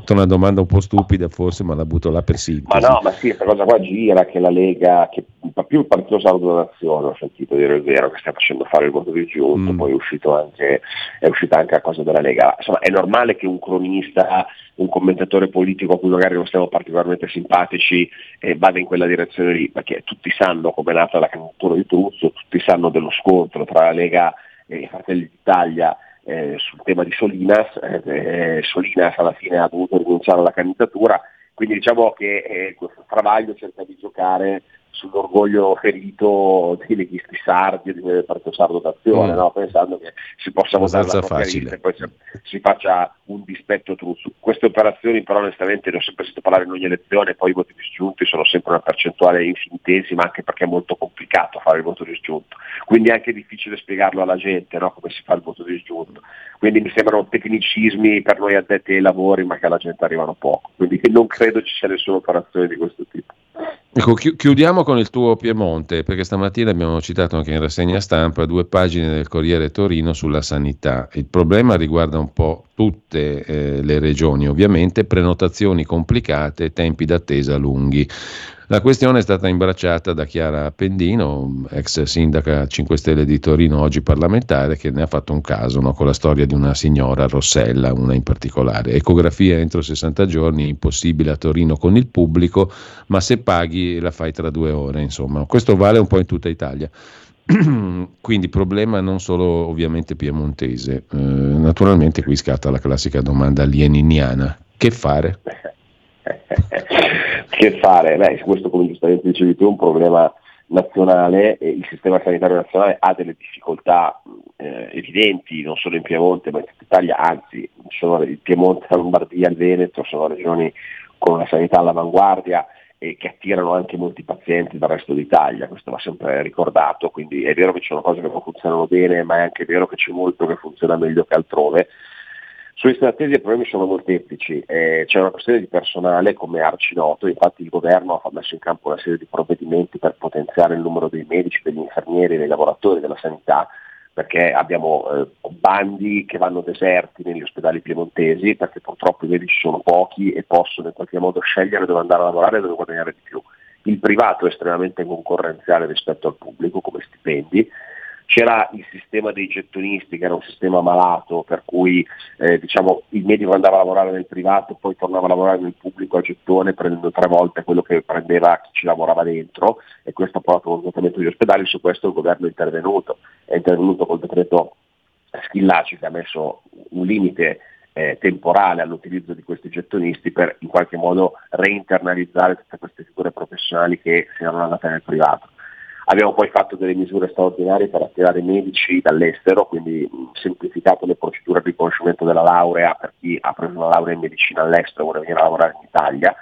una domanda un po' stupida forse, ma la butto là per sintesi. Ma no, ma sì, questa cosa qua gira che la Lega, che più il Partito Sardo Nazione, ho sentito dire il vero, che sta facendo fare il voto disgiunto, mm. poi è, uscito anche, è uscita anche la cosa della Lega. Insomma, è normale che un cronista, un commentatore politico a cui magari non stiamo particolarmente simpatici, eh, vada in quella direzione lì, perché tutti sanno come è nata la candidatura di Truzzo, tutti sanno dello scontro tra la Lega e Fratelli d'Italia eh, sul tema di Solinas, eh, eh, Solinas alla fine ha dovuto rinunciare alla candidatura, quindi diciamo che eh, questo travaglio cerca di giocare sull'orgoglio ferito dei leghisti sardi del Partito Sardo d'Azione, mm. no? pensando che si possa votare la facile. e poi si faccia un dispetto truzzo. Queste operazioni però onestamente ne ho sempre sentito parlare in ogni elezione, poi i voti disgiunti sono sempre una percentuale infinitesima anche perché è molto complicato fare il voto disgiunto, quindi è anche difficile spiegarlo alla gente no? come si fa il voto disgiunto. Quindi mi sembrano tecnicismi per noi addetti ai lavori ma che alla gente arrivano poco, quindi non credo ci sia nessuna operazione di questo tipo. Ecco, chiudiamo con il tuo Piemonte, perché stamattina abbiamo citato anche in rassegna stampa due pagine del Corriere Torino sulla sanità. Il problema riguarda un po' tutte eh, le regioni, ovviamente, prenotazioni complicate, tempi d'attesa lunghi. La questione è stata imbracciata da Chiara Appendino, ex sindaca 5 Stelle di Torino, oggi parlamentare, che ne ha fatto un caso no, con la storia di una signora, Rossella, una in particolare. Ecografia entro 60 giorni, impossibile a Torino con il pubblico, ma se paghi la fai tra due ore, insomma. Questo vale un po' in tutta Italia. [CLEARS THROAT] Quindi problema non solo ovviamente piemontese, eh, naturalmente qui scatta la classica domanda alieniniana, che fare? [LAUGHS] che fare? Beh, questo come giustamente dicevi tu è un problema nazionale e il sistema sanitario nazionale ha delle difficoltà eh, evidenti non solo in Piemonte ma in tutta Italia, anzi sono il Piemonte, la Lombardia, il Veneto sono regioni con una sanità all'avanguardia e che attirano anche molti pazienti dal resto d'Italia, questo va sempre ricordato, quindi è vero che ci sono cose che non funzionano bene, ma è anche vero che c'è molto che funziona meglio che altrove sui strattesi i problemi sono molteplici, eh, c'è una questione di personale come arci noto, infatti il governo ha messo in campo una serie di provvedimenti per potenziare il numero dei medici, degli infermieri, dei lavoratori della sanità, perché abbiamo eh, bandi che vanno deserti negli ospedali piemontesi, perché purtroppo i medici sono pochi e possono in qualche modo scegliere dove andare a lavorare e dove guadagnare di più. Il privato è estremamente concorrenziale rispetto al pubblico come stipendi, c'era il sistema dei gettonisti che era un sistema malato per cui eh, diciamo, il medico andava a lavorare nel privato poi tornava a lavorare nel pubblico a gettone prendendo tre volte quello che prendeva chi ci lavorava dentro e questo ha portato a un svuotamento degli ospedali, su questo il governo è intervenuto, è intervenuto col decreto Schillaci che ha messo un limite eh, temporale all'utilizzo di questi gettonisti per in qualche modo reinternalizzare tutte queste figure professionali che si erano andate nel privato. Abbiamo poi fatto delle misure straordinarie per attirare medici dall'estero, quindi semplificato le procedure di riconoscimento della laurea per chi ha preso una laurea in medicina all'estero e vuole venire a lavorare in Italia.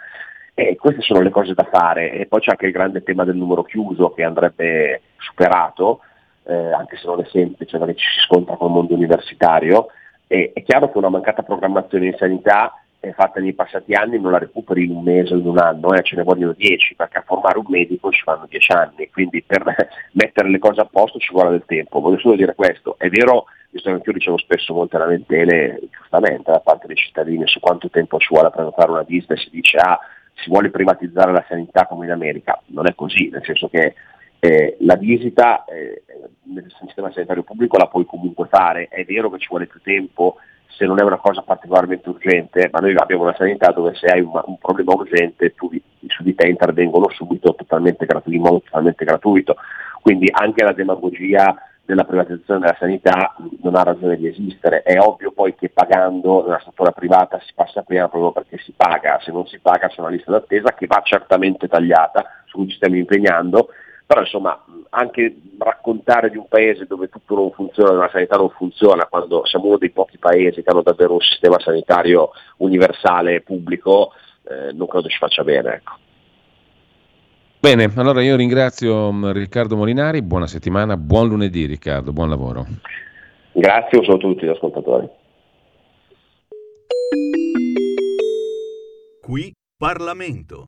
E queste sono le cose da fare. E poi c'è anche il grande tema del numero chiuso che andrebbe superato, eh, anche se non è semplice perché ci si scontra con il mondo universitario. E, è chiaro che una mancata programmazione in sanità fatta nei passati anni non la recuperi in un mese o in un anno, eh, ce ne vogliono dieci, perché a formare un medico ci vanno dieci anni, quindi per [LAUGHS] mettere le cose a posto ci vuole del tempo. Voglio solo dire questo, è vero, visto che anch'io ricevo spesso molte lamentele, giustamente, da parte dei cittadini su quanto tempo ci vuole prenotare una visita e si dice ah, si vuole privatizzare la sanità come in America, non è così, nel senso che eh, la visita eh, nel sistema sanitario pubblico la puoi comunque fare, è vero che ci vuole più tempo se non è una cosa particolarmente urgente, ma noi abbiamo una sanità dove se hai un, un problema urgente tu, su di te intervengono subito totalmente gratuito, in modo totalmente gratuito. Quindi anche la demagogia della privatizzazione della sanità non ha ragione di esistere. È ovvio poi che pagando nella struttura privata si passa prima proprio perché si paga, se non si paga c'è una lista d'attesa che va certamente tagliata, su cui ci stiamo impegnando, però insomma anche raccontare di un paese dove tutto non funziona, dove la sanità non funziona, quando siamo uno dei pochi paesi che hanno davvero un sistema sanitario universale pubblico, eh, non credo ci faccia bene. Ecco. Bene, allora io ringrazio mm, Riccardo Molinari, buona settimana, buon lunedì Riccardo, buon lavoro. Grazie, un saluto a tutti gli ascoltatori. Qui Parlamento.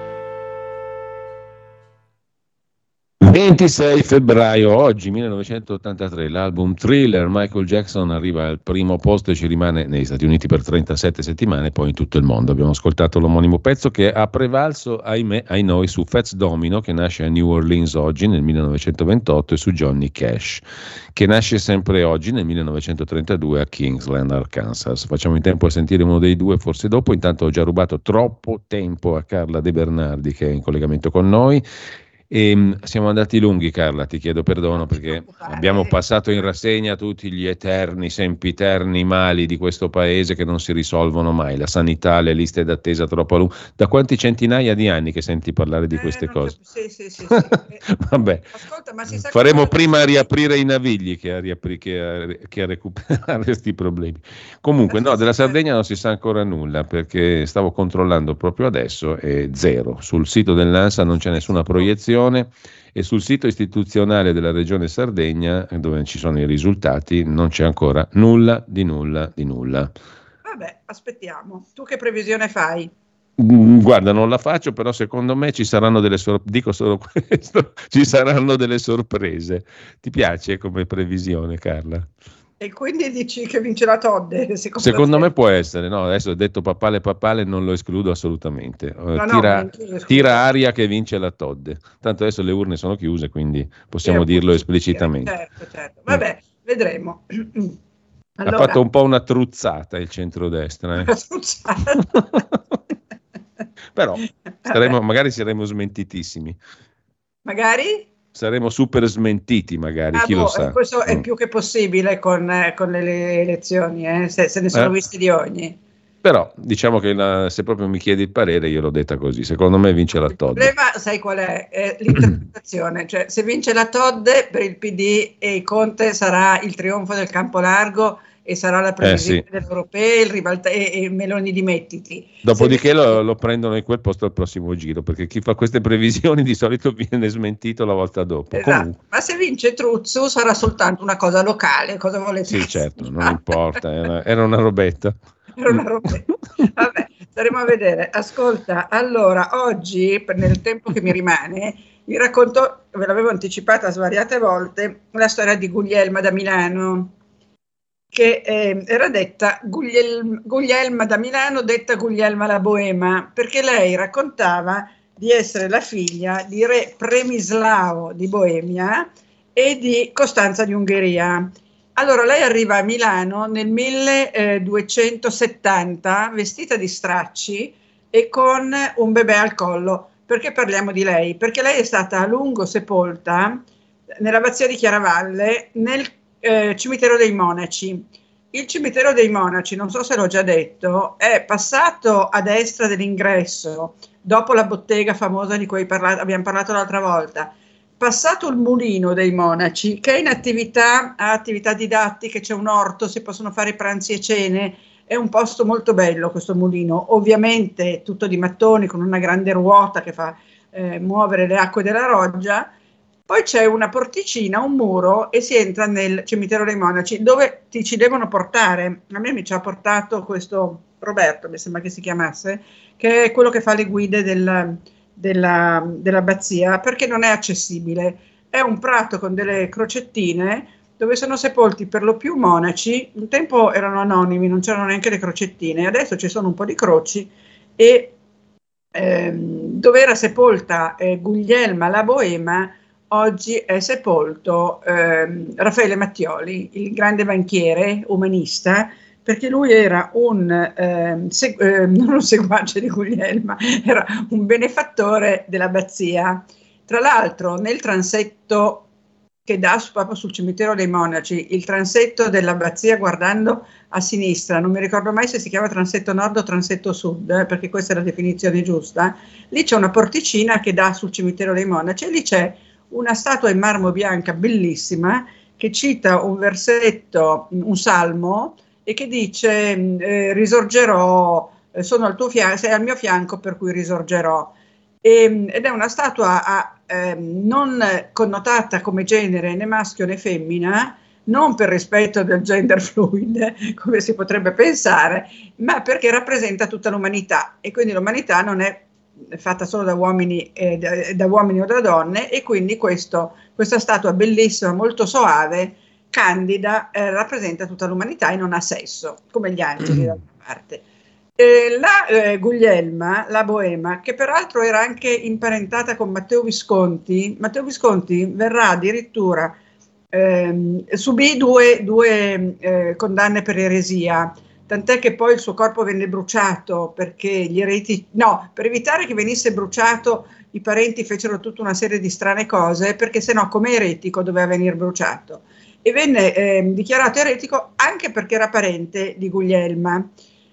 26 febbraio, oggi 1983, l'album Thriller Michael Jackson arriva al primo posto e ci rimane negli Stati Uniti per 37 settimane, poi in tutto il mondo. Abbiamo ascoltato l'omonimo pezzo che ha prevalso, ahimè, ai noi, su Fats Domino, che nasce a New Orleans oggi nel 1928, e su Johnny Cash, che nasce sempre oggi nel 1932 a Kingsland, Arkansas. Facciamo in tempo a sentire uno dei due, forse dopo. Intanto ho già rubato troppo tempo a Carla De Bernardi, che è in collegamento con noi e ehm, siamo andati lunghi, Carla, ti chiedo perdono perché abbiamo passato in rassegna tutti gli eterni, sempiterni mali di questo paese che non si risolvono mai, la sanità, le liste d'attesa troppo lunghe. Da quanti centinaia di anni che senti parlare di eh, queste cose? Sì, sì, sì. sì. [LAUGHS] Vabbè, Ascolta, faremo prima a riaprire i navigli che a, riapri- che a, che a recuperare [LAUGHS] questi problemi. Comunque, no, della Sardegna non si sa ancora nulla perché stavo controllando proprio adesso e zero. Sul sito dell'ANSA non c'è nessuna proiezione Regione e sul sito istituzionale della Regione Sardegna, dove ci sono i risultati, non c'è ancora nulla di nulla di nulla. Vabbè, aspettiamo. Tu che previsione fai? Mm, guarda, non la faccio, però secondo me ci saranno delle sorprese. Dico solo [LAUGHS] questo: ci saranno delle sorprese. Ti piace come previsione, Carla? E quindi dici che vince la Todde? [LAUGHS] Secondo, secondo me può essere, no? Adesso ho detto papale papale, non lo escludo assolutamente. No, tira, no, tira, aria che vince la Todde. Tanto adesso le urne sono chiuse, quindi possiamo dirlo esplicitamente. Certo, certo. Vabbè, mm. vedremo. [CLEARS THROAT] Allora, ha fatto un po' una truzzata il centrodestra. Eh? Una truzzata. [LAUGHS] Però [LAUGHS] saremo, magari saremo smentitissimi. Magari? Saremo super smentiti magari, ah, chi boh, lo sa. Questo è mm. più che possibile con, eh, con le elezioni, eh? se, se, ne sono eh? visti di ogni. Però diciamo che la, se proprio mi chiedi il parere, io l'ho detta così. Secondo me vince la Todd. Il problema, sai qual è? è [CLEARS THROAT] l'interpretazione. cioè, se vince la Todd per il PD e il Conte sarà il trionfo del campo largo e sarà la previsione eh, sì. dell'Europea ribalta- e, e, Meloni dimettiti. Dopodiché lo, lo, prendono in quel posto al prossimo giro, perché chi fa queste previsioni di solito [LAUGHS] viene smentito la volta dopo. Esatto. Ma se vince Truzzo sarà soltanto una cosa locale, cosa volete Sì, certo, non importa, era, era una robetta. [LAUGHS] era una robetta. Vabbè, staremo a vedere. Ascolta, allora, oggi, nel tempo che mi rimane, vi racconto, ve l'avevo anticipata svariate volte, la storia di Guglielma da Milano, che eh, era detta Gugliel, Guglielma da Milano, detta Guglielma la Boema, perché lei raccontava di essere la figlia di re Premislao di Boemia e di Costanza di Ungheria. Allora, lei arriva a Milano nel 1270 vestita di stracci e con un bebè al collo. Perché parliamo di lei? Perché lei è stata a lungo sepolta nell'abbazia di Chiaravalle nel eh, cimitero dei monaci. Il cimitero dei monaci, non so se l'ho già detto, è passato a destra dell'ingresso, dopo la bottega famosa di cui parla- abbiamo parlato l'altra volta. Passato il mulino dei monaci, che è in attività, ha attività didattiche, c'è un orto, si possono fare pranzi e cene, è un posto molto bello questo mulino, ovviamente tutto di mattoni con una grande ruota che fa eh, muovere le acque della roggia poi c'è una porticina, un muro e si entra nel cimitero dei monaci dove ti ci devono portare. A me mi ci ha portato questo Roberto, mi sembra che si chiamasse, che è quello che fa le guide del, della, dell'abbazia perché non è accessibile. È un prato con delle crocettine dove sono sepolti per lo più monaci. Un tempo erano anonimi, non c'erano neanche le crocettine, adesso ci sono un po' di croci e ehm, dove era sepolta eh, Guglielma la Boema oggi è sepolto ehm, Raffaele Mattioli, il grande banchiere umanista, perché lui era un, ehm, seg- eh, [LAUGHS] non un seguace di Guglielma, era un benefattore dell'abbazia. Tra l'altro nel transetto che dà proprio sul cimitero dei monaci, il transetto dell'abbazia guardando a sinistra, non mi ricordo mai se si chiama transetto nord o transetto sud, eh, perché questa è la definizione giusta, lì c'è una porticina che dà sul cimitero dei monaci e lì c'è una statua in marmo bianca bellissima che cita un versetto, un salmo e che dice eh, risorgerò, eh, sono al tuo fianco, sei al mio fianco per cui risorgerò. E, ehm, ed è una statua a, eh, non connotata come genere né maschio né femmina, non per rispetto del gender [LAUGHS] fluid, come si potrebbe pensare, ma perché rappresenta tutta l'umanità e quindi l'umanità non è fatta solo da uomini, eh, da, da uomini, o da donne e quindi questo, questa statua bellissima, molto soave, candida, eh, rappresenta tutta l'umanità e non ha sesso, come gli angeli mm. d'altra parte. Eh, la Guglielma, la Boema, che peraltro era anche imparentata con Matteo Visconti, Matteo Visconti verrà addirittura, ehm, subì due, due eh, condanne per eresia, tant'è che poi il suo corpo venne bruciato perché gli ereti, no, per evitare che venisse bruciato i parenti fecero tutta una serie di strane cose perché se no come eretico doveva venire bruciato e venne eh, dichiarato eretico anche perché era parente di Guglielma.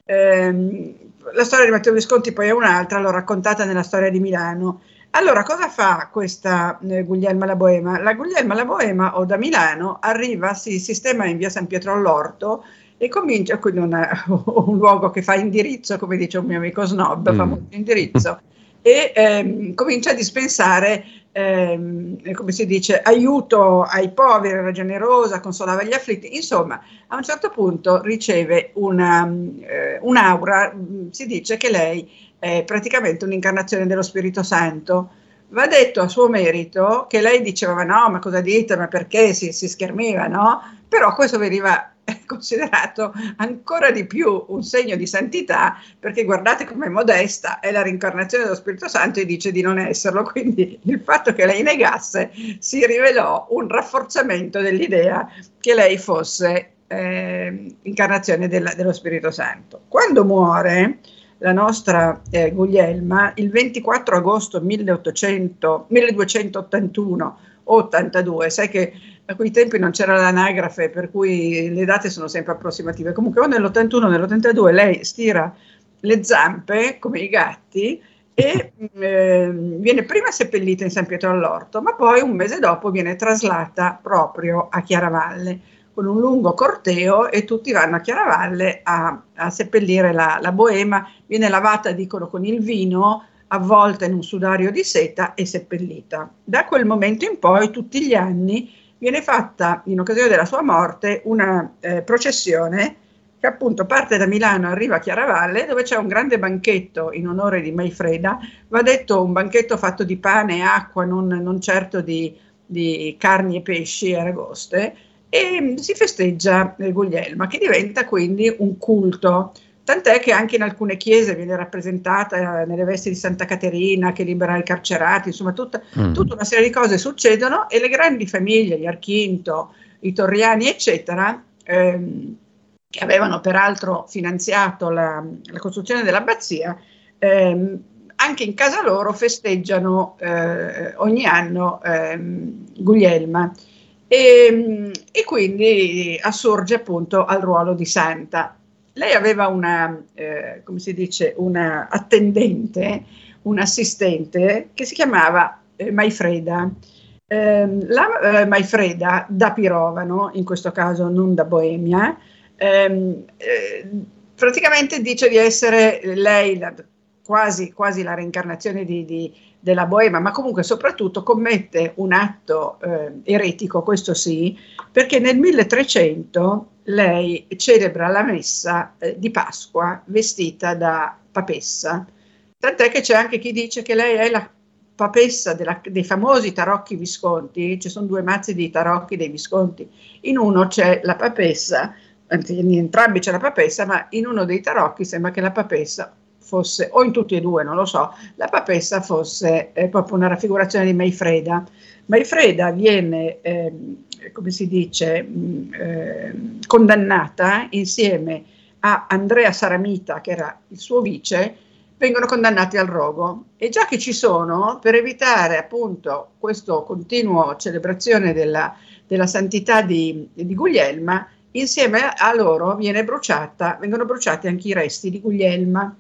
Eh, la storia di Matteo Visconti poi è un'altra, l'ho raccontata nella storia di Milano. Allora, cosa fa questa eh, Guglielma la Boema? La Guglielma la Boema o da Milano arriva, si sistema in via San Pietro all'Orto e comincia, quindi una, [LAUGHS] un luogo che fa indirizzo, come dice un mio amico snob, mm. fa molto indirizzo, e ehm, comincia a dispensare, ehm, come si dice, aiuto ai poveri, era generosa, consolava gli afflitti, insomma, a un certo punto riceve una, eh, un'aura, mm, si dice che lei è praticamente un'incarnazione dello Spirito Santo, Va detto a suo merito che lei diceva no, ma cosa dite, ma perché? Si, si schermiva, no? Però questo veniva considerato ancora di più un segno di santità perché guardate com'è modesta, è la rincarnazione dello Spirito Santo e dice di non esserlo, quindi il fatto che lei negasse si rivelò un rafforzamento dell'idea che lei fosse eh, incarnazione della, dello Spirito Santo. Quando muore la nostra eh, Guglielma, il 24 agosto 1800, 1281 o 82, sai che a quei tempi non c'era l'anagrafe, per cui le date sono sempre approssimative. Comunque o nell'81 o nell'82 lei stira le zampe come i gatti e [LAUGHS] eh, viene prima seppellita in San Pietro all'Orto, ma poi un mese dopo viene traslata proprio a Chiaravalle con un lungo corteo e tutti vanno a Chiaravalle a, a seppellire la, la boema, viene lavata, dicono, con il vino avvolta in un sudario di seta e seppellita. Da quel momento in poi, tutti gli anni, viene fatta in occasione della sua morte una eh, processione che appunto parte da Milano, arriva a Chiaravalle, dove c'è un grande banchetto in onore di Maifreda, va detto un banchetto fatto di pane e acqua, non, non certo di, di, carni e pesci e aragoste, e si festeggia Guglielma, che diventa quindi un culto. Tant'è che anche in alcune chiese viene rappresentata nelle vesti di Santa Caterina che libera i carcerati, insomma tutta, mm. tutta una serie di cose succedono e le grandi famiglie, gli Archinto, i Torriani, eccetera, ehm, che avevano peraltro finanziato la, la costruzione dell'abbazia, ehm, anche in casa loro festeggiano eh, ogni anno ehm, Guglielma e, e, quindi assorge appunto al ruolo di santa. Lei aveva una, eh, come si dice, una attendente, un assistente che si chiamava eh, Maifreda. Ehm, la eh, Maifreda da Pirovano, in questo caso non da Boemia, ehm, eh, praticamente dice di essere lei la, quasi, quasi, la reincarnazione di, di, della Boema, ma comunque soprattutto commette un atto eh, eretico, questo sì, perché nel 1300 lei celebra la messa eh, di Pasqua vestita da papessa. Tant'è che c'è anche chi dice che lei è la papessa della, dei famosi tarocchi visconti, ci sono due mazzi di tarocchi dei visconti, in uno c'è la papessa in entrambi c'è la papessa, ma in uno dei tarocchi sembra che la papessa fosse, o in tutti e due, non lo so, la papessa fosse eh, proprio una raffigurazione di Maifreda. Maifreda viene, eh, come si dice, mh, eh, condannata insieme a Andrea Saramita, che era il suo vice, vengono condannati al rogo. E già che ci sono, per evitare appunto questo continuo celebrazione della, della santità di, di Guglielma, Insieme a loro bruciata, vengono bruciati anche i resti di Guglielma,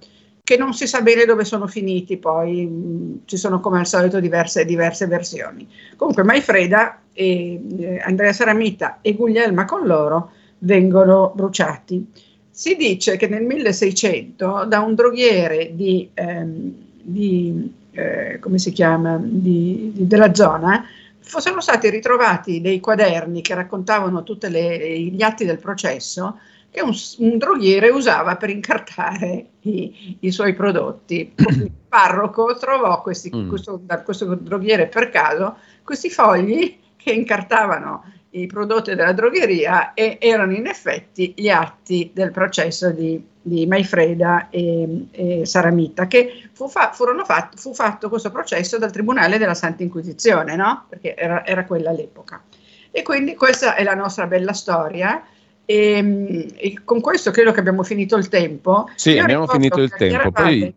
che non si sa bene dove sono finiti, poi mh, mm, ci sono come al solito diverse, diverse versioni. Comunque Maifreda, e, eh, Andrea Saramita e Guglielma con loro vengono bruciati. Si dice che nel 1600 da un droghiere di, ehm, di eh, chiama, di, della zona fossero stati ritrovati dei quaderni che raccontavano tutti gli atti del processo che un, un, droghiere usava per incartare i, i suoi prodotti. Il [COUGHS] parroco trovò questi, mm. questo, da questo droghiere per caso questi fogli che incartavano i prodotti della drogheria e erano in effetti gli atti del processo di, di Maifreda e, e, Saramita, che fu, fa, fat, fu, fatto questo processo dal Tribunale della Santa Inquisizione, no? perché era, era, quella all'epoca. E quindi questa è la nostra bella storia. E, e con questo credo che abbiamo finito il tempo. Sì, Io abbiamo finito il tempo. Poi,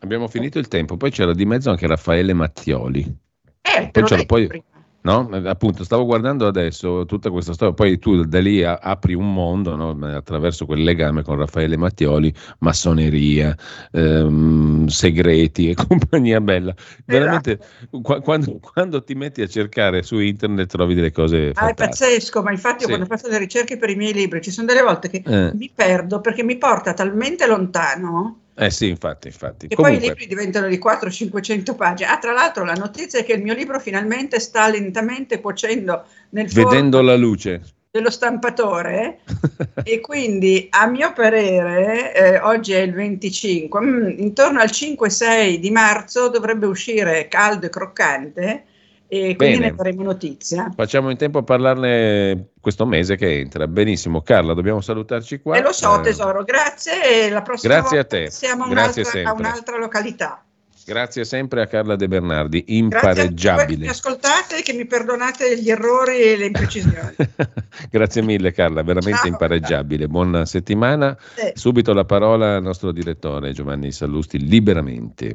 abbiamo finito il tempo, poi c'era di mezzo anche Raffaele Mattioli. Eh, poi c'era poi... Prima No? Appunto, stavo guardando adesso tutta questa storia, poi tu da lì apri un mondo no? attraverso quel legame con Raffaele Mattioli, massoneria, ehm, segreti e [LAUGHS] compagnia bella. Veramente, esatto. qu- quando, quando, ti metti a cercare su internet trovi delle cose ah, è pazzesco, ma infatti sì. quando faccio le ricerche per i miei libri ci sono delle volte che eh. mi perdo perché mi porta talmente lontano eh sì, infatti, infatti. E Comunque... poi i libri diventano di 400-500 pagine. Ah, tra l'altro la notizia è che il mio libro finalmente sta lentamente cuocendo nel Vedendo la luce dello stampatore [LAUGHS] e quindi a mio parere, eh, oggi è il 25, mh, mm, intorno al 5-6 di marzo dovrebbe uscire caldo e croccante e quindi Bene. ne faremo notizia. Facciamo in tempo a parlarne questo mese che entra. Benissimo, Carla, dobbiamo salutarci qua. E lo so, eh, tesoro, grazie. La prossima grazie a te. Siamo a un'altra, a un'altra località. Grazie sempre a Carla De Bernardi, impareggiabile. Grazie che mi ascoltate e che mi perdonate gli errori e le imprecisioni. [LAUGHS] Grazie mille Carla, veramente Ciao, impareggiabile. Buona settimana. Sì. Subito la parola al nostro direttore Giovanni Sallusti, liberamente.